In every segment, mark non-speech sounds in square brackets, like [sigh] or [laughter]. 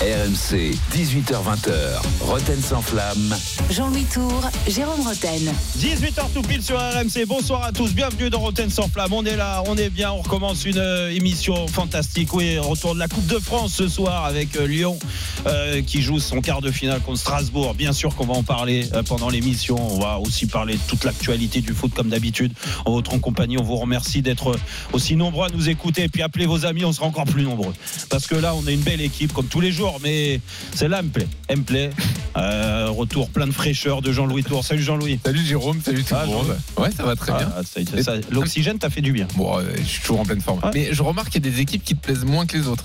RMC, 18h20h, Roten sans flamme. Jean-Louis Tour, Jérôme Roten. 18h tout pile sur RMC. Bonsoir à tous. Bienvenue dans Roten sans flamme. On est là, on est bien. On recommence une euh, émission fantastique. Oui, retour de la Coupe de France ce soir avec euh, Lyon euh, qui joue son quart de finale contre Strasbourg. Bien sûr qu'on va en parler pendant l'émission. On va aussi parler de toute l'actualité du foot comme d'habitude. En votre compagnie, on vous remercie d'être aussi nombreux à nous écouter. Et puis appelez vos amis, on sera encore plus nombreux. Parce que là, on a une belle équipe comme tous les jours. Mais celle-là, elle me plaît. Elle me plaît. Euh, retour plein de fraîcheur de Jean-Louis Tour. Salut Jean-Louis. Salut Jérôme, salut tout Ah, le monde. Jean-Louis. Ouais, ça va très bien. Ah, ça- ça- L'oxygène t'a fait du bien. Bon, euh, je suis toujours en pleine forme. Ah. Mais je remarque qu'il y a des équipes qui te plaisent moins que les autres.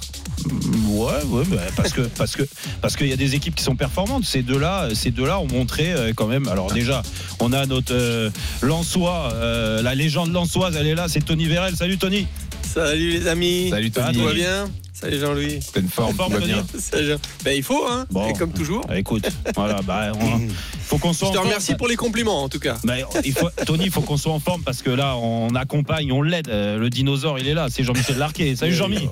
Ouais, ouais, bah, parce que parce que parce qu'il y a des équipes qui sont performantes. Ces deux-là, ces deux-là ont montré euh, quand même. Alors déjà, on a notre euh, Lançois, euh, la légende Lançoise, elle est là. C'est Tony Vérel. Salut Tony. Salut les amis. Salut Ah, Tony. Tout va bien? Salut Jean-Louis. Pleine forme, En forme, bien. Tony Salut Jean- Ben, il faut, hein. Bon. Et comme toujours. Ah, écoute, voilà, bah, on- [laughs] faut qu'on soit. Je te forme. remercie pour les compliments en tout cas. Bah, il faut, Tony, il faut qu'on soit en forme parce que là, on accompagne, on l'aide. Euh, Le dinosaure, il est là. C'est Jean-Michel Larquet. Salut Jean-Mi.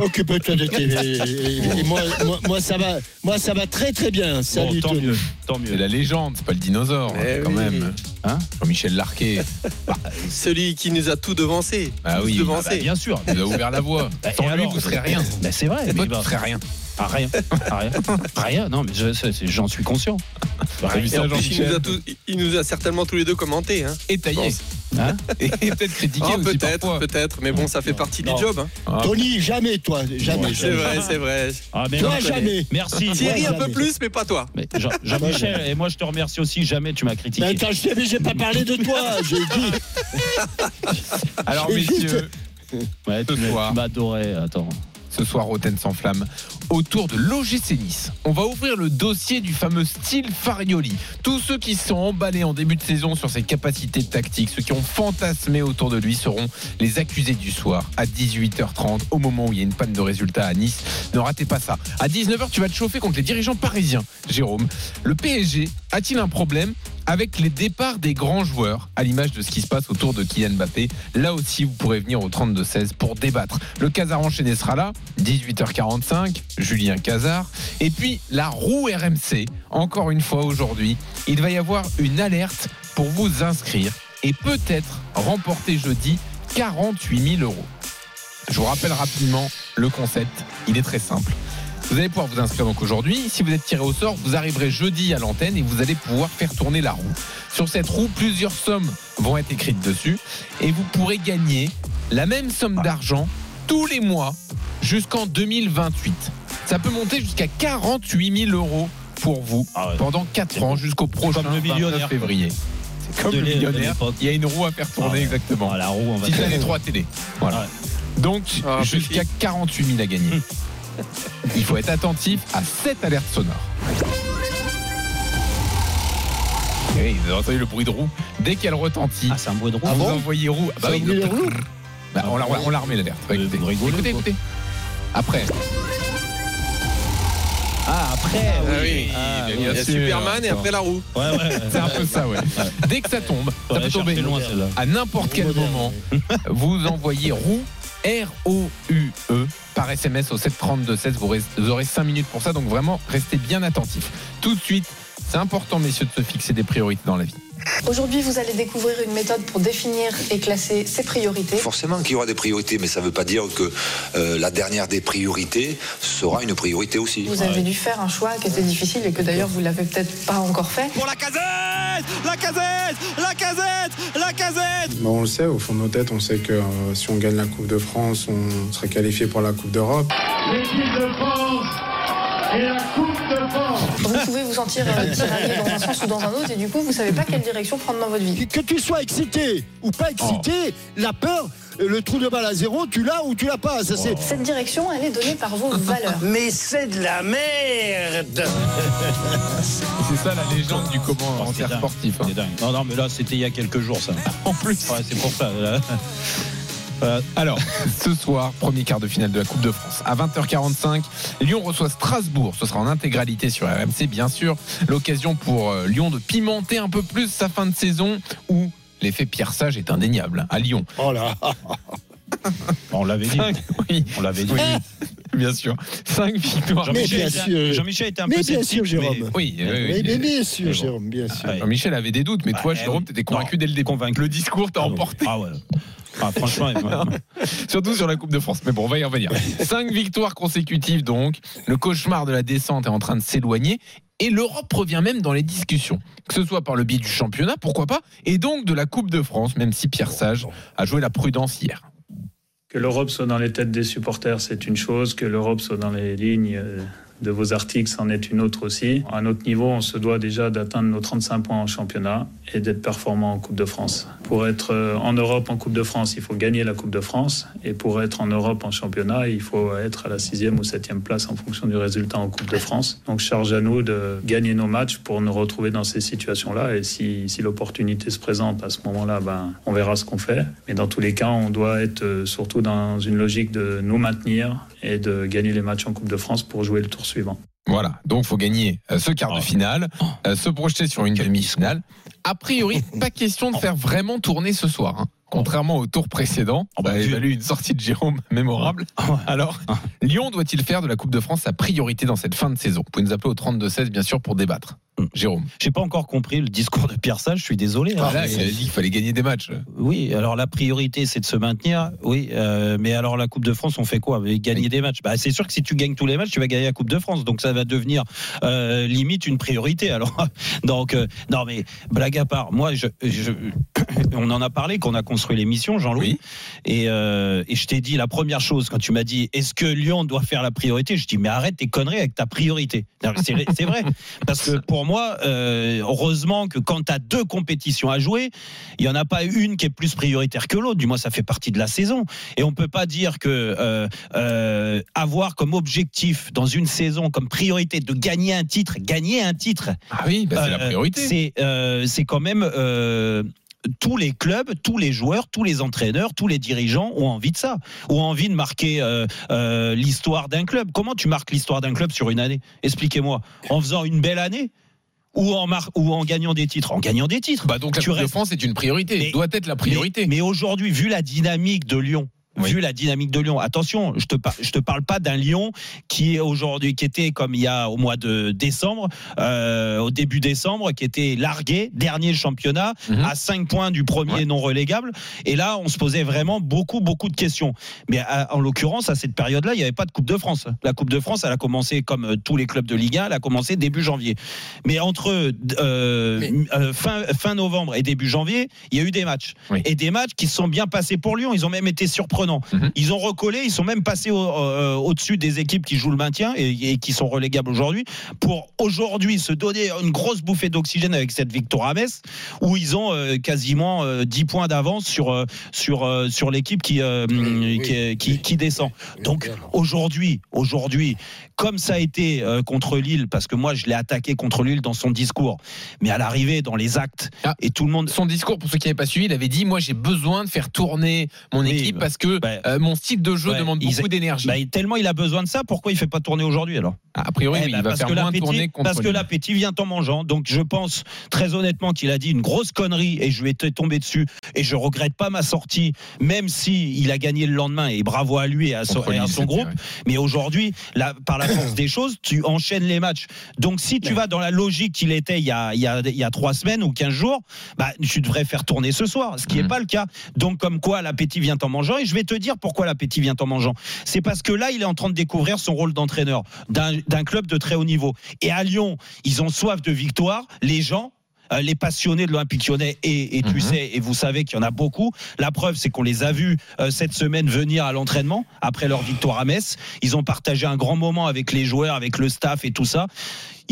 Occupe-toi de tes. [laughs] moi, moi, moi, ça va, moi, ça va très très bien. Bon, Salut. tant Tony. mieux, tant C'est mieux. la légende, c'est pas le dinosaure, Eh quand oui. même. Hein Jean-Michel Larquet. [laughs] Celui qui nous a tout devancé. Ah oui. Ah devancé. bah, bien sûr. Il nous a ouvert la voie. Bah, Sans et lui, alors vous serez rien. Bah, c'est vrai. Mais toi, il va- tu serais rien. Ah, rien. Ah, rien. Rien. Non, mais je- j'en suis conscient. Ça, plus, il nous, a tous- il nous a certainement tous les deux commenté. Hein. Et taillé. Hein Et peut-être critiqué Ah, peut-être, peut-être. Mais bon, ça fait partie Non. du job. Hein. Ah. Tony, jamais toi, jamais. C'est vrai, c'est vrai. Ah, mais Toi, non, jamais. Merci. Thierry, un jamais. peu plus, mais pas toi. Mais Jean- Jean-Michel, et moi je te remercie aussi. Jamais tu m'as critiqué. Mais attends, je t'ai dit, j'ai pas parlé de toi. [laughs] J'ai dit. Alors, messieurs, Ouais, tu m'as- soir. tu m'as adoré. Attends. Ce soir, Roten sans flamme, autour de l'OGC Nice. On va ouvrir le dossier du fameux style Farioli. Tous ceux qui se sont emballés en début de saison sur ses capacités tactiques, ceux qui ont fantasmé autour de lui seront les accusés du soir à 18h30 au moment où il y a une panne de résultats à Nice. Ne ratez pas ça. À 19h, tu vas te chauffer contre les dirigeants parisiens, Jérôme. Le PSG a-t-il un problème? Avec les départs des grands joueurs, à l'image de ce qui se passe autour de Kylian Mbappé Là aussi, vous pourrez venir au 32-16 pour débattre. Le Casar enchaîné sera là, 18h45, Julien Casar. Et puis, la roue RMC, encore une fois aujourd'hui, il va y avoir une alerte pour vous inscrire et peut-être remporter jeudi 48 000 euros. Je vous rappelle rapidement le concept, il est très simple. Vous allez pouvoir vous inscrire donc aujourd'hui. Si vous êtes tiré au sort, vous arriverez jeudi à l'antenne et vous allez pouvoir faire tourner la roue. Sur cette roue, plusieurs sommes vont être écrites dessus et vous pourrez gagner la même somme d'argent tous les mois jusqu'en 2028. Ça peut monter jusqu'à 48 000 euros pour vous Ah ouais. pendant 4 ans jusqu'au prochain comme le millionnaire, 29 février. C'est comme De le millionnaire. Il y a une roue à faire tourner Ah ouais. exactement. Ah, la roue, on va Si t'as les trois télé. Voilà. Ouais. Donc, Ah, jusqu'à 48 000 à gagner. [laughs] [laughs] Il faut être attentif à cette alerte sonore. Oui, vous avez entendu le bruit de roue. Dès qu'elle retentit, Ah, c'est un bruit de roue. vous bon envoyez roue. Bah Ça oui, bah, on l'a on l'a remis l'alerte. Euh, Écoutez, vous rigolez, écoutez, quoi. écoutez. Après, Ah, après. Ah oui. Ah, il y a Bien sûr. Superman et après la roue. Ouais, ouais. [laughs] c'est un peu ça, ouais. Dès que ça tombe, ça peut tomber cherchez loin, celle-là. à n'importe quel moment. Vous envoyez roue R-O-U-E par SMS au 732-16. Vous, res- vous aurez 5 minutes pour ça, donc vraiment, restez bien attentifs. Tout de suite, c'est important, messieurs, de se fixer des priorités dans la vie. Aujourd'hui, vous allez découvrir une méthode pour définir et classer ses priorités. Forcément qu'il y aura des priorités, mais ça ne veut pas dire que euh, la dernière des priorités sera une priorité aussi. Vous avez dû faire un choix qui était difficile et que d'ailleurs vous l'avez peut-être pas encore fait. Pour la casette La casette La casette La casette Bah, on le sait, au fond de nos têtes, on sait que euh, si on gagne la Coupe de France, on sera qualifié pour la Coupe d'Europe. L'équipe de France Vous pouvez vous sentir euh, tiraillé dans un sens ou dans un autre et du coup vous savez pas quelle direction prendre dans votre vie. Que tu sois excité ou pas excité, la peur, euh, le trou de balle à zéro, tu l'as ou tu l'as pas. Ça, c'est... Cette direction elle est donnée par vos valeurs. [laughs] Mais c'est de la merde [laughs] C'est ça la légende du commentaire dingue. sportif. hein. C'est dingue. Non, non, mais là, c'était il y a quelques jours, ça. En plus. Ouais, c'est pour ça. là. [laughs] Euh, Alors, [laughs] ce soir, premier quart de finale de la Coupe de France. À 20h45, Lyon reçoit Strasbourg. Ce sera en intégralité sur RMC, bien sûr. L'occasion pour euh, Lyon de pimenter un peu plus sa fin de saison où l'effet Pierre Sage est indéniable. À Lyon. Oh [laughs] on l'avait dit. Cinq- oui, On l'avait dit. bien sûr. 5 victoires. Jean-Michel bien était un- sûr. Jean-Michel était un Mais peu bien sceptique, sûr, mais- Jérôme. Oui, mais bien sûr, bon. Jérôme, bien sûr. Ouais. Jean-Michel avait des doutes, mais toi, Ouais, Jérôme, oui. t'étais convaincu Non, dès le début. convaincu. Le discours t'a emporté. Ah ouais. Ah, franchement. [laughs] Surtout sur la Coupe de France. Mais bon, on va y revenir. [laughs] Cinq victoires consécutives donc. Le cauchemar de la descente est en train de s'éloigner. Et l'Europe revient même dans les discussions. Que ce soit par le biais du championnat, pourquoi pas, et donc de la Coupe de France, même si Pierre Sage a joué la prudence hier. Que l'Europe soit dans les têtes des supporters, c'est une chose. Que l'Europe soit dans les lignes euh, de vos articles, c'en est une autre aussi. À notre niveau, on se doit déjà d'atteindre nos 35 points en championnat et d'être performant en Coupe de France. Pour être euh, en Europe en Coupe de France, il faut gagner la Coupe de France. Et pour être en Europe en championnat, il faut être à la sixième ou septième place en fonction du résultat en Coupe de France. Donc charge à nous de gagner nos matchs pour nous retrouver dans ces situations-là. Et si, l'opportunité se présente à ce moment-là, ben, on verra ce qu'on fait. Mais dans tous les cas, on doit être euh, surtout dans une logique de nous maintenir et de gagner les matchs en Coupe de France pour jouer le tour suivant. Voilà, donc faut gagner euh, ce quart de finale, euh, se projeter sur une demi-finale. A priori, pas question de faire vraiment tourner ce soir. hein. Contrairement au tour précédent, ça a valu une sortie de Jérôme [laughs] mémorable. Alors, Lyon doit-il faire de la Coupe de France sa priorité dans cette fin de saison? Vous pouvez nous appeler au 32-16, bien sûr, pour débattre. Jérôme. J'ai pas encore compris le discours de Pierre Sage, je suis désolé. hein. Ah, là, il a dit qu'il fallait gagner des matchs. Oui, alors la priorité c'est de se maintenir. Oui, euh, mais alors la Coupe de France, on fait quoi? Gagner des matchs. Bah, c'est sûr que si tu gagnes tous les matchs, tu vas gagner la Coupe de France. Donc ça va devenir euh, limite une priorité. Alors [laughs] donc euh, non mais blague à part, moi je, je- [coughs] on en a parlé qu'on a construit l'émission, Jean-Louis, et, euh, et je t'ai dit la première chose quand tu m'as dit est-ce que Lyon doit faire la priorité Je dis mais arrête tes conneries avec ta priorité. C'est vrai [laughs] parce que pour moi, euh, heureusement que quand tu as deux compétitions à jouer, il y en a pas une qui est plus prioritaire que l'autre. Du moins, ça fait partie de la saison. Et on peut pas dire que euh, avoir comme objectif dans une saison comme priorité de gagner un titre, gagner un titre. Ah oui, bah, c'est la priorité. C'est c'est quand même. euh, tous les clubs, tous les joueurs, tous les entraîneurs, tous les dirigeants ont envie de ça, ont envie de marquer euh, euh, l'histoire d'un club. Comment tu marques l'histoire d'un club sur une année? Expliquez-moi. En faisant une belle année ou en, mar- ou en gagnant des titres? En gagnant des titres. Bah donc la Tu Coupe de France est une priorité, Mais- doit être la priorité. mais, mais aujourd'hui, vu la dynamique de Lyon, Oui. vu la dynamique de Lyon, attention, je te par- je te parle pas d'un Lyon qui est aujourd'hui, qui était comme il y a au mois de décembre, euh, au début décembre, qui était largué, dernier championnat, Mhm. à 5 points du premier Ouais. non relégable. Et là, on se posait vraiment beaucoup, beaucoup de questions. Mais à- en l'occurrence, à cette période-là, il n'y avait pas de Coupe de France. La Coupe de France, elle a commencé comme euh, tous les clubs de Ligue 1, elle a commencé début janvier. Mais entre euh, euh, fin, fin novembre et début janvier, il y a eu des matchs. Oui. Et des matchs qui se sont bien passés pour Lyon. Ils ont même été surprenants. Mhm. Ils ont recollé, ils sont même passés au- euh, au-dessus des équipes qui jouent le maintien et, et qui sont relégables aujourd'hui pour aujourd'hui se donner une grosse bouffée d'oxygène avec cette victoire à Metz où ils ont euh, quasiment euh, 10 points d'avance sur, euh, sur, sur l'équipe qui, euh, qui, qui, qui descend. Donc aujourd'hui, aujourd'hui, comme ça a été contre Lille, parce que moi je l'ai attaqué contre Lille dans son discours, mais à l'arrivée dans les actes Ah. et tout le monde. Son discours, pour ceux qui n'avaient pas suivi, il avait dit Moi, j'ai besoin de faire tourner mon équipe bah, parce que bah, euh, mon style de jeu ouais, demande beaucoup d'énergie. Bah, tellement il a besoin de ça, pourquoi il fait pas tourner aujourd'hui alors? A priori, Eh oui, ben, il va parce faire que moins tourner contre Parce que l'appétit vient en mangeant. Donc je pense très honnêtement qu'il a dit une grosse connerie et je vais te tomber dessus. Et je regrette pas ma sortie, même si il a gagné le lendemain. Et bravo à lui et à son, et à groupe. Mais aujourd'hui, par la force des choses, tu enchaînes les matchs. Donc si tu vas dans la logique qu'il était il y, a, il, y a, il y a trois semaines ou quinze jours, bah, tu devrais faire tourner ce soir, ce qui n'est Mhm. pas le cas. Donc comme quoi l'appétit vient en mangeant. Et je vais te dire pourquoi l'appétit vient en mangeant. C'est parce que là, il est en train de découvrir son rôle d'entraîneur d'un club de très haut niveau. Et à Lyon, ils ont soif de victoire. Les gens. euh, les passionnés de l'Olympique lyonnais, et, et tu Mhm. sais, et vous savez qu'il y en a beaucoup. La preuve, c'est qu'on les a vus euh, cette semaine venir à l'entraînement après leur victoire à Metz. Ils ont partagé un grand moment avec les joueurs, avec le staff et tout ça.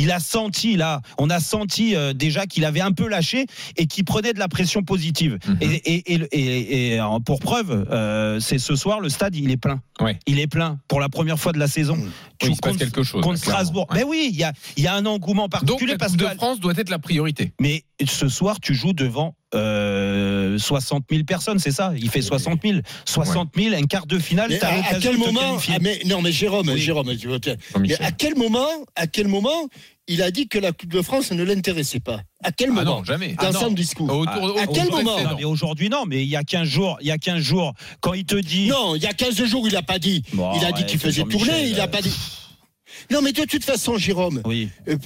Il a senti là, on a senti euh, déjà qu'il avait un peu lâché et qu'il prenait de la pression positive. Mhm. Et, et- et- et- et, pour preuve, euh, c'est ce soir le stade, il est plein. Ouais. Il est plein pour la première fois de la saison. Oui, il se passe contre- quelque chose. contre. Strasbourg. Ouais. Mais oui, il y a, il y a un engouement Donc particulier la parce Coupe que de France doit être la priorité. mais ce soir, tu joues devant euh, 60 000 personnes, c'est ça? Il fait 60 000. 60 000, un quart de finale, Mais t'as à, quel moment ah, mais, Non, mais Jérôme, Oui. Jérôme, tu vois, mais à quel moment, à quel moment, il a dit que la Coupe de France ne l'intéressait pas? À quel Ah moment non, jamais. Dans Ah non. son discours. Autour, à quel moment mais aujourd'hui, non, mais il y a 15 jours, il y a 15 jours, quand il te dit. Non, il y a 15 jours, il n'a pas dit. Bon, il a dit ouais, qu'il faisait tourner, il n'a euh, pas dit. Non, mais de toute façon, Jérôme, Oui. euh,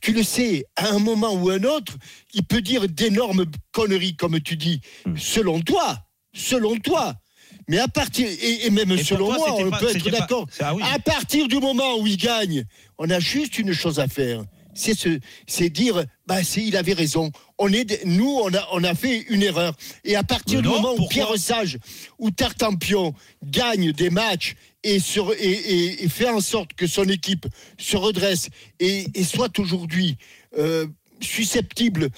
tu le sais, à un moment ou un autre, il peut dire d'énormes conneries, comme tu dis, Hmm. selon toi. Selon toi. Mais à partir, et, et même Et selon toi, moi, on pas- peut être d'accord. Ah oui. À partir du moment où il gagne, on a juste une chose à faire. C'est ce, c'est dire, bah, c'est, il avait raison. On est, des- nous, on a, on a fait une erreur. Et à partir Mais du non, moment où Pierre Sage ou Tartampion gagne des matchs et, et fait en sorte que son équipe se redresse et, et soit aujourd'hui euh, susceptible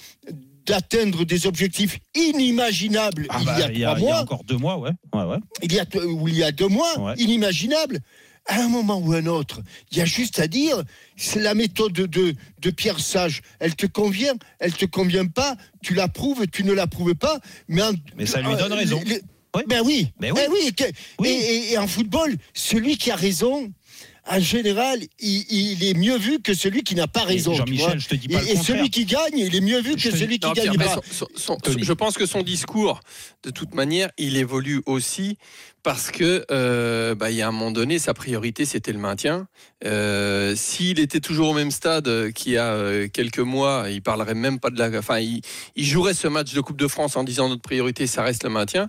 d'atteindre des objectifs inimaginables Ah il bah, y a il y trois a, il y a mois, encore deux mois, ouais. ouais, ouais. il y a, ou il y a deux mois, Ouais. inimaginable. À un moment ou un autre, il y a juste à dire, c'est la méthode de, de Pierre Sage. Elle te convient, elle te convient pas, tu l'approuves, tu ne l'approuves pas, mais, en- Mais ça lui donne raison. Oui. Ben oui, Ben oui. Eh oui, que- Oui. Et, et- et en football, celui qui a raison, en général, il, il est mieux vu que celui qui n'a pas raison. Jean-Michel, je te dis et, le contraire. celui qui gagne, il est mieux vu Je que te- celui qui Non, gagne Pierre, mais pas. son- son- son- Tony. je pense que son discours, de toute manière, il évolue aussi parce que euh, bah, il y a un moment donné, sa priorité c'était le maintien. Euh, S'il était toujours au même stade qu'il y a euh, quelques mois, il parlerait même pas de la. Enfin, il, jouerait ce match de Coupe de France en disant notre priorité, ça reste le maintien.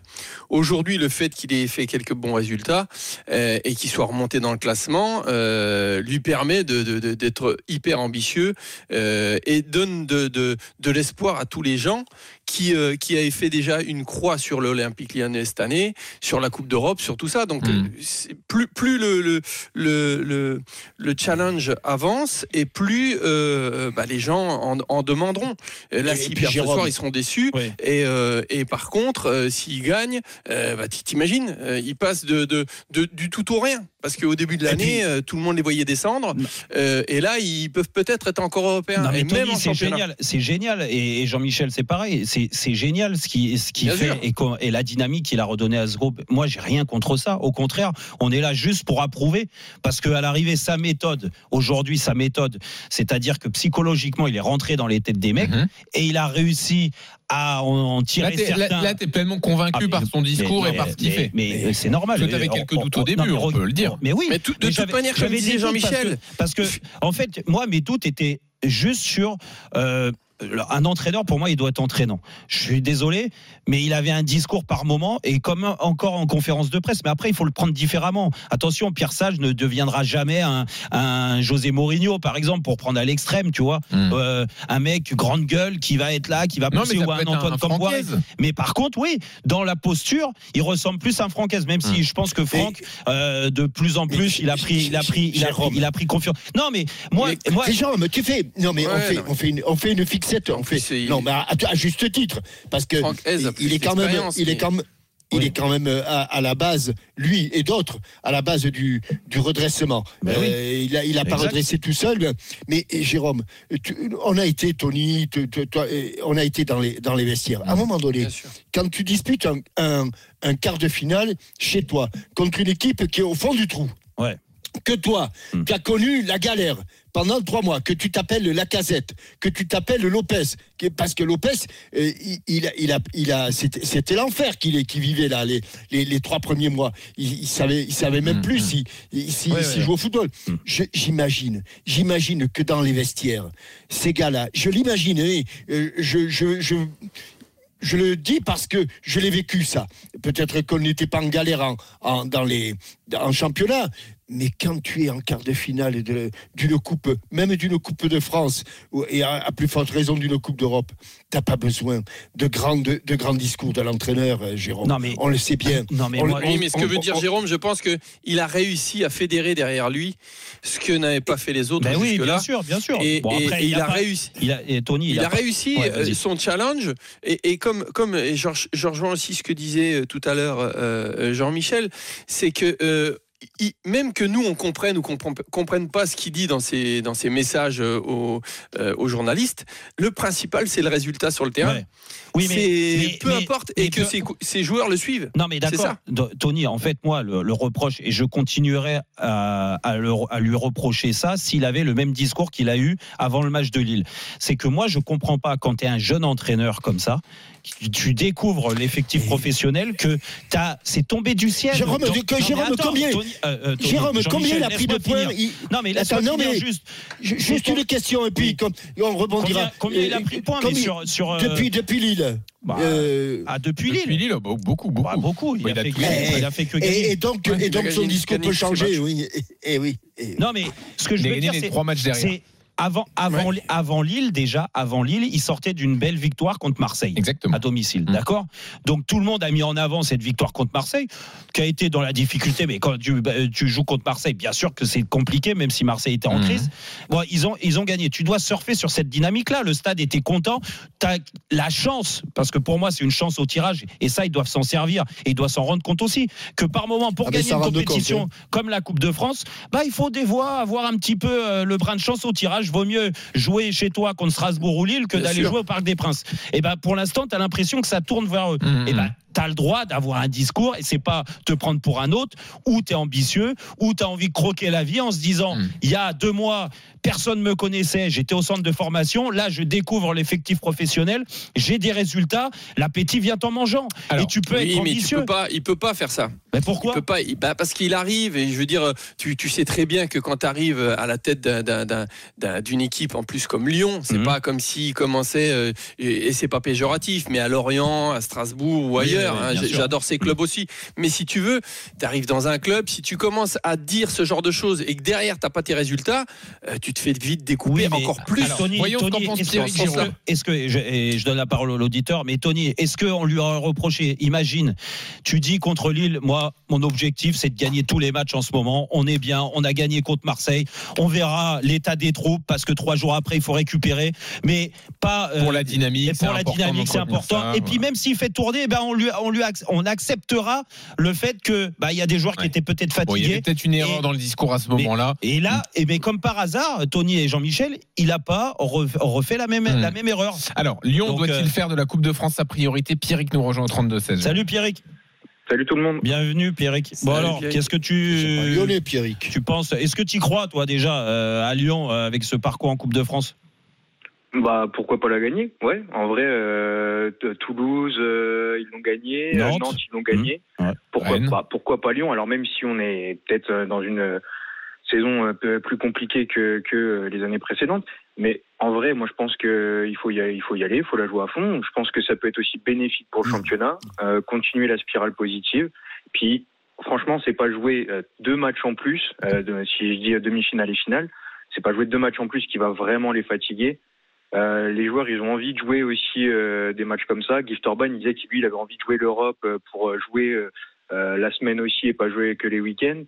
Aujourd'hui, le fait qu'il ait fait quelques bons résultats euh, et qu'il soit remonté dans le classement euh, lui permet d'être hyper ambitieux euh, et donne de, de l'espoir à tous les gens qui, euh, qui avaient fait déjà une croix sur l'Olympique lyonnais cette année, sur la Coupe d'Europe, sur tout ça. Donc, Mm. euh, plus, plus le, le, le, le, le challenge avance et plus euh, bah, les gens en, en demanderont. Et là, s'ils perdent ce soir, ils seront déçus. Oui. Et, euh, et par contre, euh, s'ils gagnent, euh, bah, t'imagines, euh, ils passent de, de, de- du tout au rien. Parce qu'au début de l'année, puis- euh, tout le monde les voyait descendre. Euh, et là, ils peuvent peut-être être encore européens. Non, mais et Tony, même en c'est génial, c'est génial. Et, Jean-Michel, c'est pareil. C'est c'est génial ce qui, ce qui fait et la dynamique qu'il a redonnée à ce groupe. Moi, j'ai rien contre ça. Au contraire, on est là juste pour approuver. Parce qu'à l'arrivée, sa méthode, aujourd'hui, sa méthode, c'est-à-dire que psychologiquement, il est rentré dans les têtes des mecs Mhm. et il a réussi à en, tirer là, certains. là, t'es pleinement convaincu Ah, par son discours mais- et par ce qu'il fait. Mais, c'est normal. Parce que t'avais quelques doutes au début, non, on peut le dire. Mais oui. Mais tout- de Mais toute manière, comme j'avais disait Jean-Michel, Parce que, parce que, en fait, moi, mes doutes étaient juste sur. euh, un entraîneur, pour moi, il doit être entraînant. Je suis désolé, mais il avait un discours par moment et comme encore en conférence de presse. Mais après, il faut le prendre différemment. Attention, Pierre Sage ne deviendra jamais un, un José Mourinho, par exemple, pour prendre à l'extrême, tu vois. Mm. Euh, un mec grande gueule qui va être là, qui va Non, pousser mais ça ou un être Antoine. Francaise. Mais par contre, oui, dans la posture, il ressemble plus à un Francaise, même si Mm. je pense que Franck, euh, de plus en plus, il a pris, il a pris, il a pris, il a pris confiance. Non, mais moi, Mais- moi, mais tu fais. Non, mais on, fait, non, mais- on, fait une, on fait une fait, c'est- non, mais à, à juste titre. Parce que il, est quand même. Il est quand même. Il Oui. est quand même euh, à, à la base, lui et d'autres, à la base du, du redressement. Ben oui. Euh, il a, il a pas redressé tout seul. Mais et Jérôme, tu- on a été, Tony, tu- tu- toi, et on a été dans les, dans les vestiaires. À un moment donné, quand tu disputes un, un, un quart de finale chez toi, contre une équipe qui est au fond du trou, Ouais. que toi, Hmm. tu as connu la galère pendant trois mois, que tu t'appelles Lacazette, que tu t'appelles Lopez, parce que Lopez, euh, il, il a, il a, il a- c'était l'enfer qu'il vivait là, les, les, les trois premiers mois. Il, il savait, il savait même Hmm, plus s'il si, si, Ouais, s'il ouais. jouait au football. Je- J'imagine, j'imagine que dans les vestiaires, ces gars-là, je l'imagine, hein, euh, je, je, je, je le dis parce que je l'ai vécu ça. Peut-être qu'on n'était pas en galère en, en- dans les, en championnat, Mais quand tu es en quart de finale de- d'une coupe, même d'une coupe de France, et à, à plus forte raison d'une coupe d'Europe, t'as pas besoin de grands, de, de grands discours de l'entraîneur, euh, Jérôme. Non, mais- on le sait bien. [laughs] Non, mais On- moi- Oui, mais ce que on- veut dire on- Jérôme, je pense qu'il a réussi à fédérer derrière lui ce que n'avaient pas fait les autres Ben oui, bien sûr, bien sûr. Et, Bon, et- après, et il a pas- réussi. Il a, et Tony, Il, il, a, pas- réussi Ouais, euh, son challenge et, et comme comme et je, re- je rejoins aussi ce que disait euh, tout à l'heure euh, Jean-Michel, c'est que euh, il- même que nous on comprenne ou qu'on comprenne, comprenne pas ce qu'il dit dans ses dans ses messages euh, aux, euh, aux journalistes, le principal c'est le résultat sur le terrain. Ouais. Oui, mais- peu mais- importe mais et que ses joueurs le suivent. Non, mais d'accord, Tony. En fait, moi, le, le reproche, et je continuerai à, à le- à lui reprocher ça s'il avait le même discours qu'il a eu avant le match de Lille. C'est que moi, je comprends pas quand tu es un jeune entraîneur comme ça, tu, découvres l'effectif professionnel que t'as, c'est tombé du ciel. Jérôme, Donc- que- non, Jérôme, attends, combien- Tony, euh, euh, Tony, Jérôme, combien il a pris de points il- Non, mais laisse-moi Attends, non, mais juste. ju- Juste une question, et puis comme, on rebondira. Combien- combien il a pris de points, mais sur- sur, euh, depuis, depuis Lille. Bah, Euh, Ah, depuis Lille. Depuis Lille, bah, beaucoup, beaucoup. Bah, beaucoup. Il, Bah, a il a fait tout que, fait. il a fait que gagner. et, et donc, Ouais, et a donc son discours peut changer, oui. Et, et oui. et- Non, mais ce que je Il a veux dire, c'est avant, avant, avant Lille, déjà, avant Lille, il sortait d'une belle victoire contre Marseille. Exactement. À domicile, Mm. d'accord? Donc tout le monde a mis en avant cette victoire contre Marseille, qui a été dans la difficulté. Mais quand tu, bah, tu joues contre Marseille, bien sûr que c'est compliqué, même si Marseille était en Mm. crise. Bon, ils ont, ils ont gagné. Tu dois surfer sur cette dynamique-là. Le stade était content. Tu as la chance, parce que pour moi, c'est une chance au tirage, et ça, ils doivent s'en servir, et ils doivent s'en rendre compte aussi, que par moment, pour Ah, gagner une compte, compétition hein. comme la Coupe de France, bah, il faut des fois avoir un petit peu euh, le brin de chance au tirage. Vaut mieux jouer chez toi contre Strasbourg ou Lille que d'aller jouer au Parc des Princes. Et ben pour l'instant, tu as l'impression que ça tourne vers eux. Mhm. Et ben tu as le droit d'avoir un discours et c'est pas te prendre pour un autre ou tu es ambitieux ou tu as envie de croquer la vie en se disant Mhm. il y a deux mois personne me connaissait, j'étais au centre de formation, là je découvre l'effectif professionnel, j'ai des résultats, l'appétit vient en mangeant. Alors, et tu peux Oui, être mais tu ambitieux. peux pas, il peut pas faire ça. Mais Il pourquoi peut pas, il- bah, parce qu'il arrive et je veux dire, tu, tu sais très bien que quand tu arrives à la tête d'un- d'un- d'un- d'un- d'une équipe en plus comme Lyon, c'est Mhm. pas comme s'il commençait euh, et, c'est pas péjoratif, mais à Lorient, à Strasbourg ou Oui, oui, hein. J'adore ces clubs aussi. Mais si tu veux, tu arrives dans un club, si tu commences à dire ce genre de choses et que derrière t'as pas tes résultats, euh, tu te fais vite découper Oui, encore plus. Alors, Tony, Voyons ce Tony, qu'en pense est-ce que- est-ce je, et je donne la parole à l'auditeur, mais Tony, est-ce qu'on lui aurait reproché Imagine, tu dis contre Lille, moi, mon objectif, c'est de gagner tous les matchs en ce moment. On est bien, on a gagné contre Marseille. On verra l'état des troupes parce que trois jours après, il faut récupérer, mais pas euh, Pour la dynamique, pour la important dynamique, c'est important. ça, et puis même s'il fait tourner, ben on lui, on lui, ac- on acceptera le fait que, bah, il y a des joueurs qui étaient peut-être Bon, il y fatigués. avait peut-être une erreur Et- dans le discours à ce moment-là. Et là, et ben comme par hasard, Tony et Jean-Michel, il n'a pas ref- refait la même, la même erreur. Alors, Lyon doit-il euh, faire de la Coupe de France sa priorité? Pierrick nous rejoint au 32-16. Salut Pierrick. Salut tout le monde. Bienvenue Pierrick. Bon Salut, alors, qu'est-ce que tu Pierrick. tu penses? Est-ce que tu y crois toi déjà euh, à Lyon euh, avec ce parcours en Coupe de France? Bah pourquoi pas la gagner? Ouais, en vrai, euh, Toulouse euh, ils l'ont gagné, euh, Nantes. Nantes, ils l'ont gagné. Mmh. Ouais. Pourquoi Rennes. pas? Pourquoi pas Lyon? Alors même si on est peut-être euh, dans une euh, saison un peu plus compliquée que, que les années précédentes, mais en vrai, moi je pense que il faut y aller, il faut y aller, il faut la jouer à fond. Je pense que ça peut être aussi bénéfique pour le Mmh. championnat, euh, continuer la spirale positive. Puis franchement, c'est pas jouer deux matchs en plus. euh, de- si je dis demi-finale et finale, c'est pas jouer deux matchs en plus qui va vraiment les fatiguer. Euh, les joueurs, ils ont envie de jouer aussi euh, des matchs comme ça. Gift Orban, il disait qu'il avait envie de jouer l'Europe euh, pour euh, jouer euh, euh, la semaine aussi et pas jouer que les week-ends.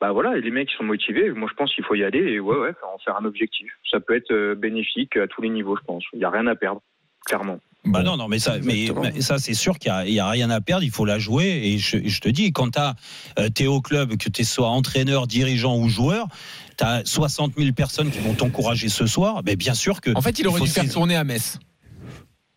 Bah voilà, les mecs sont motivés. Moi, je pense qu'il faut y aller et ouais, ouais, en faire un objectif. Ça peut être bénéfique à tous les niveaux, je pense. Il y a rien à perdre, clairement. Bah non, non, mais ça, mais, mais ça c'est sûr qu'il n'y a, rien à perdre, il faut la jouer. Et je, je te dis, quand tu es au club, que tu sois entraîneur, dirigeant ou joueur, tu as 60 000 personnes qui vont t'encourager ce soir. Mais bien sûr que. En fait, il aurait dû faire tourner à Metz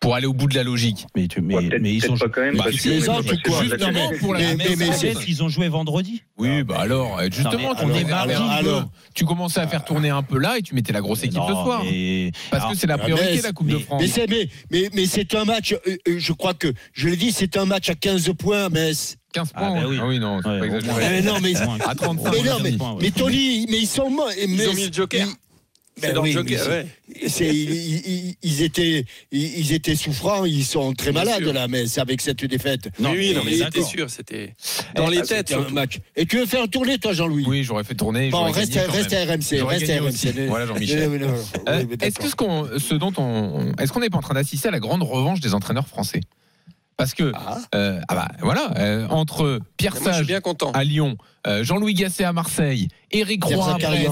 pour aller au bout de la logique. Mais, tu- mais, Ouais, mais ils sont pas quand même. Bah, si, quoi. Justement pour la Mais- mais- mais- ils ont joué vendredi. Oui, bah alors, euh, justement, Non, mais alors, mardi, alors, bleu. tu commençais à faire tourner un peu là et tu mettais la grosse équipe Non, ce soir. mais- Parce Alors, que c'est la priorité, Metz, la Coupe de mais- France. Mais c'est mais, mais, mais c'est un match, euh, euh, je crois que, je l'ai dit, c'est un match à 15 points, Metz. 15 Ah, points. bah oui. Ah oui, non, c'est Ouais, pas au exagéré. moins. [laughs] Eh non, mais-. À 35, Mais on non, mais, ouais. mais Tony, mais ils sont morts. Ils ont mis le joker. Ben oui, ouais. ils, ils- ils étaient, ils, ils étaient souffrants, ils sont très Bien malades sûr. là, mais c'est avec cette défaite. oui, oui, non, mais c'était sûr, c'était dans les Ah, têtes. un match. Et tu veux faire tourner toi, Jean-Louis? Oui, j'aurais fait tourner. Bon, reste, gagné quand reste à RMC, reste à RMC. Voilà, Jean-Michel. Non, Euh, Est-ce que ce dont on, est-ce qu'on n'est pas en train d'assister à la grande revanche des entraîneurs français? Parce que, euh, ah bah, voilà, euh, entre Pierre Moi, je suis Sage bien content. à Lyon, euh, Jean-Louis Gasset à Marseille, Éric Roy à Brest,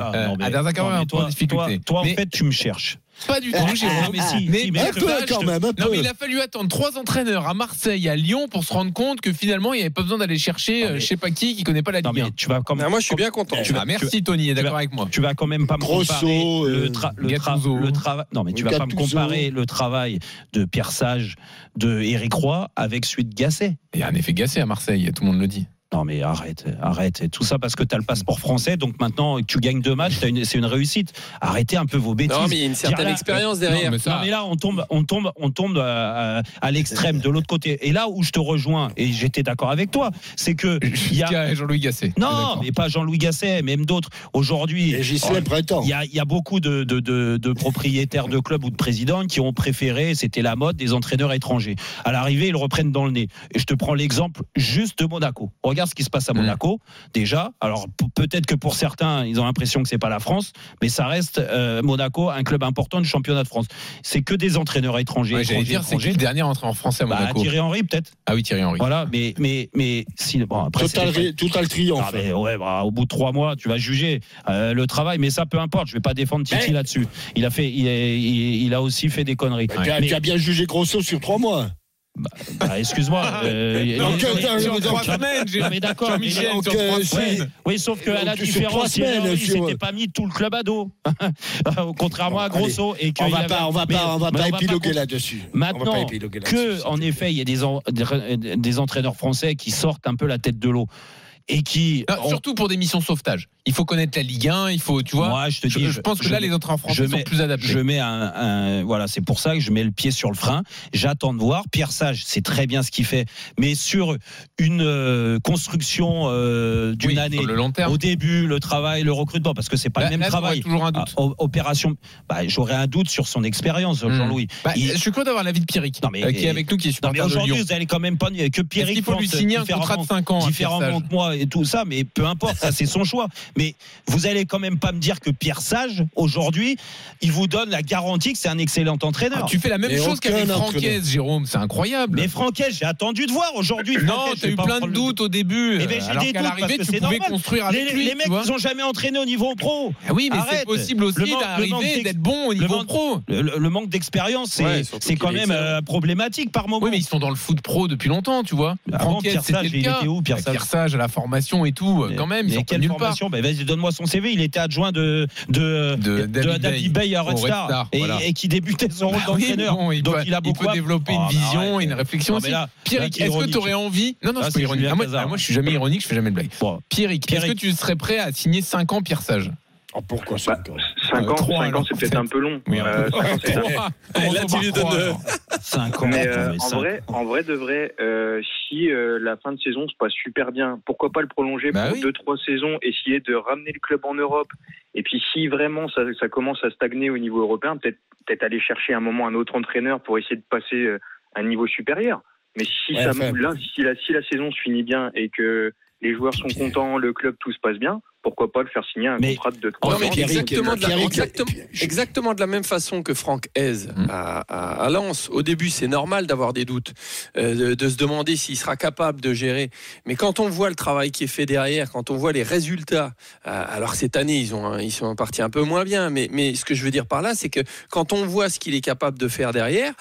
ah, à toi, en fait, tu me cherches. Pas du tout, Ah, Jérôme. mais si, mais, si, mais mais un peu quand même, un Non, mais il a fallu attendre trois entraîneurs à Marseille, à Lyon, pour se rendre compte que finalement, il n'y avait pas besoin d'aller chercher, Non, euh, mais- je sais pas qui, qui connaît pas la Non, Ligue mais 1. tu vas quand même. Ah, moi, je suis bien content. Tu vas- Ah, merci Tony, est d'accord avec moi. Tu vas quand même pas me Grosso, comparer euh, le, tra- le, tra- Gattuso. le travail. Non, mais tu vas pas me comparer le travail de Pierre Sage, de Éric Roy avec celui de Gasset. Il y a un effet Gasset à Marseille, tout le monde le dit. Non mais arrête, arrête. Et tout ça parce que tu as le passeport français, donc maintenant que tu gagnes deux matchs, une- c'est une réussite. Arrêtez un peu vos bêtises. Non, mais il y a une certaine là- expérience Non, derrière. mais ça- Non mais là on tombe, on tombe, on tombe à, à- à l'extrême de l'autre côté. Et là où je te rejoins et j'étais d'accord avec toi, c'est que [laughs] il y a Jean-Louis Gasset. non, mais pas Jean-Louis Gasset, même d'autres. Aujourd'hui, Printemps. il y a, il y a beaucoup de, de- de- de propriétaires de clubs ou de présidents qui ont préféré, c'était la mode, des entraîneurs étrangers. À l'arrivée, ils le reprennent dans le nez. Et je te prends l'exemple juste de Monaco. Regarde ce qui se passe à Mm. Monaco, déjà. Alors peut-être que pour certains, ils ont l'impression que c'est pas la France, mais ça reste euh, Monaco, un club important du championnat de France. C'est que des entraîneurs étrangers. Ouais, J'allais étrangers, dire, c'est qui étrangers. le dernier entré en français à Bah, Monaco Thierry Henry, peut-être. Ah oui, Thierry Henry. Voilà, mais, mais, mais si, bon, après, Total, triomphe. ah, mais ouais, bah, au bout de trois mois, tu vas juger euh, le travail, mais ça peu importe. Je vais pas défendre Titi Mais- là-dessus. Il a fait, il, est- il- il a aussi fait des conneries. Bah, tu, as, Mais- tu as bien jugé Grosso sur trois mois. Bah, excuse-moi. [laughs] euh, mais- que- mais- semaines, d'accord. donc, trois euh, Oui, sauf que à la différence, sur- s'était pas mis tout le club à dos, [laughs] contrairement à Grosso. Et que On il va avait- pas, on va mais- pas, on va mais pas on va épiloguer là-dessus. Maintenant que, en effet, il y a des, en- des, des entraîneurs français qui sortent un peu la tête de l'eau et qui Non, ont- Surtout pour des missions sauvetage. Il faut connaître la Ligue 1, il faut, tu vois. Moi, je te je, dis, je pense que je- là, les entraîneurs français je sont mets- plus adaptés. Je mets un, un- voilà, c'est pour ça que je mets le pied sur le frein. J'attends de voir. Pierre Sage, c'est très bien ce qu'il fait, mais sur une euh, construction euh, d'une Oui, année. le long terme. Au début, le travail, le recrutement, parce que c'est pas Là- le même là, travail. toujours un doute. Ah, o- opération, bah, j'aurais un doute sur son expérience, Hmm. Jean-Louis. Bah, Il- Je suis content d'avoir l'avis de Pierrick, Non, mais- euh, qui est avec nous, qui est supporter aujourd'hui, vous allez quand même pas que Pierre qu'il faut lui signer un contrat de 5 ans Pierre différemment que moi et tout ça, mais peu importe, ça c'est son choix. Mais vous allez quand même pas me dire que Pierre Sage, aujourd'hui, il vous donne la garantie que c'est un excellent entraîneur. Ah, tu fais la même chose qu'avec. Francaise, Jérôme, c'est incroyable. Mais Franquès, j'ai attendu de voir aujourd'hui. non, t'as eu plein de doutes au début. Eh ben, j'ai alors des doutes parce l'arrivée, que tu pouvais normal. construire Les, avec les lui. mecs, ils ont jamais entraîné au niveau pro. Ah oui, mais c'est possible aussi d'arriver, d'être bon au niveau pro. Le, manque d'expérience, c'est quand même euh, problématique par moment. Oui, mais ils sont dans le foot pro depuis longtemps, tu vois. Avant, Pierre c'était Sage, il était où, Pierre Sage? À la formation et tout, euh, quand même, ils pas quelle formation? Ben, Vas-y, donne-moi son CV. Il était adjoint de, de, De David David Bay Bay à Red Red Star, Star, et, voilà. et qui débutait son rôle Bah oui, d'entraîneur. bon, il Donc peut, il a il beaucoup peut à- développer Oh, une mais vision, arrête. une réflexion aussi. t'es est-ce que tu aurais envie? Non, non, Ah, c'est ironique. Ah, moi, ah, moi, je suis jamais ironique, je fais jamais de blague. Pierrick, est-ce que tu serais prêt à signer 5 ans Pierre Sage? Oh, pourquoi ça Bah, 5 Euh, ans, trois, cinq ans, alors, c'est peut-être un peu long. Oui, un Euh, peu. cinq ans, c'est- Trois. Là, tu lui donnes, 5 ans. Mais euh, en vrai, en vrai de vrai, euh, si euh, la fin de saison se passe super bien, pourquoi pas le prolonger Bah pour oui. deux trois saisons, essayer de ramener le club en Europe? Et puis si vraiment ça, ça commence à stagner au niveau européen, peut-être aller chercher un moment un autre entraîneur pour essayer de passer euh, à un niveau supérieur. Mais si Ouais, ça, enfin- là, si la, si la saison se finit bien et que les joueurs sont contents, le club tout se passe bien, pourquoi pas le faire signer un Mais- contrat de 2 Non, 3 mais ans exactement, de la, exactement, de la même façon que Franck Hez Mm. à, à- à Lens. Au début, c'est normal d'avoir des doutes, euh, de, de se demander s'il sera capable de gérer. Mais quand on voit le travail qui est fait derrière, quand on voit les résultats, euh, alors cette année, ils, ont, ils sont partis un peu moins bien. Mais, mais ce que je veux dire par là, c'est que quand on voit ce qu'il est capable de faire derrière,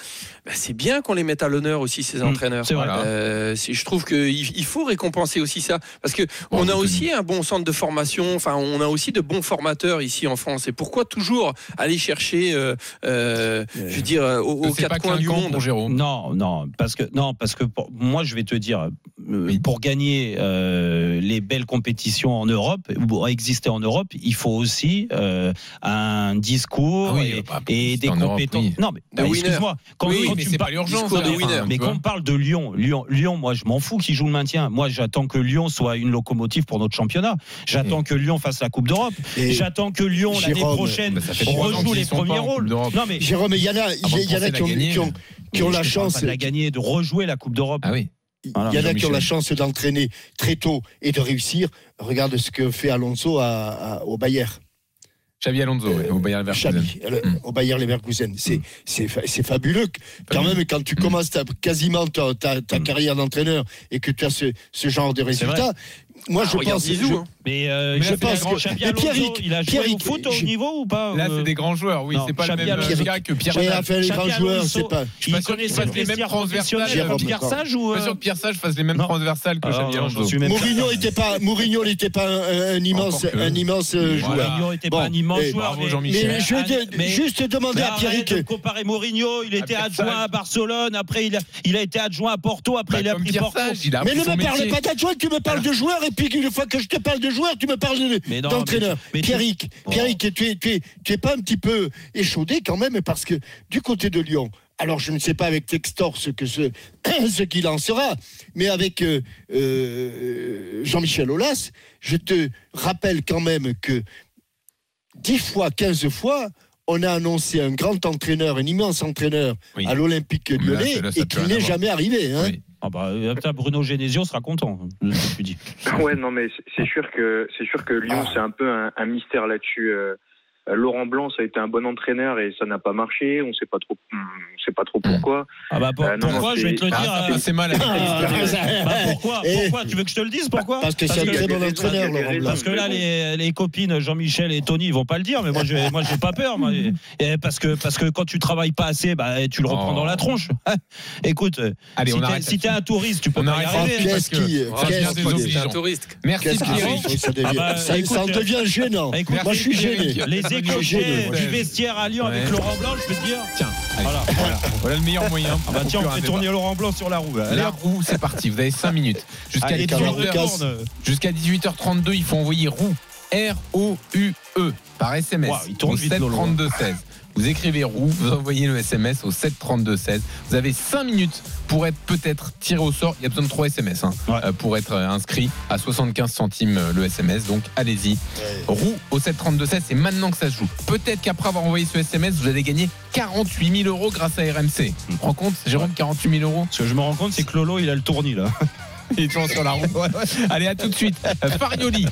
bah, c'est bien qu'on les mette à l'honneur aussi, ces Mm, entraîneurs. Euh, je trouve qu'il il faut récompenser aussi ça. Parce que on a aussi un bon centre de formation, enfin, on a aussi de bons formateurs ici en France. Et pourquoi toujours aller chercher, euh, euh, je veux dire, euh, aux, quatre coins du monde. Non, non, parce que non, parce que pour- moi je vais te dire, Oui. pour gagner euh, les belles compétitions en Europe, ou pour exister en Europe, il faut aussi euh, un discours Ah oui, et, bah, et des Europe, compétences. oui. Non, mais bah, excuse-moi. Quand, Oui, quand mais tu pas l'urgence. tu quand on parle de Lyon, Lyon, Lyon, moi je m'en fous qu'ils jouent le maintien. Moi j'attends que Lyon soit une locomotive pour notre championnat. J'attends que Lyon fasse la Coupe d'Europe. J'attends que Lyon l'année prochaine rejoue les premiers rôles. Non mais Jérôme, il y en a, il y en a qui ont, qui ont- qui ont je la chance. de la gagner, de rejouer la Coupe d'Europe. Ah oui. Voilà, Il y en a qui ont la chance d'entraîner très tôt et de réussir. Regarde ce que fait Alonso à- à- au Bayer. Xavi Alonso Euh, au Bayern Leverkusen. Xavi, euh, Mm. au Bayer Leverkusen. C'est, c'est, c'est fabuleux. Quand même, quand tu Mm. commences ta- quasiment ta, ta- ta carrière d'entraîneur et que tu as ce, ce genre de résultats, moi Ah, je pense. Zizou, je- hein. Mais, euh, Mais il je a fait pense que- Xabi Alonso, Pierrick- il a joué Pierrick, au foot au haut je- niveau ou pas Là, euh, c'est des grands joueurs, oui. non, C'est pas Xabi le même Alonso. gars que Pierre Ouais, Sage. enfin, les Xabi grands joueurs, Alonso, c'est pas. Je suis Il pas sûr qu'il fasse le les mêmes transversales. comme Pierre. Sage Je ou suis pas euh, sûr que Pierre Sage fasse les mêmes transversales que Ah, non, Alonso. Mourinho n'était pas, Mourinho n'était pas un, immense, un euh, joueur. Mourinho était Bon, pas un immense joueur. bravo, mais- Jean-Michel. Mais je veux dire, mais- juste demander à arrête Pierrick. de comparer Mourinho, il était Pierre adjoint à Barcelone, après il a, il a été adjoint à Porto, après Bah, il a pris Porto. Il a Mais ne me parle pas d'adjoint, tu me parles de joueur, et puis une fois que je te parle de joueur, tu me parles de- d'entraîneur. tu- mais tu- Pierrick. Pierrick, tu es, tu, es, tu es pas un petit peu échaudé quand même, parce que du côté de Lyon, alors je ne sais pas avec Textor ce que ce, [clears throat] ce qu'il en sera, mais avec euh, euh, Jean-Michel Aulas, je te rappelle quand même que 10 fois, 15 fois, on a annoncé un grand entraîneur, un immense entraîneur Oui. à l'Olympique lyonnais et rien n'est jamais arrivé. Hein. Oui. Ah bah, euh, Bruno Genesio sera content que tu dis. [laughs] Ouais, non, mais c'est- sûr que c'est sûr que Lyon, c'est un peu un, un mystère là-dessus. Euh, euh, Laurent Blanc, ça a été un bon entraîneur et ça n'a pas marché. On sait pas trop, on sait pas trop pourquoi. Ah bah pour- Euh, non, pourquoi? Je vais te le c'est- dire. Ah, euh, c'est mal. Ah, bah, pourquoi, pourquoi? Tu veux que je te le dise pourquoi? Parce que c'est un très bon entraîneur, Laurent. Blanc. Parce que là, les, les copines Jean-Michel et Tony, ils vont pas le dire, mais moi, je, moi, j'ai pas peur. Moi. Et parce que parce que quand tu travailles pas assez, bah, tu le reprends Oh. dans la tronche. [laughs] Écoute, Allez, si on t'es si un touriste, tu peux On pas y arriver. Qu'est-ce qui- qu'est-ce qui- un touriste. Merci ça, devient, Ah bah, ça, devient gênant. Écoute, Moi, je suis gêné. Moi. du vestiaire à Lyon avec. Laurent Blanc, je peux te dire. Tiens, Voilà. [laughs] voilà. Voilà le meilleur moyen. Ah bah tiens, on fait tourner Laurent Blanc sur la roue. là. La roue, c'est parti. Vous avez 5 minutes. Jusqu'à Allez, Calme, 18h Lucas. tourne. Jusqu'à 18h32, il faut envoyer roue R-O-U-E par SMS Wow, il tourne au vite, 7 Lolo. 32 16. Vous écrivez roue, vous envoyez le SMS au 7 32 16. Vous avez 5 minutes pour être peut-être tiré au sort. Il y a besoin de 3 SMS hein, Ouais. euh, pour être euh, inscrit à 75 centimes euh, le SMS. Donc allez-y. Roue au 7 32 16, c'est maintenant que ça se joue. Peut-être qu'après avoir envoyé ce SMS, vous allez gagner 48 000 euros grâce à RMC. Tu te rends compte, Jérôme, 48 000 euros Ce que je me rends compte, c'est que Lolo, il a le tournis là. [laughs] il est toujours sur la roue. Allez, à tout de suite. [laughs] Farioli.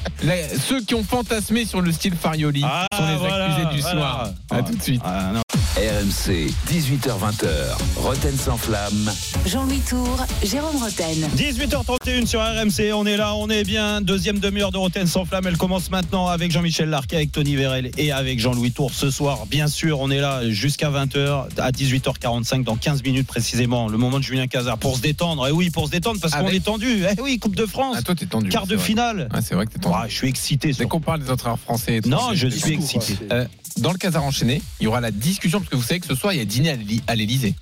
Ceux qui ont fantasmé sur le style Farioli Ah, sont les voilà, accusés du voilà. soir. À tout de suite. Ah. RMC, 18h20h. Roten sans flamme. Jean-Louis Tour, Jérôme Roten. 18h31 sur RMC, on est là, on est bien. Deuxième demi-heure de Roten sans flamme, elle commence maintenant avec Jean-Michel Larquet, avec Tony Vérel et avec Jean-Louis Tour ce soir. Bien sûr, on est là jusqu'à 20h, à 18h45, dans 15 minutes précisément, le moment de Julien Cazard pour se détendre. Et oui, pour se détendre parce qu'on Avec- est tendu. Eh oui, Coupe de France, Ah, toi, t'es tendu. quart de vrai. finale. Ah, c'est vrai que t'es tendu. Ah, je suis excité. Dès qu'on parle des entraîneurs français. Non, je suis excité. Euh, dans le Casar enchaîné, il y aura la discussion, parce que vous savez que ce soir, il y a dîner à l'Elysée.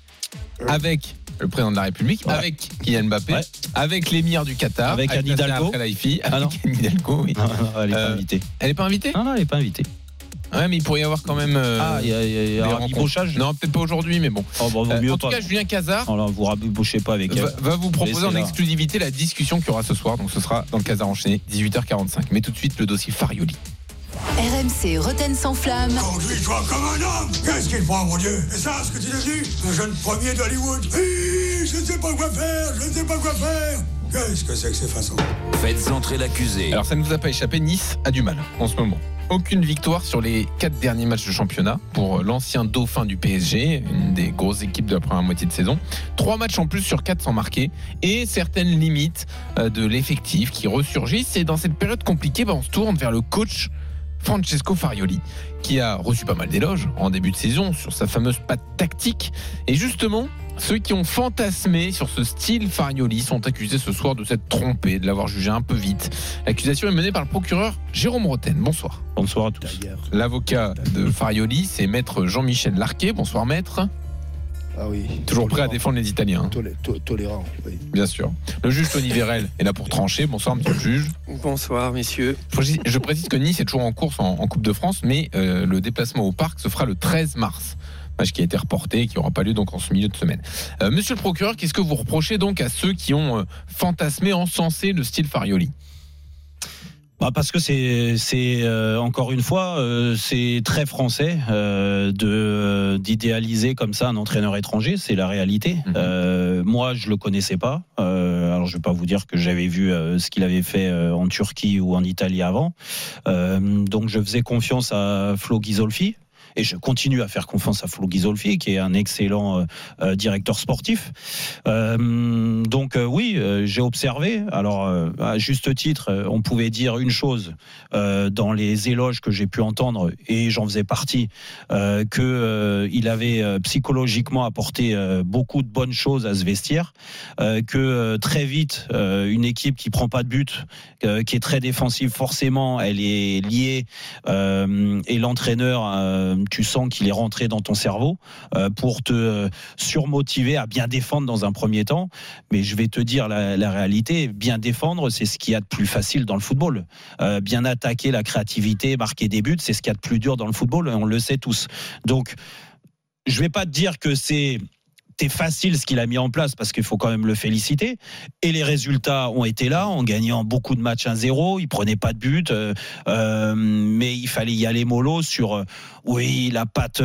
Avec le président de la République, Ouais. avec Kylian Mbappé, Ouais. avec l'émir du Qatar, Avec Anne Hidalgo. Ah non. avec Anne Hidalgo, oui. [laughs] Non, non, elle est pas Euh, invitée. Elle n'est pas invitée? Non, non, elle est pas invitée. Ouais, mais il pourrait y avoir quand même. euh, ah, il y a, y a- y Non, peut-être pas aujourd'hui, mais bon. Oh, vaut Euh, en tout pas. cas, Julien Cazard Non, là, vous rabibochez pas avec elle. va, va vous proposer en exclusivité la discussion qu'il y aura ce soir. Donc ce sera dans le Casar enchaîné, 18h45. Mais tout de suite, le dossier Farioli. RMC Roten sans flamme. Conduis-toi comme un homme Qu'est-ce qu'il prend, mon Dieu? Et ça, ce que tu es devenu Un jeune premier d'Hollywood Oui, je ne sais pas quoi faire, je ne sais pas quoi faire Qu'est-ce que c'est que ces façons? Faites entrer l'accusé. Alors ça ne vous a pas échappé, Nice a du mal en ce moment. Aucune victoire sur les quatre derniers matchs de championnat pour l'ancien dauphin du PSG, une des grosses équipes de la première moitié de saison. Trois matchs en plus sur quatre sans marquer et certaines limites euh, de l'effectif qui ressurgissent. Et dans cette période compliquée, bah, on se tourne vers le coach Francesco Farioli, qui a reçu pas mal d'éloges en début de saison sur sa fameuse patte tactique. Et justement, ceux qui ont fantasmé sur ce style Farioli sont accusés ce soir de s'être trompés, de l'avoir jugé un peu vite. L'accusation est menée par le procureur Jérôme Roten. Bonsoir. Bonsoir à tous. L'avocat de Farioli, c'est maître Jean-Michel Larquet. Bonsoir maître. Ah oui. Toujours prêt à défendre les Italiens, Tolé- to- Tolérant, oui. bien sûr. Le juge Tony Vérel est là pour trancher. Bonsoir monsieur le juge. Bonsoir, messieurs. Je précise- Je précise que Nice est toujours en course en, en Coupe de France, mais euh, le déplacement au parc se fera le 13 mars. Match qui a été reporté et qui n'aura pas lieu donc en ce milieu de semaine. Euh, monsieur le procureur, qu'est-ce que vous reprochez donc à ceux qui ont euh, fantasmé, encensé le style Farioli? Bah parce que c'est c'est euh, encore une fois euh, c'est très français euh, de d'idéaliser comme ça un entraîneur étranger, c'est la réalité. Mhm. Euh, moi je le connaissais pas. Euh, alors je vais pas vous dire que j'avais vu euh, ce qu'il avait fait euh, en Turquie ou en Italie avant. Euh, donc je faisais confiance à Flo Ghisolfi. Et je continue à faire confiance à Flo Ghisolfi, qui est un excellent euh, euh, directeur sportif. Euh, donc oui, j'ai observé. Alors à juste titre, on pouvait dire une chose dans les éloges que j'ai pu entendre, et j'en faisais partie, que il avait psychologiquement apporté beaucoup de bonnes choses à ce vestiaire, que très vite une équipe qui prend pas de but, qui est très défensive, forcément, elle est liée et l'entraîneur, tu sens qu'il est rentré dans ton cerveau euh, pour te euh, surmotiver à bien défendre dans un premier temps. Mais je vais te dire la, réalité, bien défendre, c'est ce qu'il y a de plus facile dans le football. Euh, bien attaquer la créativité, marquer des buts, c'est ce qu'il y a de plus dur dans le football, on le sait tous. Donc, je vais pas te dire que c'est c'est facile ce qu'il a mis en place parce qu'il faut quand même le féliciter. Et les résultats ont été là en gagnant beaucoup de matchs 1-0. Il prenait pas de but, euh, euh, mais il fallait y aller mollo sur euh, oui la patte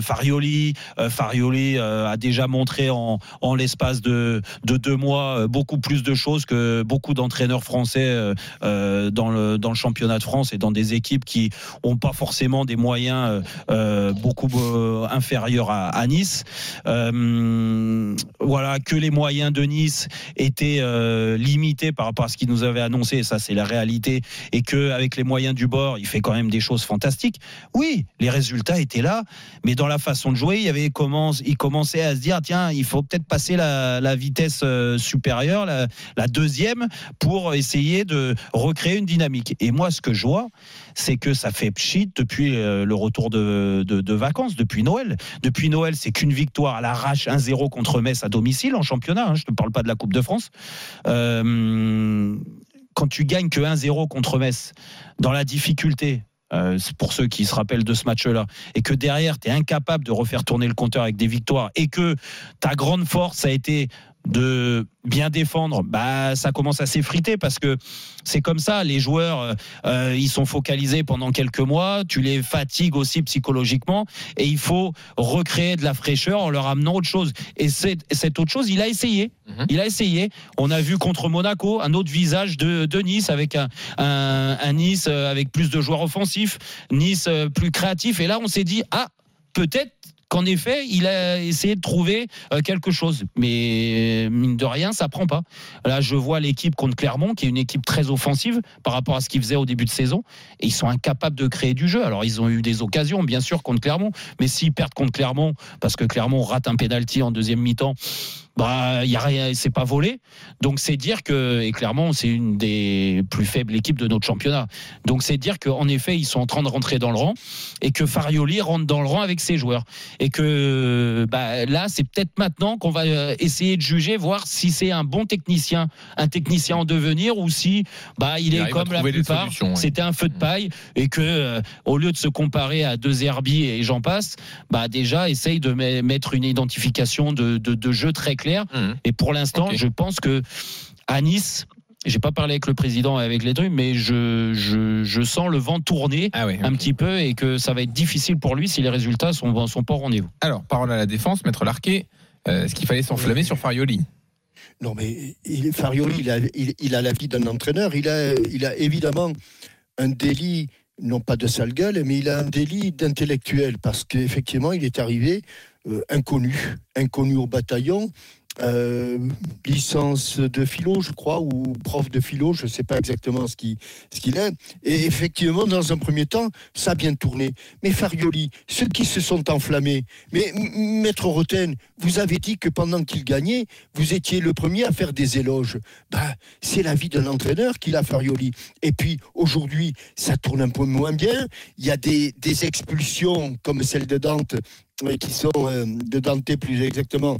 Farioli. Farioli a déjà montré en, en l'espace de, de deux mois beaucoup plus de choses que beaucoup d'entraîneurs français dans le dans le championnat de France et dans des équipes qui ont pas forcément des moyens beaucoup inférieurs à, Nice. Voilà, que les moyens de Nice étaient euh, limités par rapport à ce qu'il nous avait annoncé, et ça c'est la réalité, et que avec les moyens du bord, il fait quand même des choses fantastiques. Oui, les résultats étaient là, mais dans la façon de jouer, il y avait commence, il commençait à se dire tiens, il faut peut-être passer la, vitesse euh, supérieure, la, deuxième, pour essayer de recréer une dynamique. Et moi, ce que je vois, c'est que ça fait pchit depuis euh, le retour de, de- de vacances, depuis Noël. Depuis Noël, c'est qu'une victoire à l'arrache 1-0 contre Metz à domicile en championnat. hein, je ne te parle pas de la Coupe de France. Euh, quand tu gagnes que 1-0 contre Metz, dans la difficulté, euh, pour ceux qui se rappellent de ce match-là, et que derrière, tu es incapable de refaire tourner le compteur avec des victoires, et que ta grande force a été de bien défendre, bah ça commence à s'effriter parce que c'est comme ça. Les joueurs, euh, euh, ils sont focalisés pendant quelques mois. Tu les fatigues aussi psychologiquement, et il faut recréer de la fraîcheur en leur amenant autre chose. Et cette, autre chose, il a essayé. Il a essayé. On a vu contre Monaco un autre visage de, de Nice avec un, un, un Nice euh, avec plus de joueurs offensifs, Nice plus créatif. Et là, on s'est dit ah peut-être qu'en effet, il a essayé de trouver euh, quelque chose. Mais mine de rien, ça prend pas. Là, je vois l'équipe contre Clermont, qui est une équipe très offensive par rapport à ce qu'ils faisaient au début de saison. Et ils sont incapables de créer du jeu. Alors, ils ont eu des occasions, bien sûr, contre Clermont. Mais s'ils perdent contre Clermont, parce que Clermont rate un pénalty en deuxième mi-temps, bah, il y a rien, c'est pas volé. Donc c'est dire que et Clermont c'est une des plus faibles équipes de notre championnat. Donc c'est dire qu'en effet ils sont en train de rentrer dans le rang et que Farioli rentre dans le rang avec ses joueurs et que bah, là c'est peut-être maintenant qu'on va euh, essayer de juger voir si c'est un bon technicien, un technicien en devenir ou si bah il, Il est comme la plupart, c'était un feu de paille et que euh, au lieu de se comparer à deux Herbie et j'en passe, bah déjà essaye de me- mettre une identification de, de, de jeu très claire. Et pour l'instant, je pense que à Nice. J'ai pas parlé avec le président et avec les trucs, mais je, je, je sens le vent tourner un petit peu et que ça va être difficile pour lui si les résultats sont, sont pas au rendez-vous. Alors, parole à la défense, Maître Larquet, euh, est-ce qu'il fallait s'enflammer sur Farioli? Non, mais il, Farioli, il a, il, il a la vie d'un entraîneur. Il a, il a évidemment un délit, non pas de sale gueule, mais il a un délit d'intellectuel parce qu'effectivement, il est arrivé euh, inconnu, inconnu au bataillon. Euh, licence de philo, je crois, ou prof de philo, je ne sais pas exactement ce qu'il ce qu'il est. Et effectivement, dans un premier temps, ça a bien tourné. Mais Farioli, ceux qui se sont enflammés, mais Maître Roten, vous avez dit que pendant qu'il gagnait, vous étiez le premier à faire des éloges. Bah, c'est la vie d'un entraîneur qu'il a, Farioli. Et puis, aujourd'hui, ça tourne un peu moins bien. Il y a des, des expulsions, comme celle de Dante, euh, qui sont, euh, de Dante plus exactement,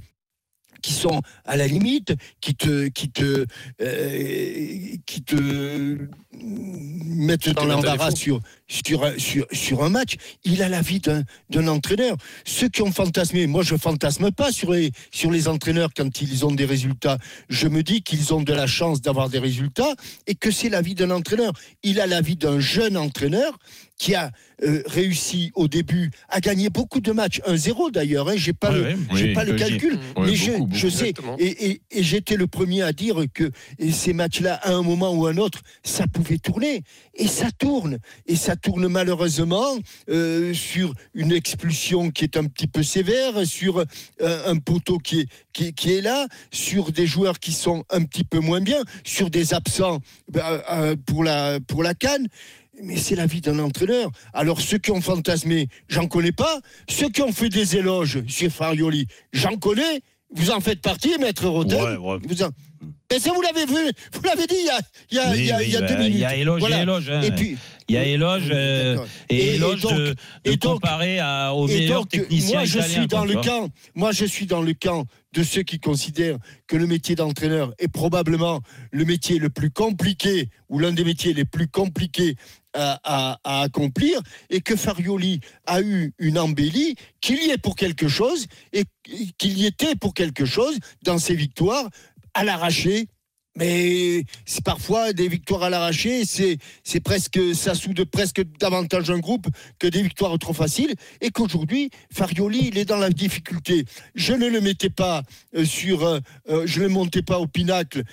qui sont à la limite, qui te, qui te, euh, qui te mettre dans l'embarras sur, sur, un- sur, sur un match. Il a la vie d'un d'un entraîneur. Ceux qui ont fantasmé, moi je fantasme pas sur les, sur les entraîneurs quand ils ont des résultats. Je me dis qu'ils ont de la chance d'avoir des résultats et que c'est la vie d'un entraîneur. Il a la vie d'un jeune entraîneur qui a euh, réussi au début à gagner beaucoup de matchs, 1-0 d'ailleurs, hein, j'ai pas, Ouais, le, ouais, j'ai oui, pas le calcul, Ouais, mais je, beaucoup, beaucoup. je sais, Exactement. et, et- et j'étais le premier à dire que ces matchs-là, à un moment ou à un autre, ça pouvait tourner. Et ça tourne. Et ça tourne malheureusement euh, sur une expulsion qui est un petit peu sévère, sur euh, un poteau qui est, qui, est- qui est là, sur des joueurs qui sont un petit peu moins bien, sur des absents ben, euh, pour, la, pour la canne. Mais c'est la vie d'un entraîneur. Alors ceux qui ont fantasmé, j'en connais pas. Ceux qui ont fait des éloges sur Farioli, j'en connais. Vous en faites partie, maître Rotel. Ouais, ouais. Vous en- Mais ça, vous l'avez vu, vous l'avez dit il y a, il y a, Oui, il y a, oui, il y a bah, deux minutes. Il y a éloge Voilà. éloge. hein. Et puis, il y a éloge euh, et, éloge donc- de, de et donc- comparer à, aux et meilleurs donc, techniciens moi, je italiens. suis dans le camp. Moi, je suis dans le camp de ceux qui considèrent que le métier d'entraîneur est probablement le métier le plus compliqué ou l'un des métiers les plus compliqués à, à- à accomplir et que Farioli a eu une embellie, qu'il y est pour quelque chose et qu'il y était pour quelque chose dans ses victoires à l'arraché. Mais c'est parfois des victoires à l'arraché, c'est c'est presque ça soude presque davantage un groupe que des victoires trop faciles et qu'aujourd'hui Farioli il est dans la difficulté. Je ne le mettais pas euh, sur, euh, euh, je ne le montais pas au pinacle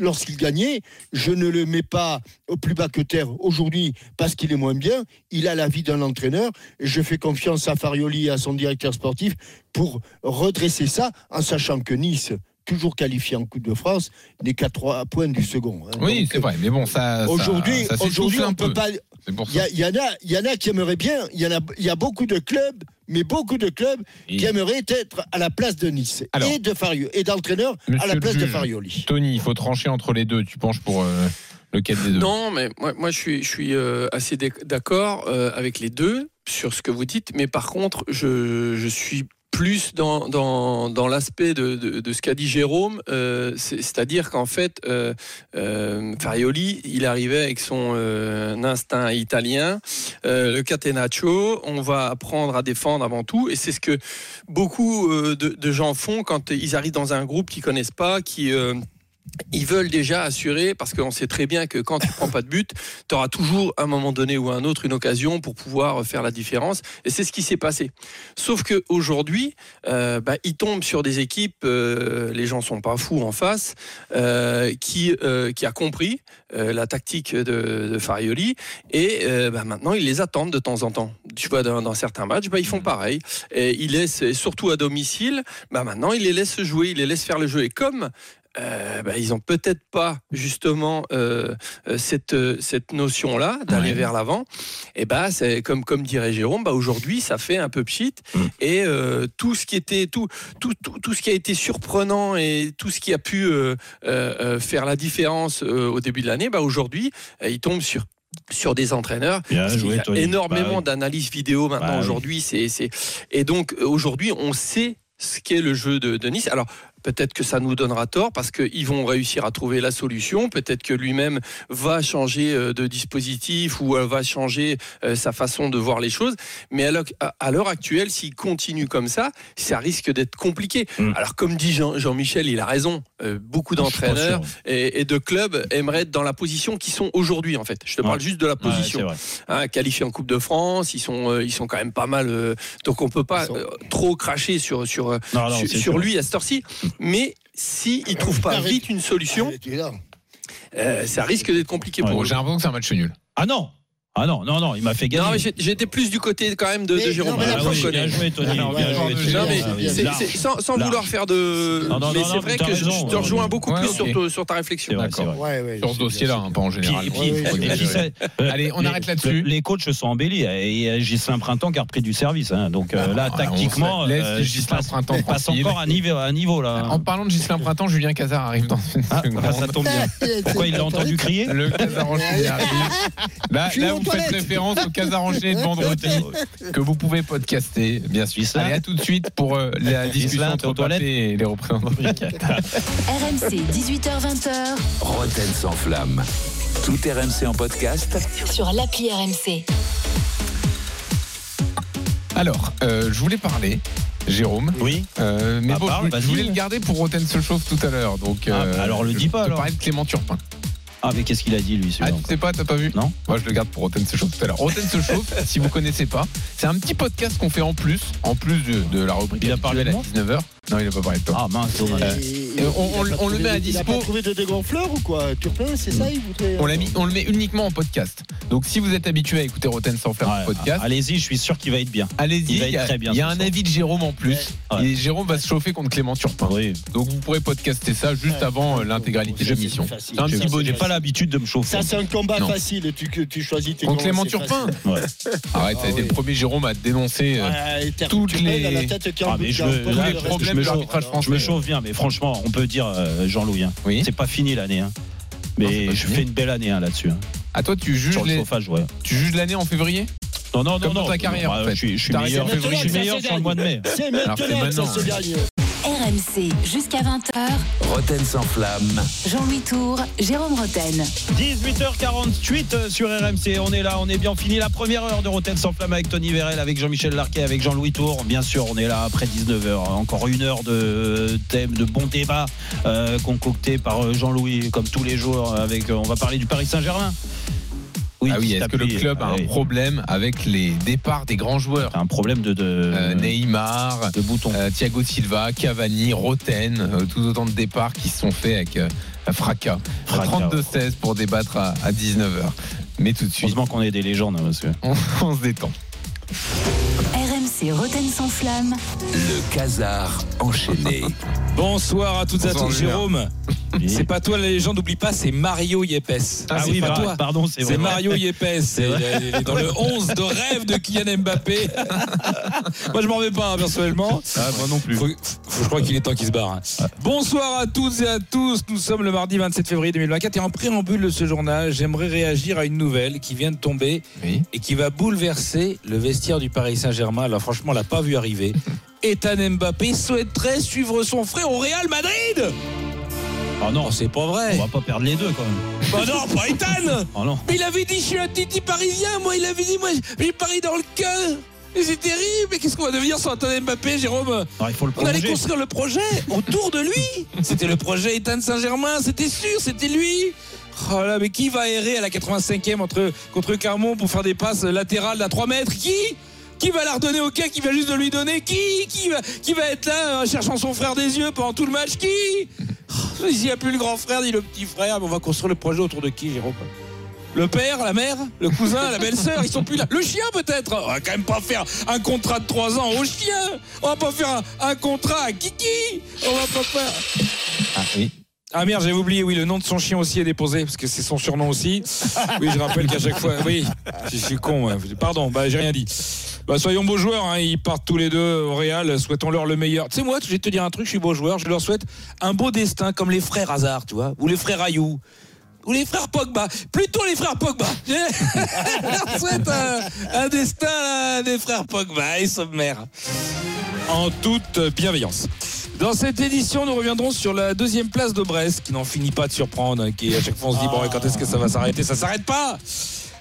lorsqu'il gagnait. Je ne le mets pas au plus bas que terre aujourd'hui parce qu'il est moins bien. Il a la vie d'un entraîneur. Je fais confiance à Farioli et à son directeur sportif pour redresser ça en sachant que Nice toujours qualifié en Coupe de France, n'est qu'à trois points du second. hein. Oui, Donc, c'est vrai, mais bon, ça. Aujourd'hui, ça aujourd'hui, on peut peu. pas. Il y, en a, il y en a qui aimeraient bien. Il y en a, il y a beaucoup de clubs, mais beaucoup de clubs qui aimeraient être à la place de Nice Alors, et de Farioli et d'entraîneur à la place de Farioli. Tony, il faut trancher entre les deux. Tu penches pour euh, lequel des deux? Non, mais moi, moi, je suis, je suis euh, assez d'ac- d'accord euh, avec les deux sur ce que vous dites, mais par contre, je, je suis plus dans, dans, dans l'aspect de, de, ce qu'a dit Jérôme, euh, c'est- c'est-à-dire qu'en fait, euh, euh, Farioli, il arrivait avec son instinct italien, le catenaccio, on va apprendre à défendre avant tout, et c'est ce que beaucoup de, de gens font quand ils arrivent dans un groupe qu'ils connaissent pas, qui... ils veulent déjà assurer, parce qu'on sait très bien que quand tu prends pas de but, tu auras toujours à un moment donné ou à un autre une occasion pour pouvoir faire la différence. Et c'est ce qui s'est passé. Sauf qu'aujourd'hui, euh, bah, ils tombent sur des équipes, euh, les gens sont pas fous en face, euh, qui, qui a compris la tactique de, Farioli. Et bah, maintenant, ils les attendent de temps en temps. Tu vois, dans, certains matchs, bah, ils font pareil. Et ils laissent, surtout à domicile, maintenant, ils les laissent jouer, ils les laissent faire le jeu. Et comme euh, bah, ils ont peut-être pas justement euh, euh, cette, cette notion-là d'aller vers l'avant. Et bah, c'est comme, comme dirait Jérôme, bah, aujourd'hui, ça fait un peu pchit. Et euh, tout ce qui était tout, tout, tout, tout ce qui a été surprenant et tout ce qui a pu faire la différence au début de l'année, bah, aujourd'hui, il tombe sur sur des entraîneurs. Bien joué, y a énormément Bah oui. d'analyses vidéo maintenant Bah aujourd'hui. C'est... Et donc aujourd'hui, on sait ce qu'est le jeu de, de Nice. Alors peut-être que ça nous donnera tort parce qu'ils vont réussir à trouver la solution. Peut-être que lui-même va changer euh, de dispositif ou euh, va changer euh, sa façon de voir les choses. Mais à l'heure- actuelle, s'il continue comme ça, ça risque d'être compliqué. Mm. Alors comme dit Jean- Jean-Michel, il a raison. Beaucoup d'entraîneurs et, et de clubs aimeraient être dans la position qu'ils sont aujourd'hui en fait. Je te parle Ouais. juste de la Ouais, position vrai. hein, qualifiés en Coupe de France, ils sont, ils sont quand même pas mal. euh, donc on peut pas euh, trop cracher sur, sur, Non, non, sur, lui à cette heure-ci. Mais si il trouve pas Arrête. vite une solution, là. euh, ça risque d'être compliqué pour Bon, eux. J'ai l'impression que c'est un match nul. Ah non Ah non, non, non, il m'a fait gagner. Non, mais j'étais plus du côté quand même de, Mais de Jérôme. non, mais Ah oui, bien joué, Tony. Non, bien joué. Non, mais sans, vouloir faire de. Non, non, mais non, c'est vrai que je- raison, je te rejoins beaucoup Ouais, plus sur, ta réflexion. D'accord. Ouais, ouais, Sur ce dossier-là, hein, pas en général. puis- Ouais, ouais, puis- ouais, puis ouais. c'est- Allez, on les- arrête là-dessus. Les coachs se sont embellis et euh, Gislain Printemps qui a repris du service. hein. Donc euh, là, Ah, on tactiquement, euh, passe- Printemps passe encore à niveau, là. En parlant de Gislain Printemps, Julien Cazard arrive dans une Ah, ça tombe bien. [laughs] Pourquoi il l'a entendu crier? Le arrive. Là, Faites référence au Casar enchaîné de vendredi [laughs] que vous pouvez podcaster, bien sûr. Allez, à tout de suite pour euh, la discussion entre Mbappé et les représentants. RMC, 18h20h. Roten sans flamme. Tout RMC en podcast Sur l'appli RMC. Alors, euh, je voulais parler. Jérôme. Oui. Euh, mais Bah, bon, parle, je, voulais le garder pour Roten se chauffe tout à l'heure. Donc, Ah, euh, alors, le dis pas, alors. parler de Clément Turpin. Ah, mais qu'est-ce qu'il a dit, lui, Ah, tu sais pas, t'as pas vu Non. Moi, je le garde pour Roten se chauffe tout à l'heure. Roten se chauffe, si vous connaissez pas, c'est un petit podcast qu'on fait en plus, en plus de, de la rubrique Il a parlé à 19h. Non, il a pas parlé de toi. Ah, mince, dommage. Euh, Et- on- le met à Il a dispo. pas trouvé de dégonfleur ou quoi? Turpin, c'est ça il voudrait. On, l'a mis, on le met uniquement en podcast. Donc, si vous êtes habitué à écouter Roten sans faire Ouais, un podcast, Allez-y, je suis sûr qu'il va être bien. allez-y. il va Il y être a, très bien il y a ce un soir. avis de Jérôme en plus. Ouais. Et Jérôme va se chauffer contre Clément Turpin. Oui. Donc, vous pourrez podcaster ça juste Ouais. avant euh, l'intégralité de c'est l'émission. facile. C'est un petit bonus. J'ai pas l'habitude de me chauffer. Ça, c'est un combat Non. facile. Tu, tu choisis tes Contre Clément Turpin. Ouais. Arrête, ça a Ah été oui. le premier Jérôme à dénoncer euh, Ouais, toutes Turpin, la les- tête qui Ah, mais je me- là, les problèmes Alors. Je chauffe bien, mais franchement, on peut dire, euh, Jean-Louis, hein, Oui. c'est pas fini l'année. hein. Mais pas je fini. fais une belle année hein, là-dessus. hein. À toi, tu juges Sur le les- chauffage, ouais. tu juges l'année en février? Non, non, non, dans non. ta carrière, Bah, en fait. Je suis, je suis T'as meilleur, je suis meilleur sur le mois de mai. C'est maintenant maintenant. RMC jusqu'à 20h. Roten sans flamme. Jean-Louis Tour, Jérôme Roten. 18h48 euh, sur RMC, on est là, on est bien fini la première heure de Rotten sans flamme avec Tony Vérel, avec Jean-Michel Larquet, avec Jean-Louis Tour. Bien sûr, on est là après 19h, encore une heure de thème, de bons débats euh, concoctés par euh, Jean-Louis, comme tous les jours. Avec, on va parler du Paris Saint-Germain. Ah oui, est-ce que le club a Ah un oui. problème avec les départs des grands joueurs Un problème de, de, Euh, Neymar, de bouton. euh, Thiago Silva, Cavani, Roten, euh, tous autant de départs qui se sont faits avec euh, un fracas. Fracas, 32-16 pour débattre à, 19h. Mais tout de suite, Heureusement qu'on est des légendes, hein, monsieur. [laughs] on, on se détend. RMC Roten sans flamme. Le casar enchaîné. [laughs] Bonsoir à toutes et à tous. Julien. Jérôme, c'est pas toi la légende, n'oublie pas, c'est Mario Yepes. Ah, oui, pas bah, toi. pardon, c'est vrai. C'est Mario Yepes. C'est- dans le 11 de rêve de Kylian Mbappé. [laughs] Moi, je m'en vais pas, hein, personnellement. Ah, moi non plus. Faut- faut- je crois qu'il est temps qu'il se barre. hein. Bonsoir à toutes et à tous. Nous sommes le mardi 27 février 2024 et en préambule de ce journal, j'aimerais réagir à une nouvelle qui vient de tomber Oui. et qui va bouleverser le vestiaire du Paris Saint-Germain. Alors franchement, on l'a pas vu arriver. [laughs] Ethan Mbappé souhaiterait suivre son frère au Real Madrid. Ah non, Oh, c'est pas vrai. on va pas perdre les deux quand même. [laughs] Bah non, pas Ethan. Oh non. Mais il avait dit je suis un titi parisien. Moi, il avait dit moi j'ai Paris dans le cœur. C'est terrible. Mais qu'est-ce qu'on va devenir sans Ethan Mbappé, Jérôme? Non, il faut le On allait construire le projet autour de lui. C'était le projet Ethan Saint-Germain, c'était sûr, c'était lui. Oh là, mais qui va errer à la 85e entre, contre Carmon pour faire des passes latérales à 3 mètres? Qui? Qui va la redonner au quai Qui va juste de lui donner? Qui? Qui va, qui va être là euh, cherchant son frère des yeux pendant tout le match? Qui? Oh, Il n'y a plus le grand frère ni le petit frère. Mais on va construire le projet autour de qui, Jérôme? Le père, la mère, le cousin, la belle-sœur, ils sont plus là. Le chien peut-être? On va quand même pas faire un contrat de 3 ans au chien. On va pas faire un, un contrat à Kiki. On va pas faire. Ah oui. Ah merde, j'avais oublié, oui, le nom de son chien aussi est déposé, parce que c'est son surnom aussi. Oui, je rappelle qu'à chaque fois, oui, je suis con, ouais. pardon, bah j'ai rien dit. Bah, soyons beaux joueurs, hein, ils partent tous les deux au Real, souhaitons-leur le meilleur. Tu sais, moi, je vais te dire un truc, je suis beau joueur, je leur souhaite un beau destin comme les frères Hazard, tu vois, ou les frères Ayou. Ou les frères Pogba, plutôt les frères Pogba. [laughs] Je leur souhaite un, destin des frères Pogba et sommaire. En toute bienveillance. Dans cette édition, nous reviendrons sur la deuxième place de Brest, qui n'en finit pas de surprendre, hein, qui à chaque fois on se dit bon, et quand est-ce que ça va s'arrêter? Ça s'arrête pas.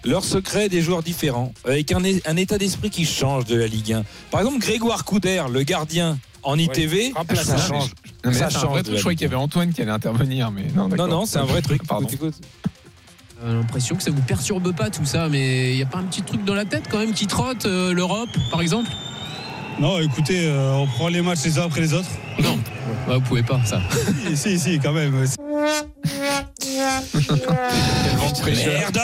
Leur secret des joueurs différents, avec un, un état d'esprit qui change de la Ligue 1. Par exemple, Grégoire Couder, le gardien en ITV, ça change. Non, mais ça un change vrai truc. Je croyais qu'il y avait Antoine qui allait intervenir, mais non, Non, d'accord. non, c'est un vrai truc. Pardon. Écoute, écoute. J'ai l'impression que ça vous perturbe pas tout ça, mais il n'y a pas un petit truc dans la tête quand même qui trotte, euh, l'Europe par exemple? Non, écoutez, euh, on prend les matchs les uns après les autres. Non, bah, vous pouvez pas ça. si, si, si, quand même. [laughs] Merde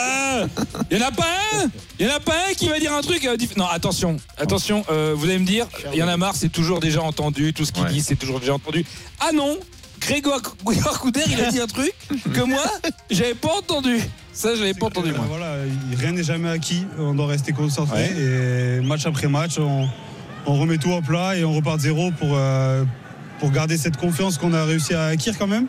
Il y en a pas un Il y en a pas un qui va dire un truc euh, Non, attention, attention, euh, vous allez me dire, il y en a marre, c'est toujours déjà entendu, tout ce qu'il dit, c'est toujours déjà entendu. Ah non Grégoire, Grégoire Couder, il a dit un truc que [laughs] moi, j'avais pas entendu. Ça, je l'avais pas entendu, moi. voilà, rien n'est jamais acquis. On doit rester concentré. Et match après match, on, on remet tout en plat et on repart de zéro pour, euh, pour garder cette confiance qu'on a réussi à acquérir quand même.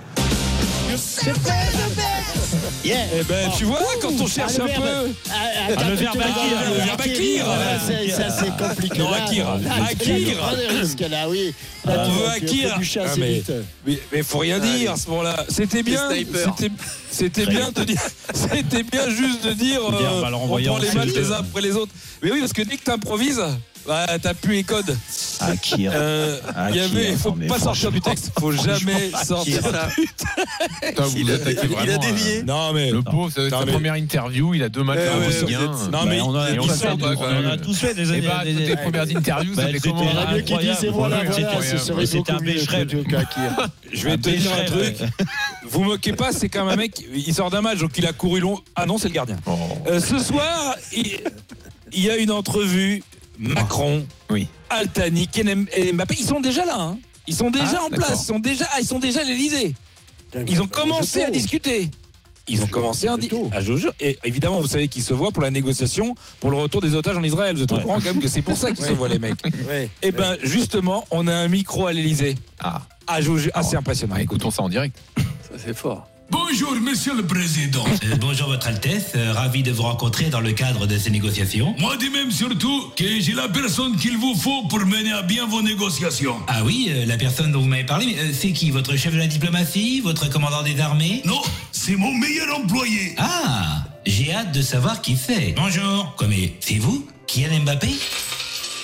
Yeah. Eh ben, tu vois, quand on cherche Ah, un peu. Ah, Ah, le verbe. Ah, c'est- Ça, c'est compliqué. Non, là, là, oui. Là, On tu veut Ah, assez mais, mais, mais faut rien dire à ce moment-là. C'était bien. C'était, c'était bien de dire. [laughs] C'était bien juste de dire. Euh, on prend en les matchs CE2. les uns après les autres. Mais oui, parce que dès que t'improvises, bah, t'as plus les codes. Akir. Euh, Il y avait, faut non, pas sortir du texte. Faut jamais sortir ça. du Putain, vous Il a- attaquez il a vraiment, dévié. euh, Non mais. Le pauvre, c'est sa mais- première interview, il a deux matchs Eh à ouais, Ligue vous 1. êtes- Non mais. on en a on tous fait, on a tous des Et années. bah, toutes les premières interviews, Bah, c'était comment qui incroyable. disaient voilà, Ouais, voilà, c'était ce incroyable. serait C'était beaucoup un Kakir. Je vais te dire un truc. Vous moquez pas, c'est quand même un mec. Il sort d'un match, donc il a couru long. Ah non, c'est le gardien. Oh. Euh, ce soir, il, il y a une entrevue. Macron, Oui. Altani, Kenem et Mbappé, ils sont déjà là. hein. Ils sont déjà Ah, en place. Ils sont déjà, ah, ils sont déjà à l'Elysée. Ils ont commencé à discuter. Ils ont commencé à. Ah, jure. Et évidemment, vous savez qu'ils se voient pour la négociation pour le retour des otages en Israël. Vous êtes au courant quand même que c'est pour ça qu'ils se voient, les mecs. [laughs] Ouais. Et ben, justement, on a un micro à l'Elysée. Ah, Ah, ah, c'est impressionnant. bah, écoutons ça en direct. Ça, c'est fort. Bonjour, monsieur le président. Euh, bonjour Votre Altesse, Euh, ravi de vous rencontrer dans le cadre de ces négociations. Moi de même surtout que j'ai la personne qu'il vous faut pour mener à bien vos négociations. Ah oui, euh, la personne dont vous m'avez parlé, c'est qui Votre chef de la diplomatie Votre commandant des armées? Non, c'est mon meilleur employé. Ah, j'ai hâte de savoir qui c'est. Bonjour. Quoi, mais c'est vous Kylian Mbappé?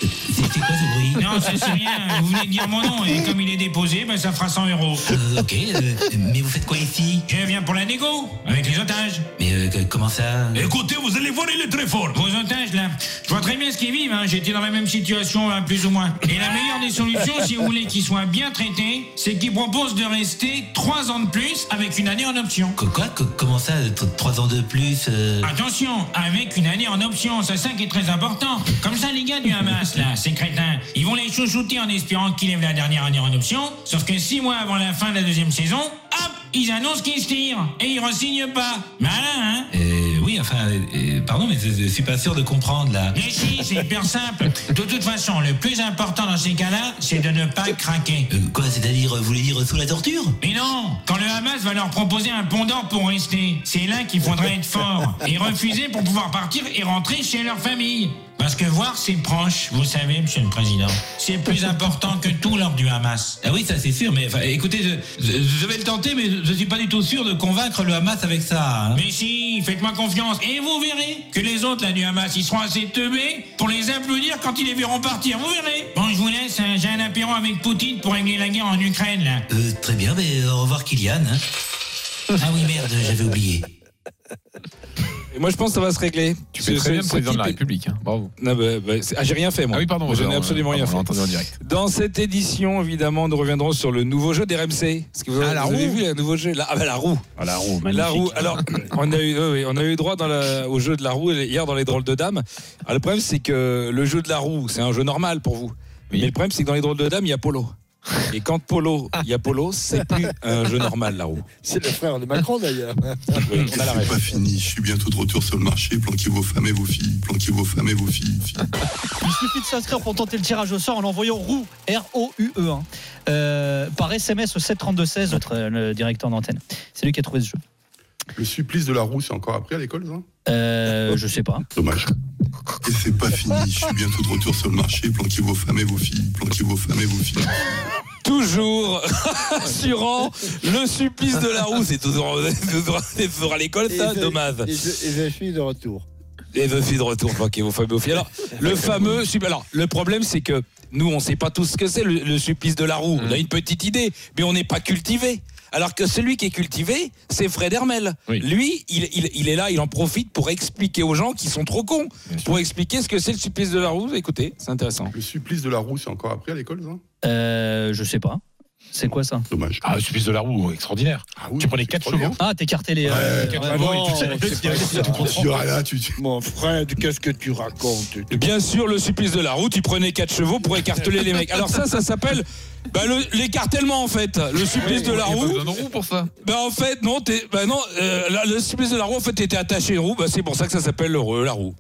C'est c'est quoi ce bruit? Non, c'est c'est rien, vous venez de dire mon nom et comme il est déposé, ben, ça fera 100 euros. Euh, Ok, euh, mais vous faites quoi ici? Je viens pour la négo, avec les otages. Mais euh, comment ça? Écoutez, vous allez voir, il est très fort. Vos otages, là, je vois très bien ce qu'ils vivent. Hein. J'étais dans la même situation, hein, plus ou moins. Et la meilleure des solutions, si vous voulez qu'ils soient bien traités, c'est qu'ils proposent de rester trois ans de plus avec une année en option. Qu- Quoi? Comment ça, t- trois ans de plus euh? Attention, avec une année en option, c'est ça qui est très important. Comme ça, les gars du Hamas, là, ces crétins, ils vont les chouchouter en espérant qu'ils lèvent la dernière année en option. Sauf que six mois avant la fin de la deuxième saison, hop, ils annoncent qu'ils se tirent. Et ils re-signent pas. Malin, hein? Euh, oui, enfin, euh, pardon, mais je, je suis pas sûr de comprendre là. Mais si, c'est hyper simple. De toute façon, le plus important dans ces cas-là, c'est de ne pas craquer. Euh, quoi, c'est-à-dire, vous voulez dire sous la torture? Mais non, quand le Hamas va leur proposer un pont d'or pour rester, c'est là qu'il faudra être fort et refuser pour pouvoir partir et rentrer chez leur famille. Parce que voir ses proches, vous savez, monsieur le président, c'est plus important que tout lors du Hamas. Ah oui, ça c'est sûr, mais enfin, écoutez, je, je- je vais le tenter, mais je suis pas du tout sûr de convaincre le Hamas avec ça. hein. Mais si, faites-moi confiance et vous verrez que les autres là du Hamas, ils seront assez teubés pour les applaudir quand ils les verront partir. Vous verrez. Bon, je vous laisse, hein, j'ai un apéro avec Poutine pour régler la guerre en Ukraine là. Euh, très bien, mais au revoir Kylian. hein. [laughs] Ah oui, merde, j'avais oublié. Et moi, je pense que ça va se régler. Tu fais très bien le président de la République. hein. Bravo. Non, bah, bah, ah, j'ai rien fait, moi. Ah oui, pardon. Je n'ai absolument rien pardon, fait. en direct. Dans cette édition, évidemment, nous reviendrons sur le nouveau jeu d'RMC. Est-ce que vous, Ah, la vous avez vu le nouveau jeu? La, ah, bah, la roue. Ah, la roue, magnifique. La roue. Alors, on a eu, oui, on a eu droit dans la- au jeu de la roue hier dans les drôles de dames. Alors, le problème, c'est que le jeu de la roue, c'est un jeu normal pour vous. Mais le problème, c'est que dans les drôles de dames, il y a Polo. Et quand Polo, il y a Polo, c'est plus un jeu normal, la roue. C'est le frère de Macron d'ailleurs. Oui, on a la ref. pas fini, je suis bientôt de retour sur le marché, planquez vos femmes et vos filles, planquez vos femmes et vos filles. filles. Il suffit de s'inscrire pour tenter le tirage au sort en envoyant roue R-O-U-E hein, euh, par SMS au 732-16, notre euh, le directeur d'antenne. C'est lui qui a trouvé ce jeu. Le supplice de la roue, c'est encore appris à l'école, ça? Euh, je sais pas. Dommage. Et c'est pas fini, je suis bientôt de retour sur le marché, planquez vos femmes et vos filles, planquez vos femmes et vos filles. Toujours [laughs] assurant le supplice de la roue. C'est toujours, à l'école, ça, Et je- dommage. Et je, et je suis de retour. Et je suis de retour, planquez vos femmes et vos filles. Alors, [laughs] le fameux. Alors, le problème, c'est que nous, on ne sait pas tout ce que c'est, le, le supplice de la roue. On a une petite idée, mais on n'est pas cultivé. Alors que celui qui est cultivé, c'est Fred Hermel. Lui, il, il- il est là, il en profite pour expliquer aux gens qui sont trop cons, pour expliquer ce que c'est le supplice de la roue. Écoutez, c'est intéressant. Le supplice de la roue, c'est encore appris à l'école, ça? Euh, je sais pas. C'est quoi ça? Dommage. Ah, le supplice de la roue, extraordinaire. tu prenais 4 chevaux. Ah, t'écartais les. ouais, ouais, ouais, Mon frère, qu'est-ce que tu racontes? Bien sûr, le supplice de la roue, tu prenais quatre chevaux pour écarteler les mecs. Alors ça, ça s'appelle bah, le- l'écartèlement en fait. Le supplice de la Il y a pas roue. besoin de roue pour ça. Bah en fait non, t'es, bah non, euh, le supplice de la roue en fait t'étais attaché à une roue, bah c'est pour ça que ça s'appelle le, re- la roue.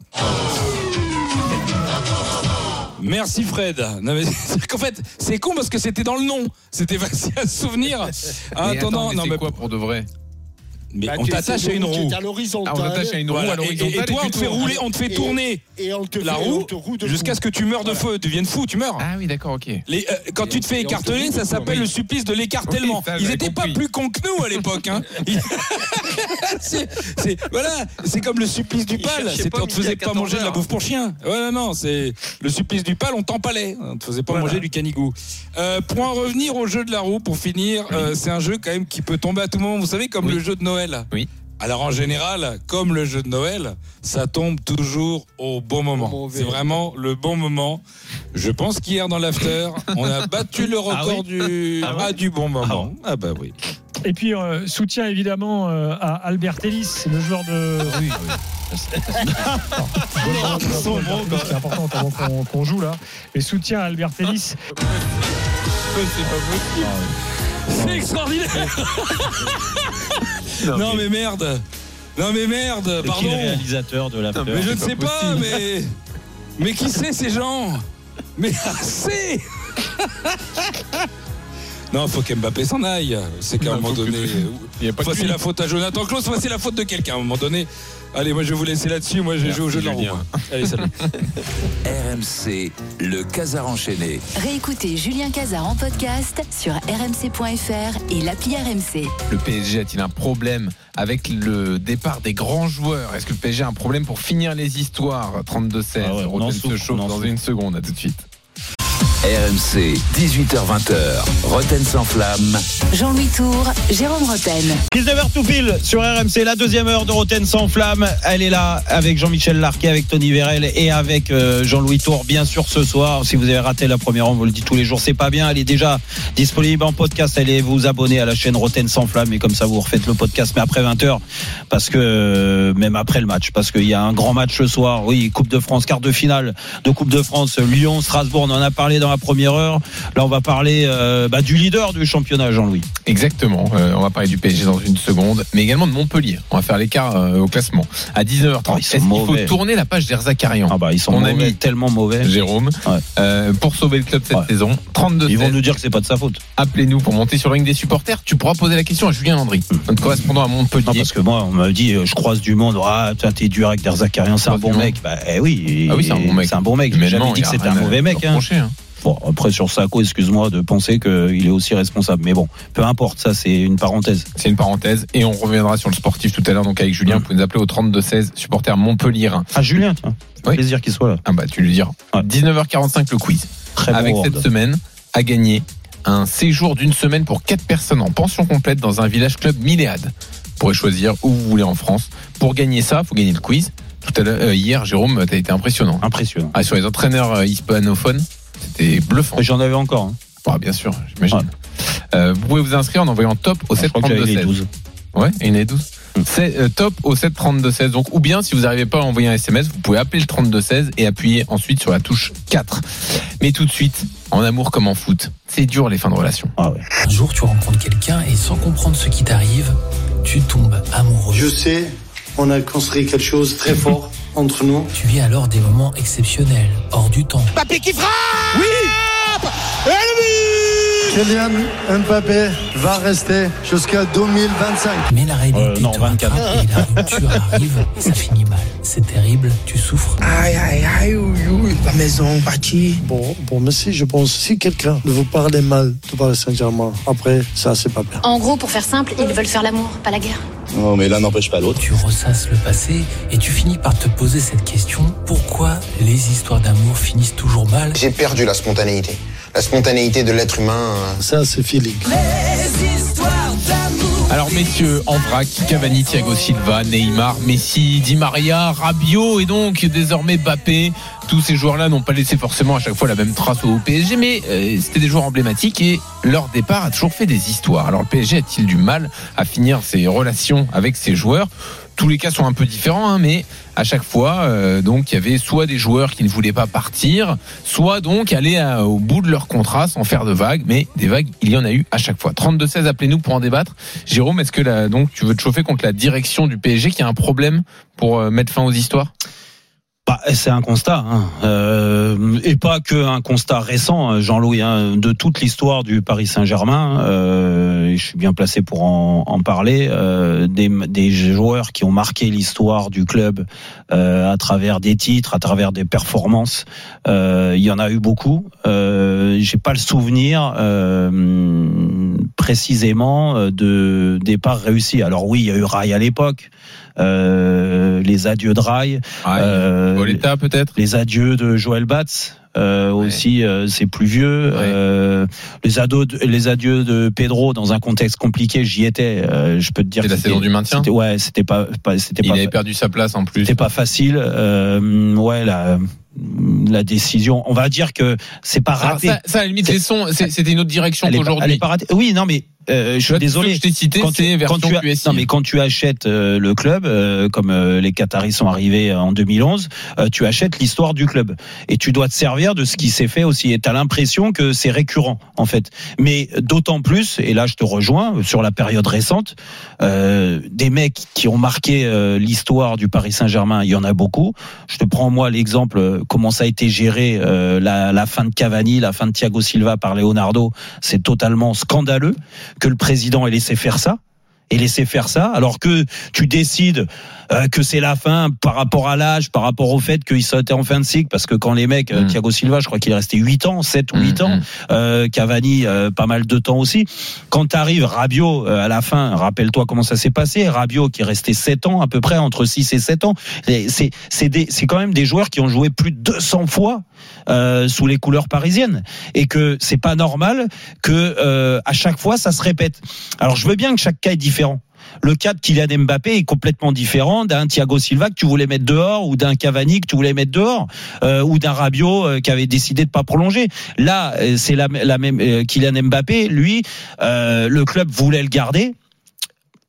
Merci Fred. Non, mais [laughs] c'est qu'en fait, c'est con parce que c'était dans le nom. C'était facile à se souvenir. Attends, non, mais non, c'est mais quoi pour de vrai? Mais Bah, on t'attache à une roue. à l'horizontale. Ah, on attache à une roue Voilà. à Et- l'horizontale. Et, et toi, on te fait rouler, on te fait tourner et on te la fait- roue jusqu'à ce que tu meurs de feu, tu deviennes fou, tu meurs. Ah oui, d'accord, ok. Les, euh, quand tu te fais te écarteler, ça s'appelle le supplice de l'écartèlement. Ils j'avais étaient pas plus cons que nous à l'époque. Hein. [laughs] [laughs] C'est, c'est- voilà, c'est comme le supplice du pal. on te faisait pas 14 manger de la bouffe pour chien. Ouais, non, non, c'est le supplice du pal, on t'empalait. On te faisait pas Voilà. manger du canigou. Euh, pour en revenir au jeu de la roue, pour finir, euh, c'est un jeu quand même qui peut tomber à tout moment. Vous savez, comme Oui. le jeu de Noël. Oui. Alors en général, comme le jeu de Noël, ça tombe toujours au bon moment. C'est vraiment le bon moment. Je pense qu'hier dans l'after, on a battu le Ah record oui du, Ah ouais ah, du bon moment. Ah, bah oui. Et puis, euh, soutien évidemment euh, à Albert Ellis, le joueur de. Oui, [laughs] C'est important avant qu'on qu'on joue là. Et soutien à Albert Ellis. [laughs] C'est pas possible. C'est extraordinaire. Non mais merde. Non mais merde, C'est qui le pardon. réalisateur de l'after Mais je ne sais pas, possible. mais mais qui c'est ces gens Mais assez. [laughs] Non, faut qu'Mbappé s'en aille. C'est qu'à un moment que- donné, Il y a pas de soit c'est la faute à Jonathan Klaus, soit c'est la faute de quelqu'un. À un moment donné. Allez, moi je vais vous laisser là-dessus. Moi j'ai joué au jeu de la roue. Allez, salut. [laughs] RMC, le Casar enchaîné. Réécoutez Julien Cazard en podcast sur rmc.fr et l'appli RMC. Le PSG a-t-il un problème avec le départ des grands joueurs? Est-ce que le PSG a un problème pour finir les histoires? 32-16 Ah ouais, on en Roten se souffre, chauffe on en dans souffre. une seconde. À tout de suite. RMC, 18h20h. Roten sans flamme. Jean-Louis Tour, Jérôme Roten. 19h tout pile sur RMC, la deuxième heure de Roten sans flamme. Elle est là avec Jean-Michel Larquet, avec Tony Vérel et avec euh, Jean-Louis Tour, bien sûr, ce soir. Si vous avez raté la première, on vous le dit tous les jours, c'est pas bien. Elle est déjà disponible en podcast. Allez vous abonner à la chaîne Roten sans flamme et comme ça, vous refaites le podcast, mais après 20h, parce que, euh, même après le match, parce qu'il y a un grand match ce soir. Oui, Coupe de France, quart de finale de Coupe de France, Lyon, Strasbourg, on en a parlé dans la première heure. Là, on va parler euh, bah, du leader du championnat, Jean-Louis. Exactement. Euh, on va parler du PSG dans une seconde, mais également de Montpellier. On va faire l'écart euh, au classement. À 19h30, Oh, est-ce qu'il faut tourner la page d'Erzakarian Ah bah ils sont Mon mauvais, ami tellement mauvais. Jérôme, Ouais. pour sauver le club cette Ouais. saison. 32 Ils vont nous dire que c'est pas de sa faute. Appelez-nous pour monter sur le ring des supporters. Tu pourras poser la question à Julien Landry, notre correspondant à Montpellier. Non, parce que moi, on m'a dit, je croise du monde. Ah, t'es dur avec Derzakarian, c'est un bon mec. Bah eh oui, Ah oui, c'est un bon mec. C'est un bon mec. J'ai jamais dit que c'était un mauvais mec. Hein. hein. Bon, après sur Sako, excuse-moi de penser qu'il est aussi responsable. Mais bon, peu importe, ça c'est une parenthèse. C'est une parenthèse et on reviendra sur le sportif tout à l'heure. Donc avec Julien, vous pouvez nous appeler au 32 16 supporter Montpellier. Ah Julien, tiens. Oui. Plaisir qu'il soit là. Ah bah tu lui diras. Ouais. 19h45 le quiz. Très Avec bon cette semaine à gagner un séjour d'une semaine pour quatre personnes en pension complète dans un village club Milléade. Vous pourrez choisir où vous voulez en France. Pour gagner ça, faut gagner le quiz. Tout à l'heure, euh, hier, Jérôme, t'as été impressionnant. Impressionnant. Ah, sur les entraîneurs euh, hispanophones, c'était bluffant. Mais J'en avais encore. hein. Ah, bien sûr, j'imagine. Ouais. Euh, vous pouvez vous inscrire en envoyant top au Je crois que 732 j'avais les 16. 12. Ouais, et a 12. C'est euh, top au 7 32 16. Donc, ou bien si vous n'arrivez pas à envoyer un SMS, vous pouvez appeler le 32 16 et appuyer ensuite sur la touche 4. Mais tout de suite, en amour comme en foot, c'est dur les fins de relation. Ah ouais. Un jour, tu rencontres quelqu'un et sans comprendre ce qui t'arrive, tu tombes amoureux. Je sais, on a construit quelque chose de très fort [laughs] entre nous. Tu vis alors des moments exceptionnels, hors du temps. Mbappé qui frappe Oui Et le but Kylian Mbappé va rester jusqu'à 2025. Mais la réalité Euh, non, te 24. rattrape et la rupture arrive et ça finit mal. C'est terrible, tu souffres. Aïe, aïe, aïe, ouïe, ouïe. La maison bâtie. Bon, pour Messi, je pense, si quelqu'un ne vous parle mal de Paris Saint-Germain, après, ça, c'est pas bien. En gros, pour faire simple, ils veulent faire l'amour, pas la guerre. Non, mais l'un n'empêche pas l'autre. Tu ressasses le passé et tu finis par te poser cette question pourquoi les histoires d'amour finissent toujours mal? J'ai perdu la spontanéité. La spontanéité de l'être humain. euh, Ça, c'est feeling. Alors messieurs, en vrac, Cavani, Thiago Silva, Neymar, Messi, Di Maria, Rabiot et donc désormais Mbappé. Tous ces joueurs-là n'ont pas laissé forcément à chaque fois la même trace au PSG, mais euh, c'était des joueurs emblématiques et leur départ a toujours fait des histoires. Alors le PSG a-t-il du mal à finir ses relations avec ses joueurs? Tous les cas sont un peu différents, hein, mais à chaque fois, euh, donc il y avait soit des joueurs qui ne voulaient pas partir, soit donc aller au bout de leur contrat sans faire de vagues, mais des vagues, il y en a eu à chaque fois. 32-16, appelez-nous pour en débattre. Jérôme, est-ce que donc tu veux te chauffer contre la direction du PSG qui a un problème pour euh, mettre fin aux histoires? Bah, c'est un constat, hein. Euh, et pas que un constat récent, Jean-Louis, hein, de toute l'histoire du Paris Saint-Germain. Euh, je suis bien placé pour en, en parler. euh, des, des joueurs qui ont marqué l'histoire du club euh, à travers des titres, à travers des performances. Euh, il y en a eu beaucoup. Euh, J'ai pas le souvenir précisément de départ réussi. Alors oui, il y a eu Rai à l'époque. Euh, les adieux de Rai, euh, Pauletta, peut-être? les adieux de Joël Batz. Euh, aussi euh, c'est plus vieux. Euh, les ados de- les adieux de Pedro dans un contexte compliqué j'y étais euh, je peux te dire C'est la que c'était- saison du maintien? c'était- ouais c'était pas, pas c'était Il pas avait perdu sa place en plus. c'était pas facile euh, ouais la la décision. On va dire que c'est pas Alors, raté. ça, ça, à la limite, c'était une autre direction qu'aujourd'hui. Oui, non, mais euh, je suis Là, désolé. que je t'ai cités, Quand tu- quand tu as-. Non, mais quand tu achètes euh, le club, euh, comme euh, les Qataris sont arrivés en 2011, euh, tu achètes l'histoire du club et tu dois te servir de ce qui s'est fait aussi. Et t'as l'impression que c'est récurrent, en fait. Mais d'autant plus, et là je te rejoins sur la période récente, euh, des mecs qui ont marqué euh, l'histoire du Paris Saint-Germain, il y en a beaucoup. Je te prends moi l'exemple euh, comment ça a été géré euh, la, la fin de Cavani, la fin de Thiago Silva par Leonardo, c'est totalement scandaleux que le président ait laissé faire ça et laisser faire ça, alors que tu décides euh, que c'est la fin par rapport à l'âge, par rapport au fait qu'ils soient en fin de cycle, parce que quand les mecs, euh, Thiago Silva, je crois qu'il est resté 8 ans, 7 ou 8 ans, euh, Cavani, euh, pas mal de temps aussi. Quand tu arrives, Rabiot, euh, à la fin, rappelle-toi comment ça s'est passé, Rabiot qui est resté 7 ans, à peu près, entre 6 et 7 ans, c'est quand même des joueurs qui ont joué plus de 200 fois sous les couleurs parisiennes, et que c'est pas normal que à chaque fois ça se répète. Alors je veux bien que chaque cas est différent. Le cas de Kylian Mbappé est complètement différent d'un Thiago Silva que tu voulais mettre dehors ou d'un Cavani que tu voulais mettre dehors euh, ou d'un Rabiot euh, qui avait décidé de pas prolonger. Là, euh, c'est la, même Kylian Mbappé. Lui, le club voulait le garder.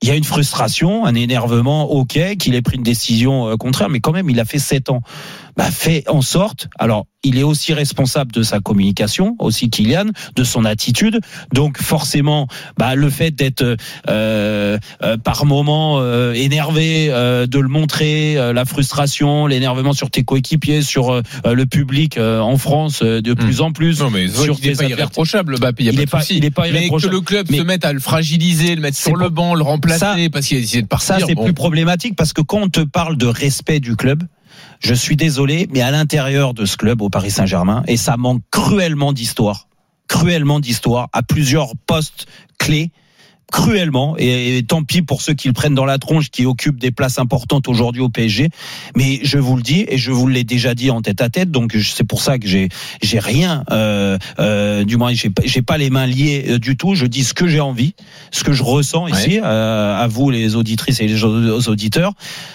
Il y a une frustration, un énervement, ok, qu'il ait pris une décision contraire, mais quand même, il a fait sept ans. Bah, fait en sorte. Alors, il est aussi responsable de sa communication, aussi Kylian, de son attitude. Donc, forcément, bah, le fait d'être euh, euh, par moment euh, énervé, euh, de le montrer, euh, la frustration, l'énervement sur tes coéquipiers, sur euh, le public euh, en France euh, de plus en plus. Non, mais sur il n'est pas irréprochable, Mbappé. Il Il n'y est a pas il est pas Mais que le club Mais- se mette à le fragiliser, le mettre sur le banc, le remplacer, parce qu'il a décidé de partir. Ça, c'est bon. plus problématique parce que quand on te parle de respect du club, je suis désolé, mais à l'intérieur de ce club au Paris Saint-Germain, et ça manque cruellement d'histoire, cruellement d'histoire, à plusieurs postes clés cruellement et, et tant pis pour ceux qui le prennent dans la tronche qui occupent des places importantes aujourd'hui au PSG mais je vous le dis et je vous l'ai déjà dit en tête à tête donc c'est pour ça que j'ai j'ai rien euh, euh, du moins j'ai pas- j'ai pas les mains liées euh, du tout je dis ce que j'ai envie ce que je ressens ici euh, à vous les auditrices et les auditeurs.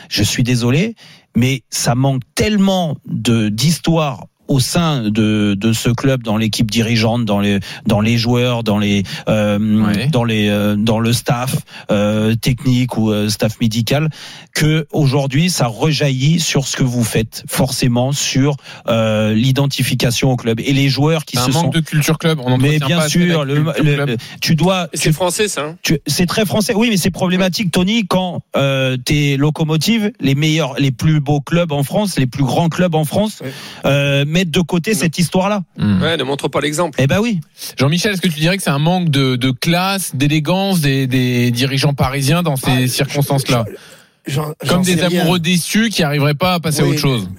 Je suis désolé mais ça manque tellement de d'histoire au sein de, de ce club, dans l'équipe dirigeante, dans les dans les joueurs, dans les euh, dans les euh, dans le staff euh, technique ou euh, staff médical, que aujourd'hui ça rejaillit sur ce que vous faites forcément sur euh, l'identification au club et les joueurs qui C'est se un manque sont de culture club. On mais bien pas sûr, le, le- tu dois. C'est français, ça. hein tu- C'est très français. Oui, mais c'est problématique, Tony, quand euh, tes locomotives, les meilleurs, les plus beaux clubs en France, les plus grands clubs en France, euh, mettent de côté cette histoire-là. Ouais, ne montre pas l'exemple. Eh ben oui. Jean-Michel, est-ce que tu dirais que c'est un manque de, de classe, d'élégance des, des dirigeants parisiens dans ces circonstances-là J'en- Comme des rien. amoureux déçus qui n'arriveraient pas à passer à autre chose.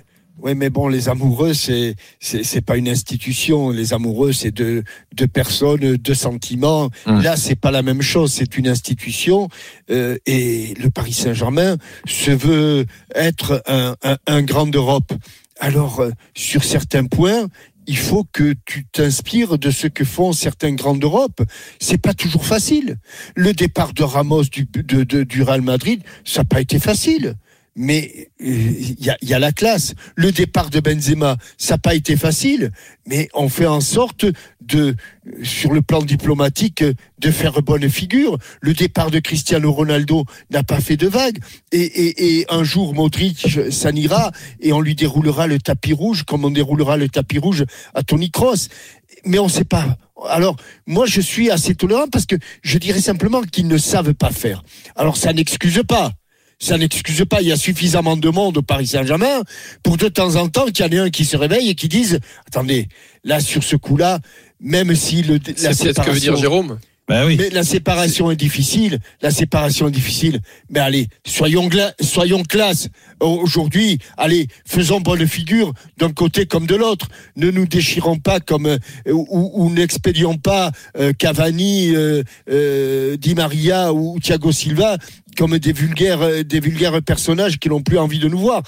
Oui, mais bon, les amoureux, c'est c'est pas une institution. Les amoureux, c'est deux deux personnes, deux sentiments. Hum. Là, c'est pas la même chose. C'est une institution. euh, et le Paris Saint-Germain se veut être un un, un grand d'Europe. Alors, euh, sur certains points. Il faut que tu t'inspires de ce que font certains grands d'Europe. C'est pas toujours facile. Le départ de Ramos du, du Real Madrid, ça n'a pas été facile mais euh, il y, a, il y a la classe. Le départ de Benzema, ça n'a pas été facile, mais on fait en sorte de, sur le plan diplomatique, de faire bonne figure. Le départ de Cristiano Ronaldo n'a pas fait de vague. Et, et, et un jour, Modric s'en ira et on lui déroulera le tapis rouge comme on déroulera le tapis rouge à Tony Kroos. Mais on ne sait pas. Alors, moi, je suis assez tolérant parce que je dirais simplement qu'ils ne savent pas faire. Alors, ça n'excuse pas ça n'excuse pas. Il y a suffisamment de monde au Paris Saint-Germain pour de temps en temps qu'il y en ait un qui se réveille et qui dise attendez, là sur ce coup-là, même si le la C'est ce que veut dire séparation- Jérôme. Bah oui. mais la séparation est difficile. La séparation est difficile. Mais allez, soyons, gla- soyons classe. Aujourd'hui, allez, faisons bonne figure d'un côté comme de l'autre. Ne nous déchirons pas comme euh, ou, ou n'expédions pas euh, Cavani, euh, euh, Di Maria ou Thiago Silva comme des vulgaires, euh, des vulgaires personnages qui n'ont plus envie de nous voir.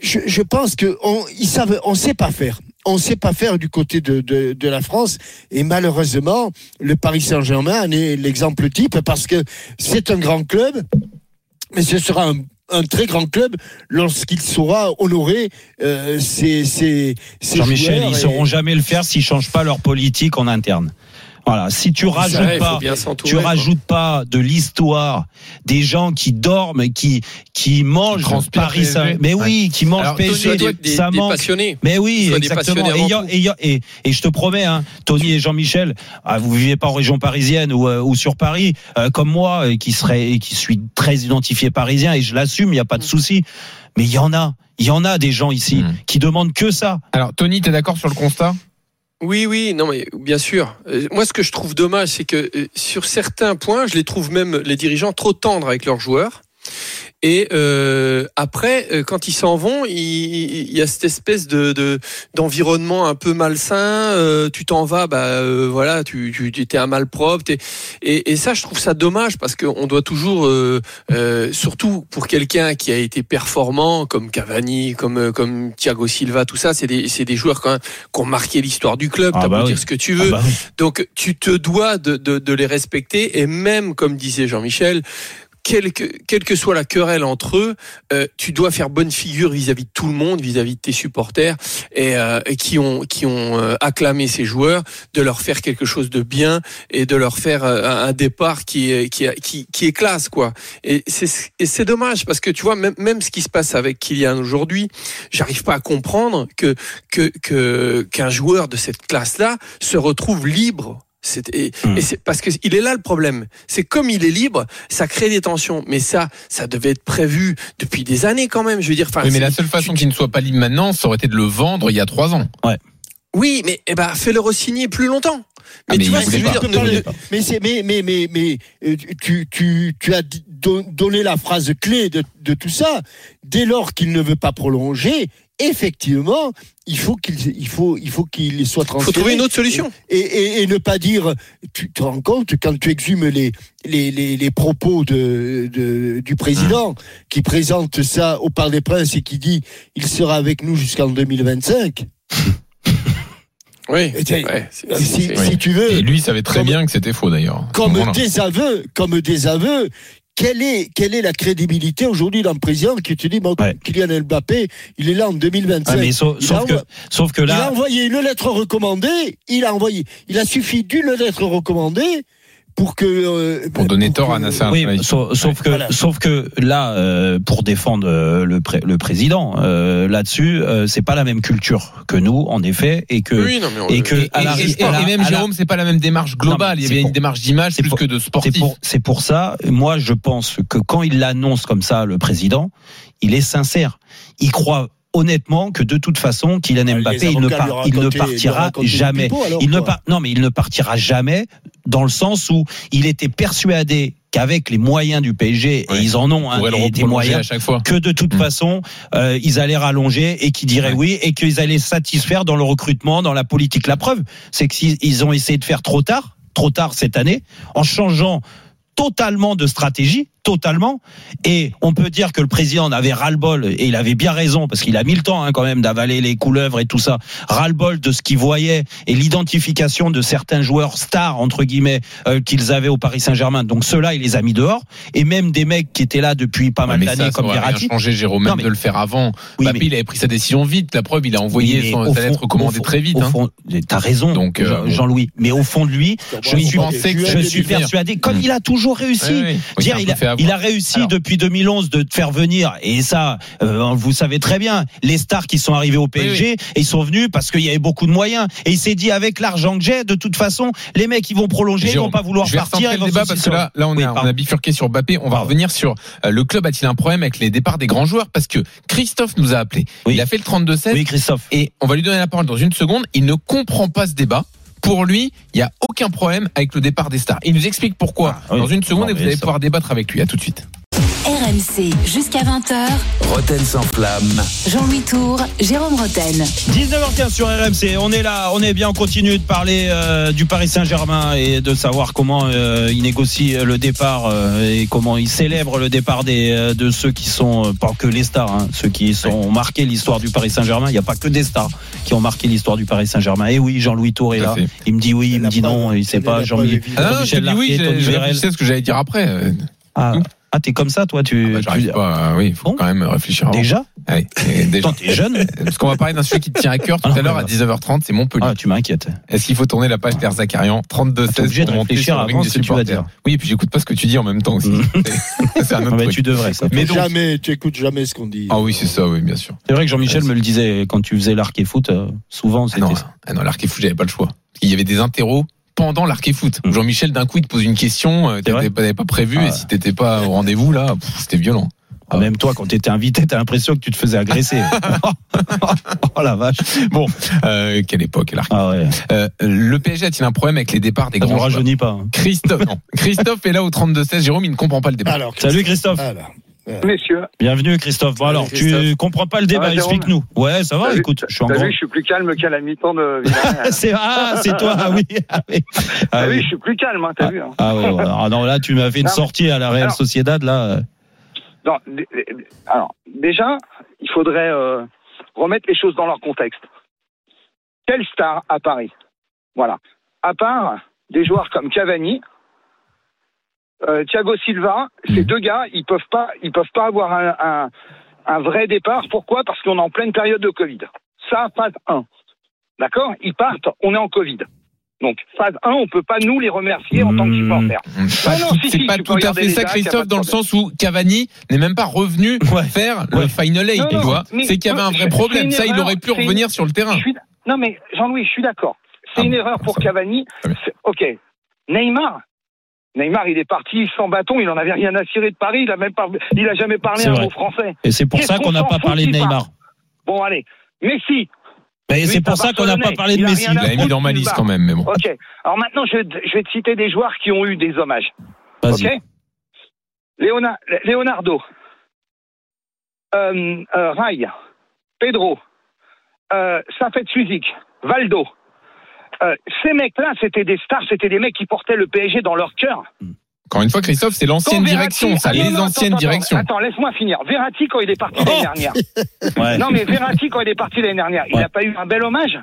Je, je pense que on, ils savent, on sait pas faire. On sait pas faire du côté de, de, de la France et malheureusement le Paris Saint-Germain en est l'exemple type parce que c'est un grand club, mais ce sera un, un très grand club lorsqu'il saura honorer euh, ses, ses, ses Jean-Michel, ils et- sauront jamais le faire s'ils changent pas leur politique en interne. Voilà, si tu Ça, rajoutes pas, tu quoi. rajoutes pas de l'histoire des gens qui dorment, qui qui mangent transpirent Paris, Saint- PSG. mais oui, qui mangent Alors, PSG, Tony, des- ça des manque. passionnés. Mais oui, exactement. passionnés Et, et, et- et je te promets, hein, Tony et Jean-Michel, ah, vous vivez pas en région parisienne ou, euh, ou sur Paris, euh, comme moi, et qui serait, et qui suis très identifié parisien, et je l'assume, il n'y a pas de souci. Mais il y en a, il y en a des gens ici Mm. qui demandent que ça. Alors, Tony, t'es d'accord sur le constat? Oui, oui, non, mais bien sûr. Euh, Moi, ce que je trouve dommage, c'est que euh, sur certains points, je les trouve même les dirigeants trop tendres avec leurs joueurs. Et euh, après, euh, quand ils s'en vont, il, il y a cette espèce de de- d'environnement un peu malsain. euh, tu t'en vas, bah euh, voilà, tu tu étais un malpropre. t'es- Et, et ça, je trouve ça dommage parce qu'on doit toujours, euh, euh, surtout pour quelqu'un qui a été performant comme Cavani, comme comme Thiago Silva, tout ça, c'est des c'est des joueurs quand même qui ont marqué l'histoire du club. Ah T'as bah oui. dire ce que tu veux. Ah bah oui. Donc tu te dois de, de, de les respecter et même comme disait Jean-Michel, quelle que, quelle que soit la querelle entre eux, euh, tu dois faire bonne figure vis-à-vis de tout le monde, vis-à-vis de tes supporters et, euh, et qui ont qui ont euh, acclamé ces joueurs, de leur faire quelque chose de bien et de leur faire euh, un départ qui qui, qui, qui est classe quoi. Et c'est dommage parce que tu vois même même ce qui se passe avec Kylian aujourd'hui, j'arrive pas à comprendre que que que qu'un joueur de cette classe là se retrouve libre. Et, Hmm. et c'est parce que il est là le problème. C'est comme il est libre, ça crée des tensions. Mais ça, ça devait être prévu depuis des années quand même. Je veux dire, Oui, mais la seule façon qu'il ne soit pas libre maintenant, ça aurait été de le vendre il y a trois ans. oui, mais eh ben, fais-le re-signer plus longtemps. Ah, Mais mais tu vois ce que je veux dire Mais c'est mais mais mais mais euh, tu tu tu as don- donné la phrase clé de, de tout ça. Dès lors qu'il ne veut pas prolonger, effectivement, il faut qu'il il faut il faut qu'il soit Il transféré. faut trouver une autre solution. Et, et, et ne pas dire. Tu te rends compte quand tu exhumes les les, les, les propos de, de du président qui présente ça au Parc des Princes et qui dit il sera avec nous jusqu'en 2025. [laughs] Oui. Ouais, c'est- si, tu veux. Et lui savait très Comme- bien que c'était faux d'ailleurs. comme des aveux, comme des aveux. Quelle est, quelle est la crédibilité aujourd'hui d'un président qui te dit, bon, Ouais. Kylian Mbappé, il est là en 2025. Ah, sauf, il, sauf a, que, sauf que il a là, envoyé une lettre recommandée, il a envoyé, il a suffi d'une lettre recommandée pour que. euh, Pour donner tort que- à Nasser. Oui, sauf, sauf que, Voilà. sauf que là, euh, pour défendre euh, le, pré- le président, euh, là-dessus, euh, c'est pas la même culture que nous, en effet, et que Oui, non, on- et que Et, à la- et- et- la- et même la- Jérôme, c'est pas la même démarche globale. Non, il y pour- une démarche d'image c'est plus pour- que de C'est sportif. pour, c'est pour ça, moi, je pense que quand il l'annonce comme ça, le président, il est sincère. Il croit honnêtement que de toute façon, Kylian Mbappé, il ne, il ne partira jamais. alors, il ne par- non, mais il ne partira jamais dans le sens où il était persuadé qu'avec les moyens du PSG, Ouais. et ils en ont hein, le des, moyens, à chaque fois. que de toute Mm. façon, euh, ils allaient rallonger et qu'ils diraient Ouais. oui et qu'ils allaient satisfaire dans le recrutement, dans la politique. La preuve, c'est qu'ils ils ont essayé de faire trop tard, trop tard cette année, en changeant totalement de stratégie, totalement. Et on peut dire que le président en avait ras-le-bol, et il avait bien raison, parce qu'il a mis le temps hein, quand même d'avaler les couleuvres et tout ça, ras-le-bol de ce qu'il voyait et l'identification de certains joueurs stars, entre guillemets, euh, qu'ils avaient au Paris Saint-Germain. Donc ceux-là, il les a mis dehors. Et même des mecs qui étaient là depuis pas Ouais, mal d'années, comme Verratti. changé, Jérôme, Non, même mais- de le faire avant. Oui, Mbappé, mais- il avait pris sa décision vite. La preuve, il a envoyé Oui, son, sa lettre fond- très vite. Hein. fond, t'as raison, Donc, euh. Jean-Louis. Mais au fond de lui, je suis, je suis persuadé, comme Mm. il a toujours réussi. Oui, Dire, il a- fait Il a réussi depuis 2011 de faire venir, et ça, euh, vous savez très bien, les stars qui sont arrivés au PSG, et ils sont venus parce qu'il y avait beaucoup de moyens. Et il s'est dit, avec l'argent que j'ai, de toute façon, les mecs, ils vont prolonger, ils Jérôme, vont pas vouloir partir. recentrer ils le vont débat se- parce que là, là on, a, on a bifurqué sur Mbappé. On va revenir sur euh, le club a-t-il un problème avec les départs des grands joueurs? Parce que Christophe nous a appelé. Il a fait le 32-16. Oui, Christophe. Et on va lui donner la parole dans une seconde. Il ne comprend pas ce débat. Pour lui, il n'y a aucun problème avec le départ des stars. Il nous explique pourquoi dans une seconde Non, et vous allez ça- pouvoir débattre avec lui. À tout de suite. RMC jusqu'à 20h. Roten sans flamme. Jean-Louis Tour, Jérôme Roten. 19h15 sur RMC, on est là, on est bien, on continue de parler euh, du Paris Saint-Germain et de savoir comment euh, il négocie le départ euh, et comment il célèbre le départ des, euh, de ceux qui sont, euh, pas que les stars, hein, ceux qui sont, ont marqué l'histoire du Paris Saint-Germain. Il n'y a pas que des stars qui ont marqué l'histoire du Paris Saint-Germain. Et oui, Jean-Louis Tour est là. fait. Il me dit oui, il me dit non, il sait pas. Jean-Michel Ah Larquet, Tony Vérel. à ce que j'allais dire après. Ah, ah, t'es comme ça, toi, tu. bah, J'arrive tu- pas. euh, oui, il faut quand même réfléchir. avant. Déjà Ouais, et [laughs] déjà. T'es jeune [laughs] Parce qu'on va parler d'un sujet qui te tient à cœur tout à l'heure à 19h30, c'est Montpellier. Ah, tu m'inquiètes. Est-ce qu'il faut tourner la page d'Air Zakarian 32 T'es 16 obligé de réfléchir avant ce que tu vas supporters. dire. Oui, et puis j'écoute pas ce que tu dis en même temps aussi. C'est- [laughs] C'est un autre Ah, mais truc. tu devrais, ça. Mais donc, Jamais, tu écoutes jamais ce qu'on dit. ah oui, c'est ça, oui, bien sûr. C'est vrai que Jean-Michel me le disait quand tu faisais l'arc et foot, euh, souvent Ah c'était ah non l'arc et foot, j'avais pas le choix. Il y avait des interros pendant l'arc et foot. Mm. Jean-Michel d'un coup il te pose une question, euh, t'avais pas, t'avais pas prévu Ah. et si t'étais pas au rendez-vous là, c'était violent. Ah, Même toi, quand t'étais invité, t'as l'impression que tu te faisais agresser. [laughs] oh la vache. Bon, euh, quelle époque l'arc. Ah ouais. Euh, le PSG a-t-il un problème avec les départs des Ça ne grands joueurs rajeunit pas. hein. Christophe, non. [laughs] Christophe est là au 32-16. Jérôme, il ne comprend pas le débat. Alors, Salut Christophe. alors, Messieurs, Bienvenue Christophe. Bon alors, tu Christophe. comprends pas le débat, Jérôme explique-nous. Ouais, ça va, écoute, je suis en vu, je suis plus calme qu'à la mi-temps de [laughs] c'est ah, c'est toi, ah oui. Ah oui. [laughs] Ah T'as vu, oui. je suis plus calme, hein, t'as vu. hein. Ah ouais, ouais. Ah non, là tu m'as fait une Non, sortie à la Real Alors- Sociedad là. Non, alors, déjà, il faudrait euh, remettre les choses dans leur contexte. Quelle star à Paris? Voilà. À part des joueurs comme Cavani, euh, Thiago Silva, ces deux gars, ils peuvent pas, ils peuvent pas avoir un, un, un vrai départ. Pourquoi? Parce qu'on est en pleine période de Covid. Ça, phase 1. D'accord? Ils partent, on est en Covid. Donc, phase 1, on peut pas nous les remercier en tant que supporters. Pas Non, non, tout- si, c'est si, pas tu tout à fait ça, Christophe, dans le sens où Cavani n'est même pas revenu faire le Final Eight, Non, tu vois. C'est qu'il y avait un vrai problème. Ça, il aurait pu revenir sur le terrain. Non, mais Jean-Louis, je suis d'accord. C'est Ah une bon, erreur pour ça. Cavani. C'est- Ok. Neymar. Neymar, il est parti sans bâton, il en avait rien à cirer de Paris, il a même pas, il a jamais parlé un vrai. mot français. Et c'est pour ça qu'on n'a pas parlé de Neymar. Bon, allez. Messi. Mais c'est pour ça qu'on n'a pas parlé de Il Messi. Il l'a mis dans ma liste quand même, mais bon. Ok. Alors maintenant, je, je vais te citer des joueurs qui ont eu des hommages. Vas-y. Ok. Leonardo, euh, euh, Rai, Pedro, euh, Safet Suzik, Valdo. Euh, ces mecs-là, c'était des stars, c'était des mecs qui portaient le PSG dans leur cœur. Encore une fois, Christophe, c'est l'ancienne direction, ça, Ah les anciennes directions. Attends, laisse-moi finir. Verratti, quand il est parti l'année dernière. [laughs] Ouais. Non, mais Verratti, quand il est parti l'année dernière, il n'a pas eu un bel hommage?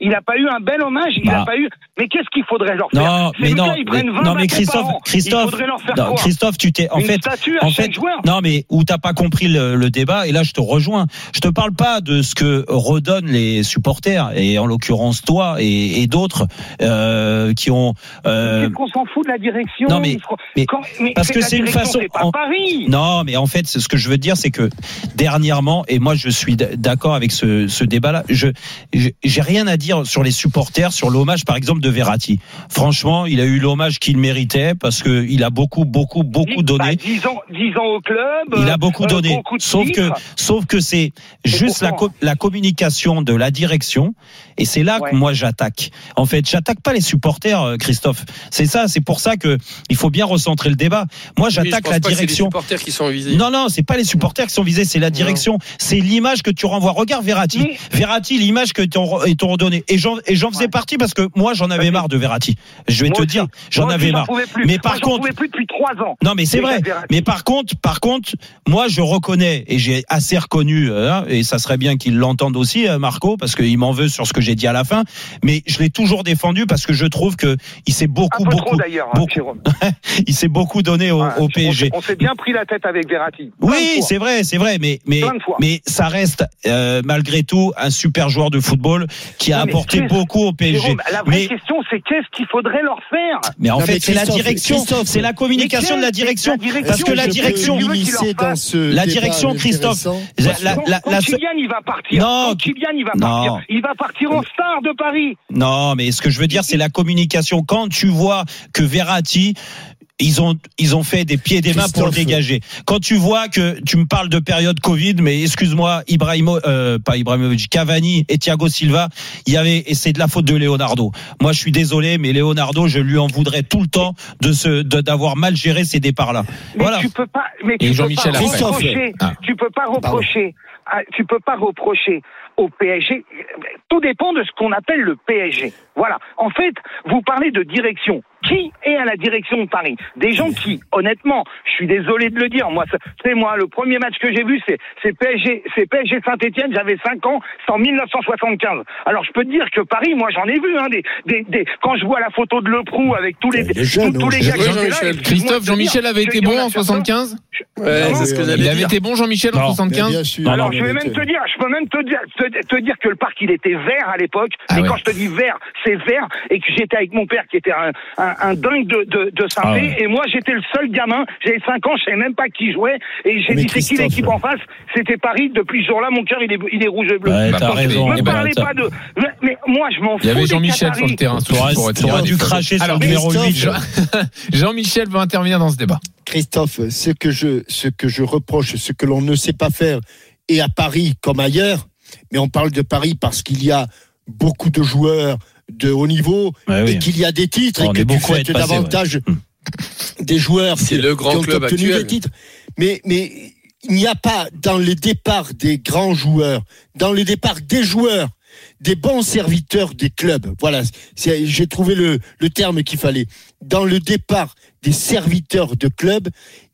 Il n'a pas eu un bel hommage, il n'a Bah. pas eu. Mais qu'est-ce qu'il faudrait leur faire Non, mais non, ils prennent mais- 20 non, mais Christophe. Christophe, non, Christophe, tu t'es, en Une fait, en fait, joueur non, mais où t'as pas compris le, le débat, et là je te rejoins. Je te parle pas de ce que redonnent les supporters, et en l'occurrence toi et, et d'autres euh, qui ont. euh, Qu'est-ce qu'on s'en fout de la direction non, mais- mais- quand- mais parce que c'est une façon. Pas en- Paris. Non, mais en fait, ce que je veux dire, c'est que dernièrement, et moi je suis d'accord avec ce, ce débat-là, je- j'ai rien à dire sur les supporters, sur l'hommage par exemple de Verratti. Franchement, il a eu l'hommage qu'il méritait parce que il a beaucoup, beaucoup, beaucoup donné. 10 ans, 10 ans au club. Il a beaucoup euh, donné. beaucoup sauf que, sauf que c'est juste la, co- la communication de la direction. Et c'est là que moi j'attaque. En fait, j'attaque pas les supporters, euh, Christophe. C'est ça, c'est pour ça que il faut bien recentrer le débat. Moi, j'attaque la pas que c'est les direction. supporters qui sont visés. Non, non, c'est pas les supporters qui sont visés, c'est la direction. C'est l'image que tu renvoies. Regarde Verratti. Verratti, l'image que t'ont et t'ont redonné. Et j'en, et j'en faisais partie parce que moi, j'en avais marre de Verratti. Je vais Moi te aussi. dire, j'en Moi avais j'en marre. Mais Moi, par j'en contre, plus depuis 3 ans. non, mais c'est vrai. Mais par contre, par contre, moi, je reconnais et j'ai assez reconnu, euh, hein, et ça serait bien qu'il l'entende aussi, euh, Marco, parce qu'il m'en veut sur ce que j'ai dit à la fin. Mais je l'ai toujours défendu parce que je trouve que il s'est beaucoup, beaucoup, trop hein, beaucoup, Jérôme. [laughs] il s'est beaucoup donné au, au PSG. On s'est bien pris la tête avec Verratti. Oui, c'est vrai, c'est vrai, mais mais mais ça reste euh, malgré tout un super joueur de football qui a Non, apporté beaucoup au PSG. Jérôme, la vraie mais question, c'est qu'est-ce qu'il faudrait leur faire Mais en Non, fait, c'est la direction, c'est la communication de la direction. Parce que la direction, dans ce la débat direction, Christophe, intéressant la, la, la, quand la- Kylian il va partir, Non. quand Kylian il va Non. partir, il va partir en star de Paris. Non, mais ce que je veux dire, c'est la communication. Quand tu vois que Verratti, ils ont, ils ont fait des pieds et des mains pour le dégager. Quand tu vois que tu me parles de période Covid, mais excuse-moi, Ibrahimo, euh, pas Ibrahimovic, Cavani et Thiago Silva, il y avait, et c'est de la faute de Leonardo. Moi, je suis désolé, mais Leonardo, je lui en voudrais tout le temps de ce, d'avoir mal géré ces départs-là. Mais Voilà. tu peux pas, mais Et tu peux pas reprocher, Ah. tu peux pas reprocher, ah, tu peux pas reprocher au PSG. Tout dépend de ce qu'on appelle le PSG. Voilà. En fait, vous parlez de direction. Qui est à la direction de Paris Des gens qui, honnêtement, je suis désolé de le dire, moi, c'est moi le premier match que j'ai vu, c'est PSG, c'est PSG Saint-Étienne. J'avais 5 ans, c'est en 1975. Alors je peux te dire que Paris, moi, j'en ai vu. Hein, des, des, des- quand je vois la photo de Leproux avec tous les, Il est jeune, tous, tous les hein. gars qui Oui, étaient là, Christophe, Jean-Michel avait été bon en certains- 75 Ouais, c'est ce que Il avait dire. été bon, Jean-Michel, en Non. Mais 75 bien sûr. Alors, Non, je vais même te dire, je peux même te dire, te, te dire que le parc, il était vert à l'époque. Ah mais ouais. quand je te dis vert, c'est vert. Et que j'étais avec mon père qui était un, un, un dingue de, de, de synthé. Ah ouais. Et moi, j'étais le seul gamin. J'avais 5 ans, je savais même pas qui jouait. Et j'ai dit, c'est qui l'équipe en face? C'était Paris. Depuis ce jour-là, mon cœur, il est, il est rouge et bleu. Ouais, Bah, t'as raison. Me Eh ben, parlez pas de. Mais, mais moi, je m'en fous. Il y avait Jean-Michel sur le terrain. T'aurais dû cracher sur le numéro Christophe, 8. Jean- [laughs] Jean-Michel veut intervenir dans ce débat. Christophe, ce que je, ce que je reproche, ce que l'on ne sait pas faire, et à Paris comme ailleurs, mais on parle de Paris parce qu'il y a beaucoup de joueurs de haut niveau Ouais, oui. et qu'il y a des titres On et que tu être passé, davantage ouais. des joueurs C'est qui, le grand qui ont club obtenu actuel. des titres. Mais, mais il n'y a pas dans les départs des grands joueurs, dans les départs des joueurs, des bons serviteurs des clubs. Voilà, j'ai trouvé le, le terme qu'il fallait. Dans le départ des serviteurs de clubs,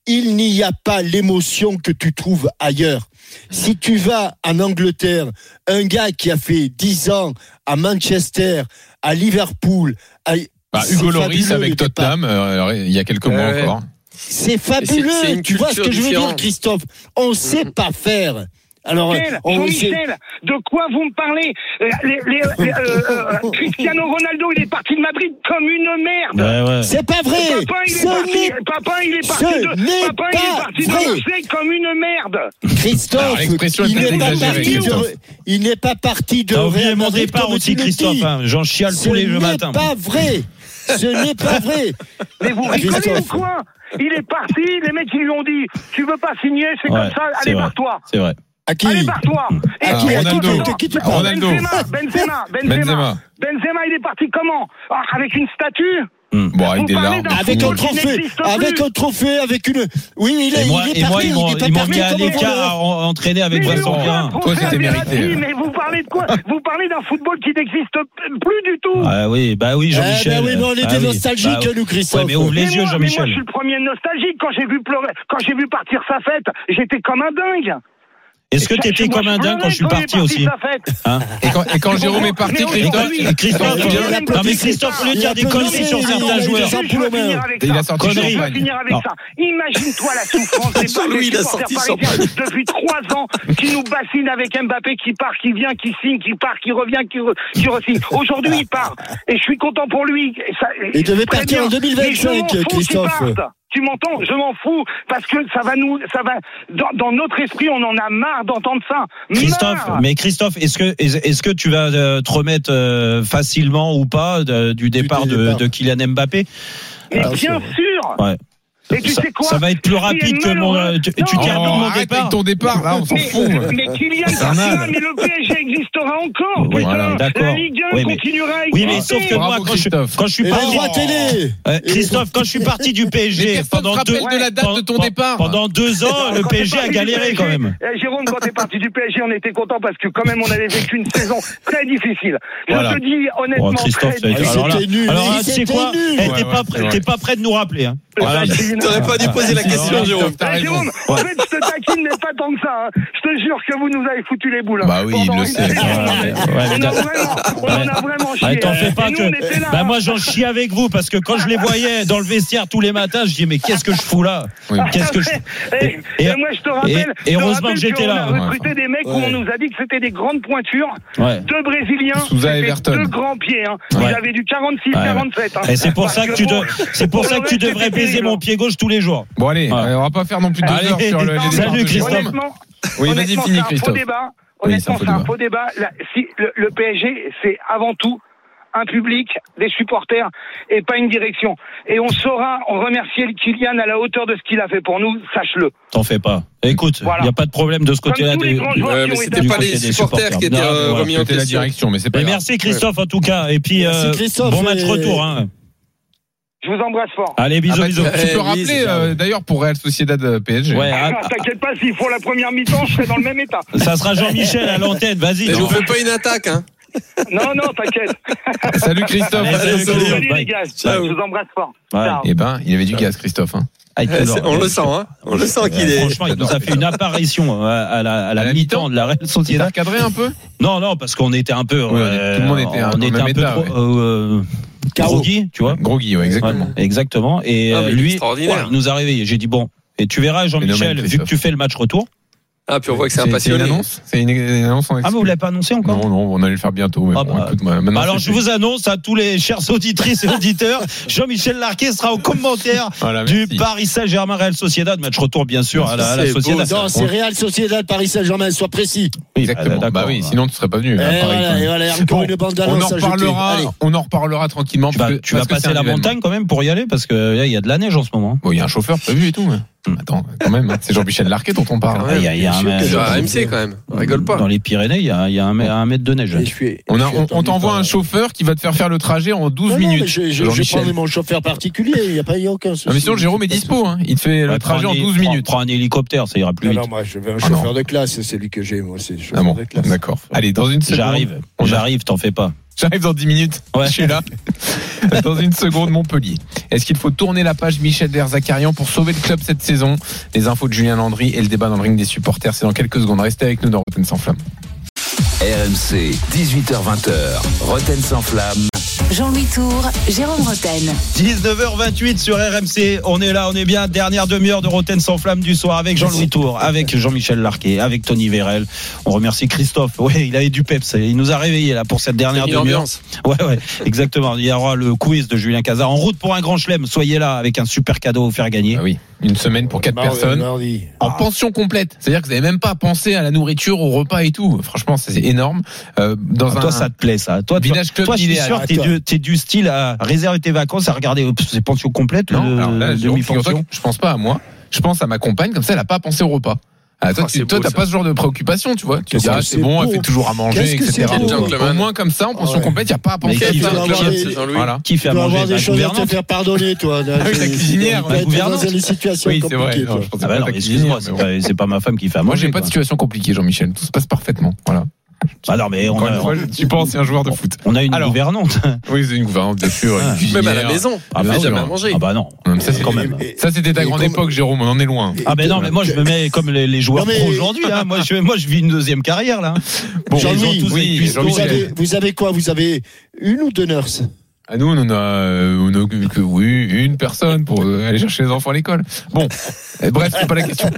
il n'y a pas l'émotion que tu trouves ailleurs. Si tu vas en Angleterre, un gars qui a fait 10 ans à Manchester, à Liverpool, à, Bah, c'est Hugo Loris fabuleux, avec. Tottenham, euh, il y a quelques mois encore. C'est fabuleux. tu vois ce que je veux dire. Christophe? On sait pas faire. Alors, Michel, on Jean-Michel, de quoi vous me parlez Euh, les- les- les- [laughs] euh, euh, Cristiano Ronaldo, il est parti de Madrid comme une merde. Ouais, ouais. C'est pas vrai. Papa, il est Ce parti, n'est- papa, il est parti ce de, papa, il est pas parti de vrai. Marseille comme une merde. Alors, Christophe, est il n'est pas parti de, il n'est pas parti de T'as oublié Real mon Madrid départ comme aussi. Christophe. hein. J'en chiale tous les matins. pas vrai. Ce n'est pas [laughs] vrai. Mais vous rigolez ou quoi? Il est parti, les mecs ils lui ont dit Tu veux pas signer, c'est Ouais, comme ça, c'est allez vrai. barre-toi. C'est vrai. À qui Allez barre-toi. Et À puis, qui À qui qui parles Ronaldo. Benzema, Benzema, [laughs] Benzema, Benzema. Benzema, il est parti comment Ah, Avec une statue Bon, avec Vous des parlez larmes. d'un Avec un football qui trophée, n'existe plus. avec un trophée, avec une. Oui, il est, Et moi, il est et moi parti. m'ont il mis à comme un l'écart voleur. à en- entraîner avec Vincent ils ont Guérin. pas un Toi, c'était mérité. Mais vous parlez de quoi Vous parlez d'un football qui n'existe plus du tout. Ah oui, bah oui, Eh Jean-Michel. ben oui, mais on est Ah nostalgiques, Bah oui. nous, Christophe. Ouais, mais ouvre les Mais yeux, moi, mais moi, je Jean-Michel. suis le premier nostalgique. Quand j'ai vu pleurer, quand j'ai vu partir sa fête, j'étais comme un dingue. Est-ce que Et t'étais moi, comme un dingue quand je suis pleurais parti aussi. Hein Et quand, et quand Jérôme est parti, Christophe, Christophe, Il a non mais. Christophe, au lieu de Il dire a des conneries sur Il a certains joueurs. Il a ça. sorti champagne. Imagine-toi la souffrance des Jean-Louis, il a supporters sorti parisiens depuis trois ans qui nous bassinent avec Mbappé qui part, qui vient, qui signe, qui part, qui revient, qui, re, qui re-signe. Aujourd'hui, il part. Et je suis content pour lui. Il devait partir en 2025, Mais je m'en fous qu'il Christophe. Tu m'entends Je m'en fous parce que ça va nous, ça va dans, dans notre esprit, on en a marre d'entendre ça. Christophe, mais Christophe, est-ce que est-ce que tu vas euh, te remettre euh, facilement ou pas du départ de, départ. de Kylian Mbappé? Mais Ah, bien sûr. Ouais. Et tu ça, sais quoi ça va être plus rapide que mon. euh, Tu, Non, tu Oh, mon départ. avec ton départ, là, on s'en Mais, fout. mais Kylian C'est un partira, âne. mais le PSG existera encore. Oui, putain. voilà, d'accord. La Ligue 1 Oui, mais- continuera à Oui, mais sauf que moi, quand je, Christophe. quand je suis parti. Euh, Christophe, quand je suis parti du Mais PSG pendant deux, rappelle de la date de ton départ. pendant deux ans, le PSG a galéré quand même. eh, Jérôme, quand t'es parti du PSG, on était content parce que quand même on avait vécu une saison très difficile. Je te dis honnêtement Christophe, alors là, c'était nul. alors là, Il tu sais quoi. Eh, T'es pas prêt, de nous rappeler. Hein. Voilà. T'aurais pas dû poser la question, Jérôme. Eh, Jérôme, en fait, je te taquine, mais pas tant que ça. hein. Je te jure que vous nous avez foutu les boules. hein. Bah oui, il le sait. On on en a vraiment chié. T'en hein. fais pas que. on. Bah moi j'en chie avec vous parce que quand je les voyais dans le vestiaire tous les matins, je dis mais qu'est-ce que je fous là Qu'est-ce que je [laughs] Et, Et- et moi, je te rappelle, et- et je te heureusement rappelle que j'étais là. a recruté des mecs où on nous a dit que c'était des grandes pointures, deux Brésiliens, deux grands pieds. Ils avaient du 46, Ouais, ouais. 47. hein. Et c'est pour ça que tu c'est pour ça que tu devrais baiser mon pied gauche tous les jours. Bon allez, Ouais. on va pas faire non plus deux Allez, heures sur le, les salut, Christophe. Oui, vas-y, honnêtement, finis, c'est un faux Christophe. Oui, Honnêtement, c'est un faux débat. Si, le, le PSG, c'est avant tout un public, des supporters et pas une direction. Et on saura on remercier le Kylian à la hauteur de ce qu'il a fait pour nous, sache-le. T'en fais pas. Écoute, il Voilà. n'y a pas de problème de ce côté-là. des- Ouais, mais c'était pas les supporters qui étaient Non, euh, voilà. remis en C'était la direction, mais c'est pas Mais grave. merci Christophe en tout cas. Et puis Merci, euh, Christophe, bon match et- retour. Hein. Je vous embrasse fort. Allez, bisous, Ah bah, bisous. tu, tu peux Eh, rappeler euh, d'ailleurs pour Real Sociedad euh, PSG. Ouais, Ah, ah, T'inquiète pas, s'ils font la première mi-temps, je serai dans le même état. [laughs] ça sera Jean-Michel à l'antenne. Vas-y. Je non. vous fais pas une attaque, hein. Non, non, t'inquiète. [laughs] Salut Christophe. Allez, salut, les gars, Ciao. je vous embrasse fort. Ouais. Ciao. Eh ben, il avait du gaz Christophe. Hein. Ah, Eh, On le sent, hein. On le sent qu'il est. Franchement, il nous a fait une apparition euh, à la, à la À la mi-temps de la Real Il Sociedad. cadré un peu? Non, non, parce qu'on était un peu. Tout le monde était un- on était peu état, trop. ouais. euh, Groggy, tu vois. Groggy, ouais, exactement. Ouais, exactement. Et Ah, lui, extraordinaire. ouais, il nous a réveillés. J'ai dit bon. Et tu verras, Jean-Michel, vu que tu fais le match retour. Ah, puis on voit que c'est un C'est une passionné. annonce C'est une, une annonce en Ah, mais vous l'avez pas annoncé encore Non, non, on allait le faire bientôt. Mais Ah bon, bah. écoute, maintenant, Alors, je fait. vous annonce à tous les chers auditrices et auditeurs, [laughs] Jean-Michel Larquet sera au commentaire Voilà, du. Paris Saint-Germain Real Sociedad. Match retour, bien sûr, à la, à la Sociedad. Non, c'est Real Sociedad, Paris Saint-Germain, sois précis. Exactement. d'accord. Bah oui, sinon tu serais pas venu. Voilà, et voilà, Bon, une on en reparlera. On en reparlera tranquillement. Tu vas, parce que- tu vas parce passer la événement. montagne quand même pour y aller parce que il y a de la neige en ce moment. Bon, il y a un chauffeur prévu et tout. mais- Attends, quand même, hein. c'est Jean-Michel Larquet dont on parle. Même. Il y a, il y a un RMC quand même. On rigole pas. Dans les Pyrénées, il y a, il y a un, mètre- un mètre de neige. Et je suis- On, on- t'envoie un chauffeur qui va te faire faire le trajet en 12 Non, non, minutes. mais je, je, je Jean-Michel. prends mon chauffeur particulier, il n'y a, pas- y a aucun souci. Ah, mais sinon, Jérôme est dispo. Hein. Il te fait le trajet prends en un- 12 prends- minutes. Prends un hélicoptère, ça ira plus Non, vite. non, moi, je veux un Ah, chauffeur non. de classe, c'est lui que j'ai, moi, Ah bon, d'accord. Allez, dans une seconde. J'arrive, j'arrive, t'en fais pas. J'arrive dans 10 minutes. Ouais. Je suis là. [laughs] dans une seconde, Montpellier. Est-ce qu'il faut tourner la page Michel Derzakarian pour sauver le club cette saison? Les infos de Julien Landry et le débat dans le ring des supporters, c'est dans quelques secondes. Restez avec nous dans Rotten sans flamme. RMC, 18h20h, Roten sans flamme. Jean-Louis Tour, Jérôme Roten. 19h28 sur RMC. On est là, on est bien. Dernière demi-heure de Roten sans flamme du soir avec Jean-Louis Tour, avec Jean-Michel Larquet, avec Tony Vérel. On remercie Christophe. Oui, il avait du peps. Il nous a réveillés là pour cette dernière Une demi-heure. ambiance. [laughs] Ouais, ouais, exactement. Il y aura le quiz de Julien Cazard. En route pour un grand chelem. Soyez là avec un super cadeau à vous faire gagner. Ah oui, une semaine pour 4 Mardi, personnes. mardi. En pension complète. C'est-à-dire que vous n'avez même pas pensé à la nourriture, au repas et tout. Franchement, c'est énorme. Euh, dans Ah, un toi, ça te plaît, ça. Toi, village club toi je suis idéal. sûr t'es du, t'es du style à réserver tes vacances, à regarder euh, ces pensions complètes, Non, le- alors là, je pense pas à moi. Je pense à ma compagne, comme ça, elle a pas pensé au repas. Ah, toi, tu ça. pas ce genre de préoccupation, tu vois. Tu dis, ah, c'est bon, elle fait toujours à manger, etc. Au moins, comme ça, en pension complète, il n'y a pas à penser à qui ça. Qui fait à manger avoir des choses à te faire pardonner, toi. la C'est- cuisinière, la gouvernante. c'est vrai. compliquée, Non, toi. je pense Ah bah c'est pas, ma femme qui fait à Moi, manger. j'ai pas de situation compliquée, Jean-Michel. Tout se passe parfaitement. Voilà. Ah non, mais on Encore une a, fois, suis pas ancien joueur de foot. on a une Alors. gouvernante. Oui, c'est une gouvernante, bien sûr. une Même à la maison. Ah bah jamais non. à manger. Ah bah non. Ça, c'est Quand même. Ça, c'était ta grande comme- époque, Jérôme. On en est loin. Ah ben non, mais moi je me mets comme les, les joueurs Non, mais- pro aujourd'hui. Hein. Moi, je, moi je vis une deuxième carrière là. Bon, Jean-Louis, oui, Vous avez, vous avez quoi? Vous avez une ou deux nurses? À nous, on en a, euh, on a que, que- oui, une personne pour euh, aller chercher les enfants à l'école. Bon, Euh, bref, c'est pas la question.